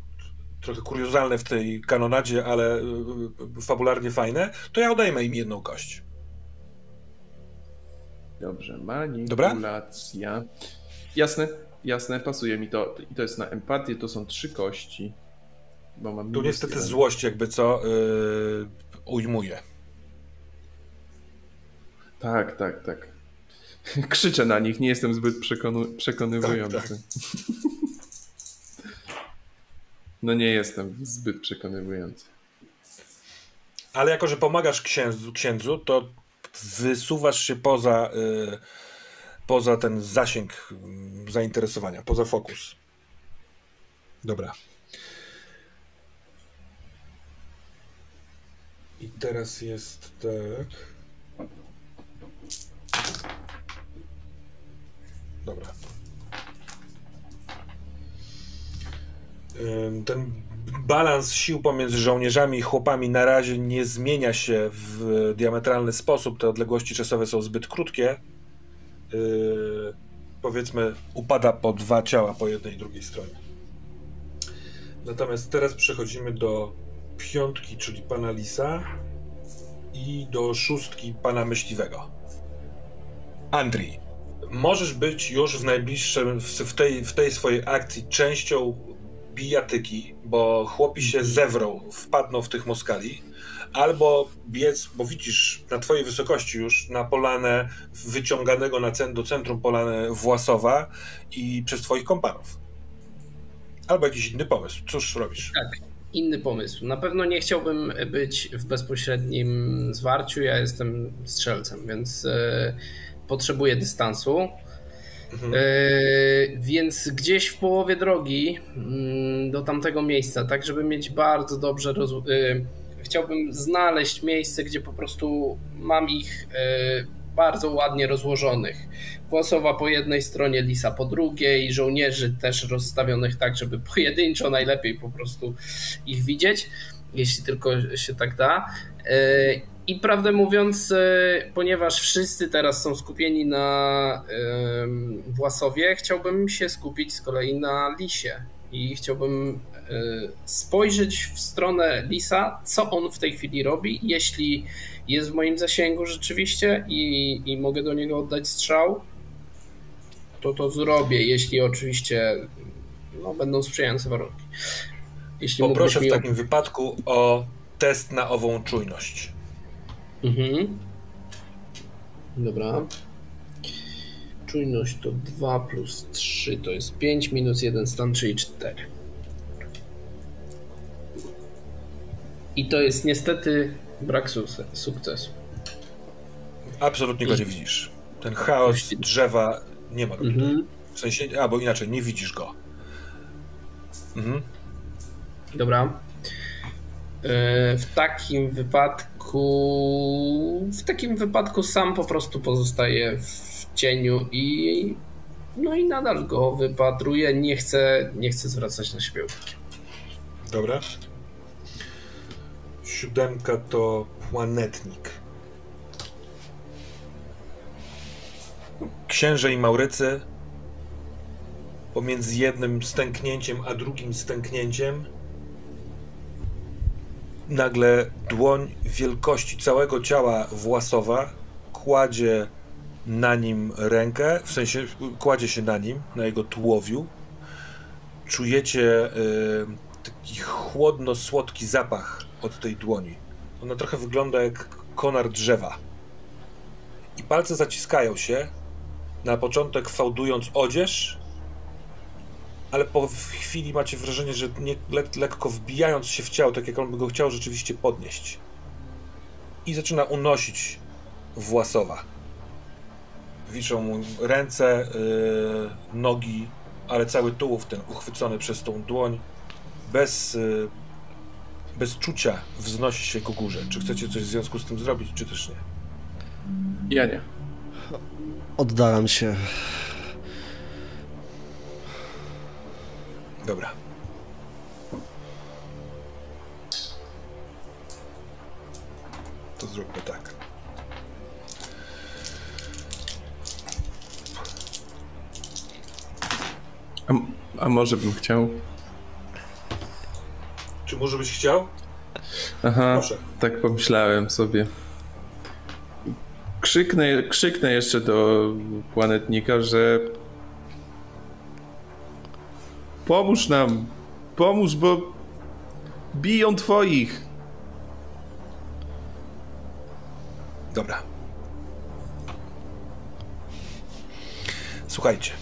trochę kuriozalne w tej kanonadzie, ale y, y, fabularnie fajne, to ja odejmę im jedną kość. Dobrze, manipulacja. Dobra? Jasne, jasne, pasuje mi to. I to jest na empatię, to są trzy kości. Bo mam tu niestety jeden. złość jakby co yy, ujmuje. Tak, tak, tak. Krzyczę na nich, nie jestem zbyt przekonu- przekonywujący. Tak, tak. No nie jestem zbyt przekonywujący. Ale jako, że pomagasz księdzu, księdzu to wysuwasz się poza, y, poza ten zasięg y, zainteresowania, poza fokus. Dobra. I teraz jest tak. Dobra. Ten balans sił pomiędzy żołnierzami i chłopami na razie nie zmienia się w diametralny sposób. Te odległości czasowe są zbyt krótkie. Yy, powiedzmy, upada po dwa ciała po jednej i drugiej stronie. Natomiast teraz przechodzimy do piątki, czyli pana Lisa i do szóstki pana myśliwego. Andrii, możesz być już w najbliższym, w tej, w tej swojej akcji częścią bijatyki, bo chłopi się zewrą, wpadną w tych moskali, albo biec, bo widzisz na twojej wysokości już na polanę wyciąganego na cen, do centrum polanę Własowa i przez twoich kompanów. Albo jakiś inny pomysł. Cóż robisz? Tak, inny pomysł. Na pewno nie chciałbym być w bezpośrednim zwarciu. Ja jestem strzelcem, więc e, potrzebuję dystansu. Mhm. E, więc gdzieś w połowie drogi mm, do tamtego miejsca, tak żeby mieć bardzo dobrze roz... E, chciałbym znaleźć miejsce, gdzie po prostu mam ich bardzo ładnie rozłożonych. Włosowa po jednej stronie, Lisa po drugiej, żołnierzy też rozstawionych tak, żeby pojedynczo najlepiej po prostu ich widzieć, jeśli tylko się tak da. I prawdę mówiąc, ponieważ wszyscy teraz są skupieni na Własowie, chciałbym się skupić z kolei na Lisie. I chciałbym spojrzeć w stronę Lisa, co on w tej chwili robi, jeśli jest w moim zasięgu rzeczywiście i, i mogę do niego oddać strzał, to to zrobię, jeśli oczywiście no, będą sprzyjające warunki. Jeśli Poproszę w takim wypadku o test na ową czujność. Mhm. Dobra. Czujność to 2 plus 3 to jest 5 minus 1 stan, czyli 4. I to jest niestety brak sukcesu. Absolutnie go nie widzisz. Ten chaos drzewa nie ma go mhm. W sensie, albo inaczej, nie widzisz go. Mhm. Dobra. E, w takim wypadku w takim wypadku sam po prostu pozostaje w cieniu i no i nadal go wypatruję. Nie chcę, nie chcę zwracać na siebie uwagi. Dobra. Siódemka to planetnik. Księże i Maurycy pomiędzy jednym stęknięciem a drugim stęknięciem nagle dłoń wielkości całego ciała Własowa kładzie na nim rękę, w sensie kładzie się na nim, na jego tułowiu. Czujecie y, taki chłodno-słodki zapach od tej dłoni. Ona trochę wygląda jak konar drzewa. I palce zaciskają się, na początek fałdując odzież, ale po chwili macie wrażenie, że nie, le, lekko wbijając się w ciało, tak jak on by go chciał rzeczywiście podnieść. I zaczyna unosić Własowa. Wiszą mu ręce, yy, nogi, ale cały tułów ten uchwycony przez tą dłoń, bez, yy, bez czucia wznosi się ku górze. Czy chcecie coś w związku z tym zrobić, czy też nie? Ja nie. Oddalam się. Dobra. To zróbmy tak. A, a może bym chciał? Czy może byś chciał? Aha, Proszę. tak pomyślałem sobie. Krzyknę, krzyknę jeszcze do planetnika, że pomóż nam, pomóż, bo biją twoich. Dobra. Słuchajcie.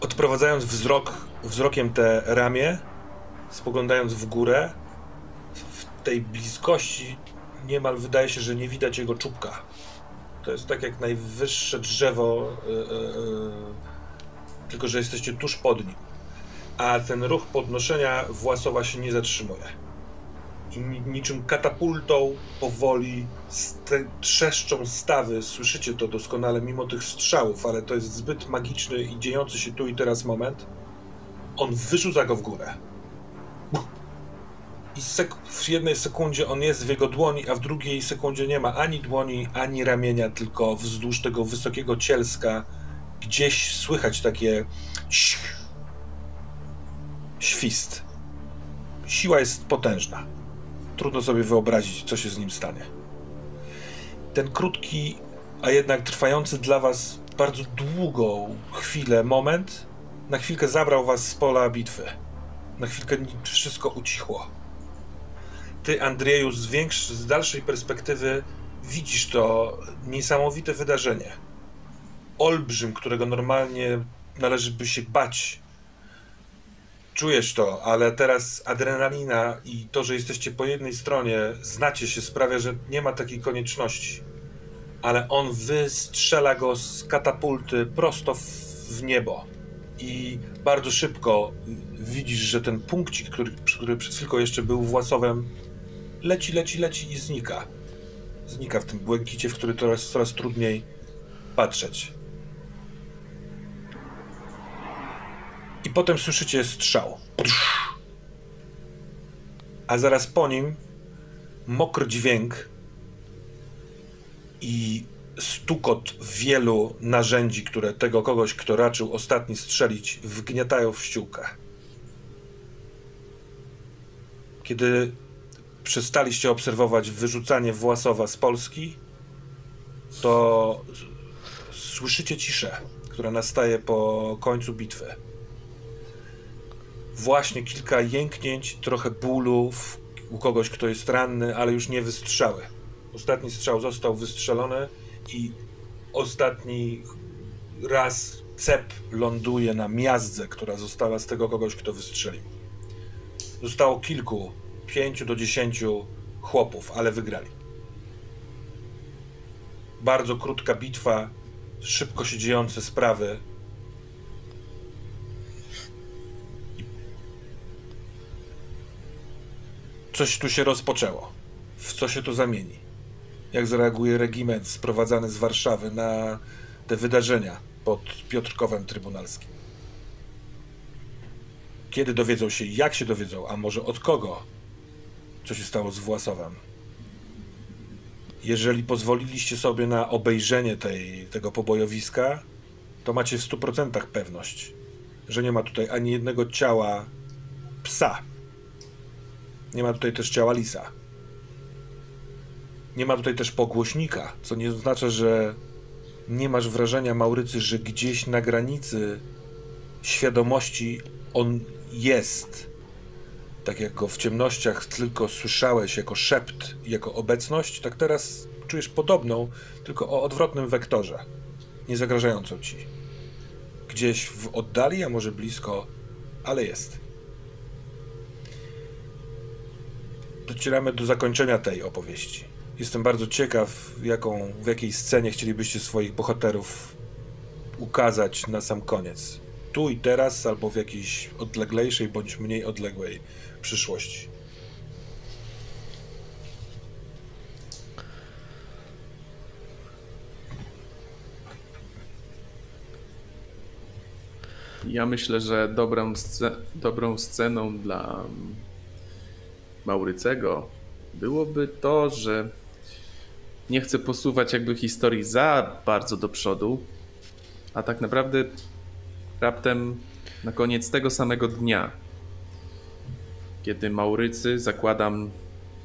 Odprowadzając wzrok, wzrokiem te ramię, spoglądając w górę, tej bliskości niemal wydaje się, że nie widać jego czubka. To jest tak jak najwyższe drzewo, yy, yy, tylko że jesteście tuż pod nim. A ten ruch podnoszenia Własowa się nie zatrzymuje. I niczym katapultą powoli ste- trzeszczą stawy. Słyszycie to doskonale mimo tych strzałów, ale to jest zbyt magiczny i dziejący się tu i teraz moment. On wyrzuca go w górę. I sek- w jednej sekundzie on jest w jego dłoni, a w drugiej sekundzie nie ma ani dłoni, ani ramienia, tylko wzdłuż tego wysokiego cielska gdzieś słychać takie świst. Siła jest potężna. Trudno sobie wyobrazić, co się z nim stanie. Ten krótki, a jednak trwający dla was bardzo długą chwilę moment, na chwilkę zabrał was z pola bitwy. Na chwilkę wszystko ucichło. Ty, Andrzeju, z, większ, z dalszej perspektywy widzisz to niesamowite wydarzenie. Olbrzym, którego normalnie należy by się bać, czujesz to, ale teraz adrenalina i to, że jesteście po jednej stronie, znacie się, sprawia, że nie ma takiej konieczności. Ale on wystrzela go z katapulty prosto w niebo. I bardzo szybko widzisz, że ten punkcik, który, który przed chwilką jeszcze był własowym, leci, leci, leci i znika. Znika w tym błękicie, w który coraz, coraz trudniej patrzeć. Potem słyszycie strzał. A zaraz po nim mokry dźwięk i stukot wielu narzędzi, które tego kogoś, kto raczył ostatni strzelić, wgniatają w ściółkę. Kiedy przestaliście obserwować wyrzucanie Własowa z Polski, to słyszycie ciszę, która nastaje po końcu bitwy właśnie kilka jęknięć, trochę bólu u kogoś, kto jest ranny, ale już nie wystrzały. Ostatni strzał został wystrzelony i ostatni raz cep ląduje na miazdze, która została z tego kogoś, kto wystrzelił. Zostało kilku, pięciu do dziesięciu chłopów, ale wygrali. Bardzo krótka bitwa, szybko się dziejące sprawy, coś tu się rozpoczęło. W co się to zamieni? Jak zareaguje regiment sprowadzany z Warszawy na te wydarzenia pod Piotrkowem Trybunalskim? Kiedy dowiedzą się, jak się dowiedzą, a może od kogo, co się stało z Własowem? Jeżeli pozwoliliście sobie na obejrzenie tej, tego pobojowiska, to macie w 100% pewność, że nie ma tutaj ani jednego ciała psa, nie ma tutaj też ciała lisa. Nie ma tutaj też pogłośnika, co nie oznacza, że nie masz wrażenia, Maurycy, że gdzieś na granicy świadomości on jest. Tak jak go w ciemnościach tylko słyszałeś jako szept, jako obecność, tak teraz czujesz podobną, tylko o odwrotnym wektorze, nie zagrażającą ci. Gdzieś w oddali, a może blisko, ale jest. Docieramy do zakończenia tej opowieści. Jestem bardzo ciekaw, jaką, w jakiej scenie chcielibyście swoich bohaterów ukazać na sam koniec. Tu i teraz, albo w jakiejś odleglejszej bądź mniej odległej przyszłości. Ja myślę, że dobrą, sce- dobrą sceną dla Maurycego byłoby to, że nie chcę posuwać jakby historii za bardzo do przodu, a tak naprawdę raptem na koniec tego samego dnia, kiedy Maurycy, zakładam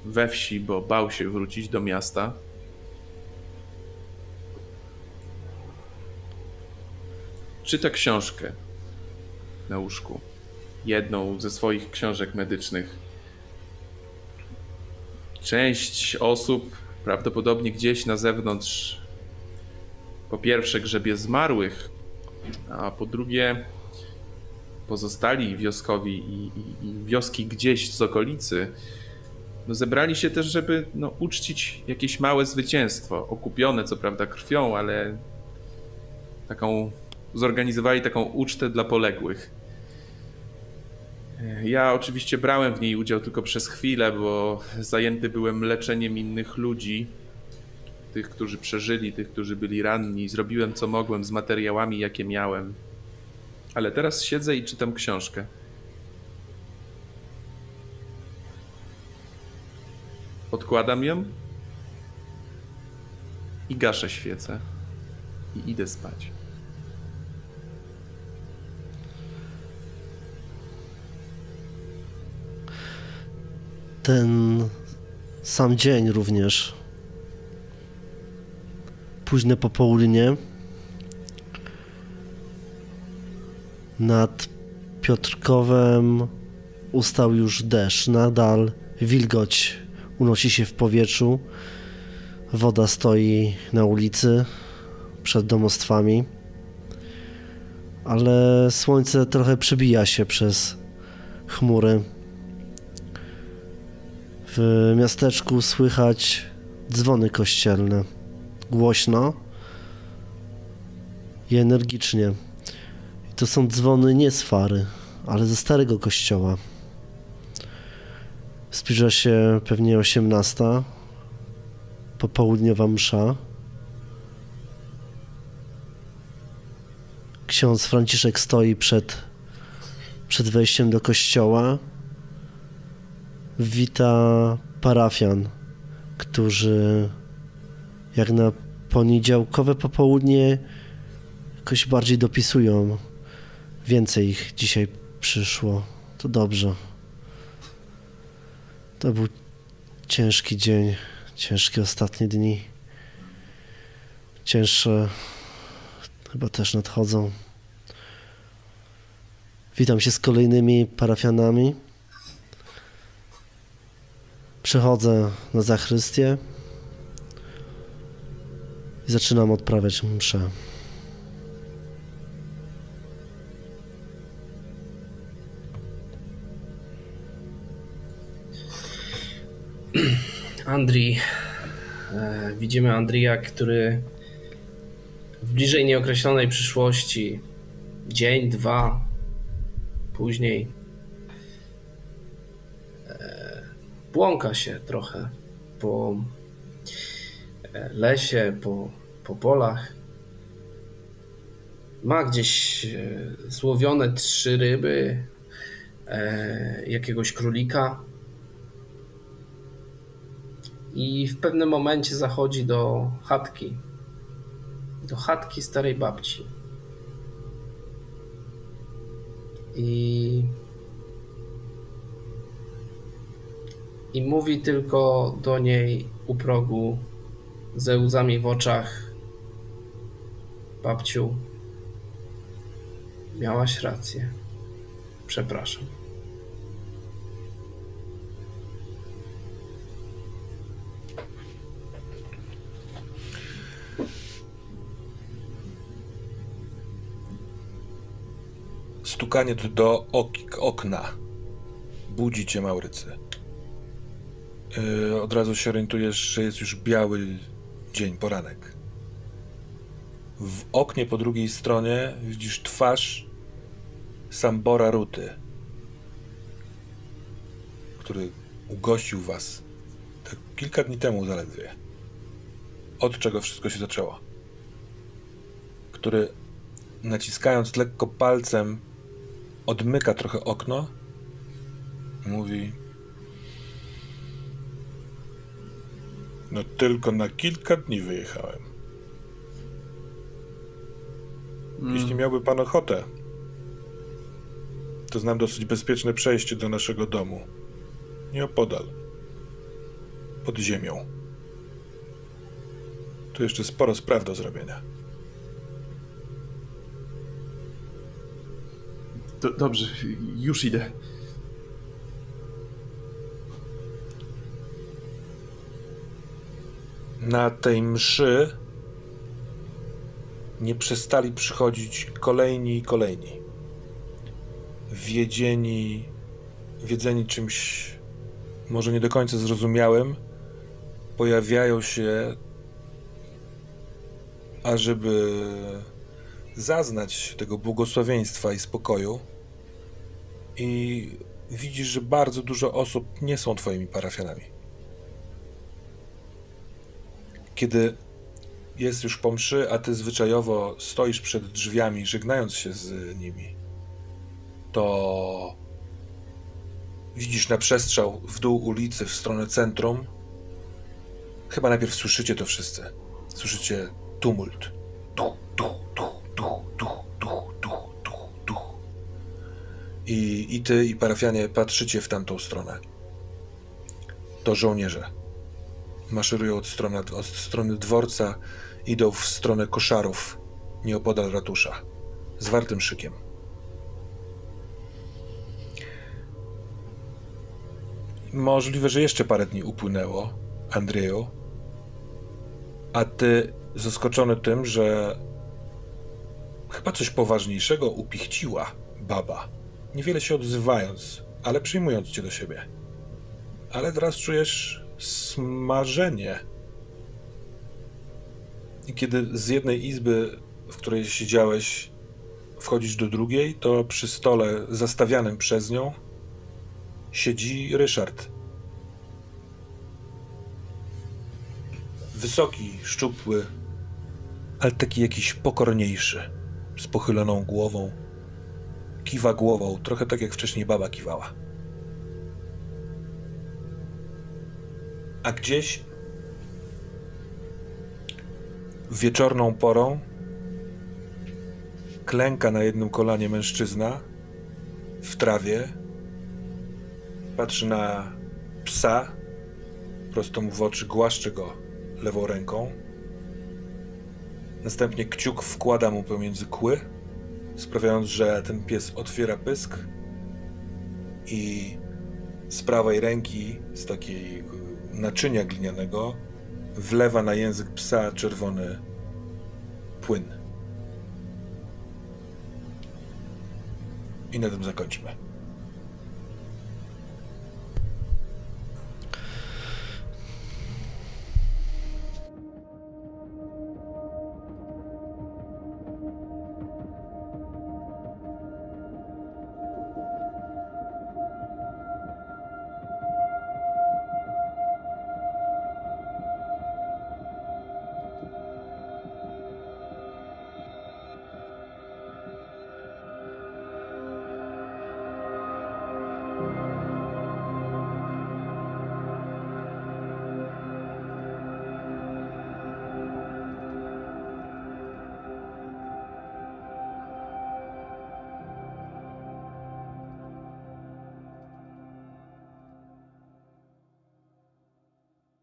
we wsi, bo bał się wrócić do miasta, czyta książkę na łóżku. Jedną ze swoich książek medycznych Część osób prawdopodobnie gdzieś na zewnątrz po pierwsze grzebie zmarłych, a po drugie pozostali wioskowi i, i, i wioski gdzieś z okolicy no zebrali się też, żeby no, uczcić jakieś małe zwycięstwo, okupione co prawda krwią, ale taką zorganizowali taką ucztę dla poległych. Ja oczywiście brałem w niej udział tylko przez chwilę, bo zajęty byłem leczeniem innych ludzi, tych, którzy przeżyli, tych, którzy byli ranni. Zrobiłem co mogłem z materiałami, jakie miałem. Ale teraz siedzę i czytam książkę. Odkładam ją i gaszę świecę i idę spać. Ten sam dzień również. Późne popołudnie. Nad Piotrkowem ustał już deszcz. Nadal wilgoć unosi się w powietrzu. Woda stoi na ulicy przed domostwami, ale słońce trochę przebija się przez chmury. W miasteczku słychać dzwony kościelne. Głośno i energicznie. I to są dzwony nie z fary, ale ze starego kościoła. Zbliża się pewnie 18. Popołudniowa msza. Ksiądz Franciszek stoi przed, przed wejściem do kościoła. Wita parafian, którzy jak na poniedziałkowe popołudnie jakoś bardziej dopisują. Więcej ich dzisiaj przyszło. To dobrze. To był ciężki dzień, ciężkie ostatnie dni. Cięższe chyba też nadchodzą. Witam się z kolejnymi parafianami. Przechodzę na zachrystię i zaczynam odprawiać mszę. Andrii. E, widzimy Andrija, który w bliżej nieokreślonej przyszłości, dzień, dwa później, błąka się trochę po e, lesie, po, po polach. Ma gdzieś e, złowione trzy ryby, e, jakiegoś królika i w pewnym momencie zachodzi do chatki. Do chatki starej babci. I. I mówi tylko do niej u progu ze łzami w oczach: Babciu, miałaś rację. Przepraszam. Stukanie do ok okna. Budzi cię, Maurycy. Yy, od razu się orientujesz, że jest już biały dzień, poranek. W oknie po drugiej stronie widzisz twarz Sambora Ruty, który ugościł was tak kilka dni temu zaledwie. Od czego wszystko się zaczęło. Który naciskając lekko palcem odmyka trochę okno. Mówi. No tylko na kilka dni wyjechałem. Mm. Jeśli miałby pan ochotę, to znam dosyć bezpieczne przejście do naszego domu. Nieopodal. Pod ziemią. Tu jeszcze sporo spraw do zrobienia. Do, dobrze, już idę. Na tej mszy nie przestali przychodzić kolejni i kolejni. Wiedzieni, wiedzeni czymś może nie do końca zrozumiałym, pojawiają się, ażeby zaznać tego błogosławieństwa i spokoju. I widzisz, że bardzo dużo osób nie są twoimi parafianami. Kiedy jest już po mszy, a ty zwyczajowo stoisz przed drzwiami, żegnając się z nimi, to widzisz na przestrzał w dół ulicy w stronę centrum. Chyba najpierw słyszycie to wszyscy. Słyszycie tumult. Duch, duch, duch, duch, duch, duch, duch, duch. I, I ty i parafianie patrzycie w tamtą stronę. To żołnierze. Maszerują od strony, od strony dworca, idą w stronę koszarów nieopodal ratusza. Zwartym szykiem. Możliwe, że jeszcze parę dni upłynęło, Andrzeju. A ty zaskoczony tym, że chyba coś poważniejszego upichciła baba. Niewiele się odzywając, ale przyjmując cię do siebie. Ale teraz czujesz smażenie. I kiedy z jednej izby, w której siedziałeś, wchodzisz do drugiej, to przy stole zastawianym przez nią siedzi Ryszard. Wysoki, szczupły, ale taki jakiś pokorniejszy, z pochyloną głową. Kiwa głową, trochę tak jak wcześniej baba kiwała. A gdzieś wieczorną porą klęka na jednym kolanie mężczyzna w trawie patrzy na psa, prosto mu w oczy, głaszcze go lewą ręką. Następnie kciuk wkłada mu pomiędzy kły, sprawiając, że ten pies otwiera pysk i z prawej ręki, z takiej naczynia glinianego, wlewa na język psa czerwony płyn. I na tym zakończymy.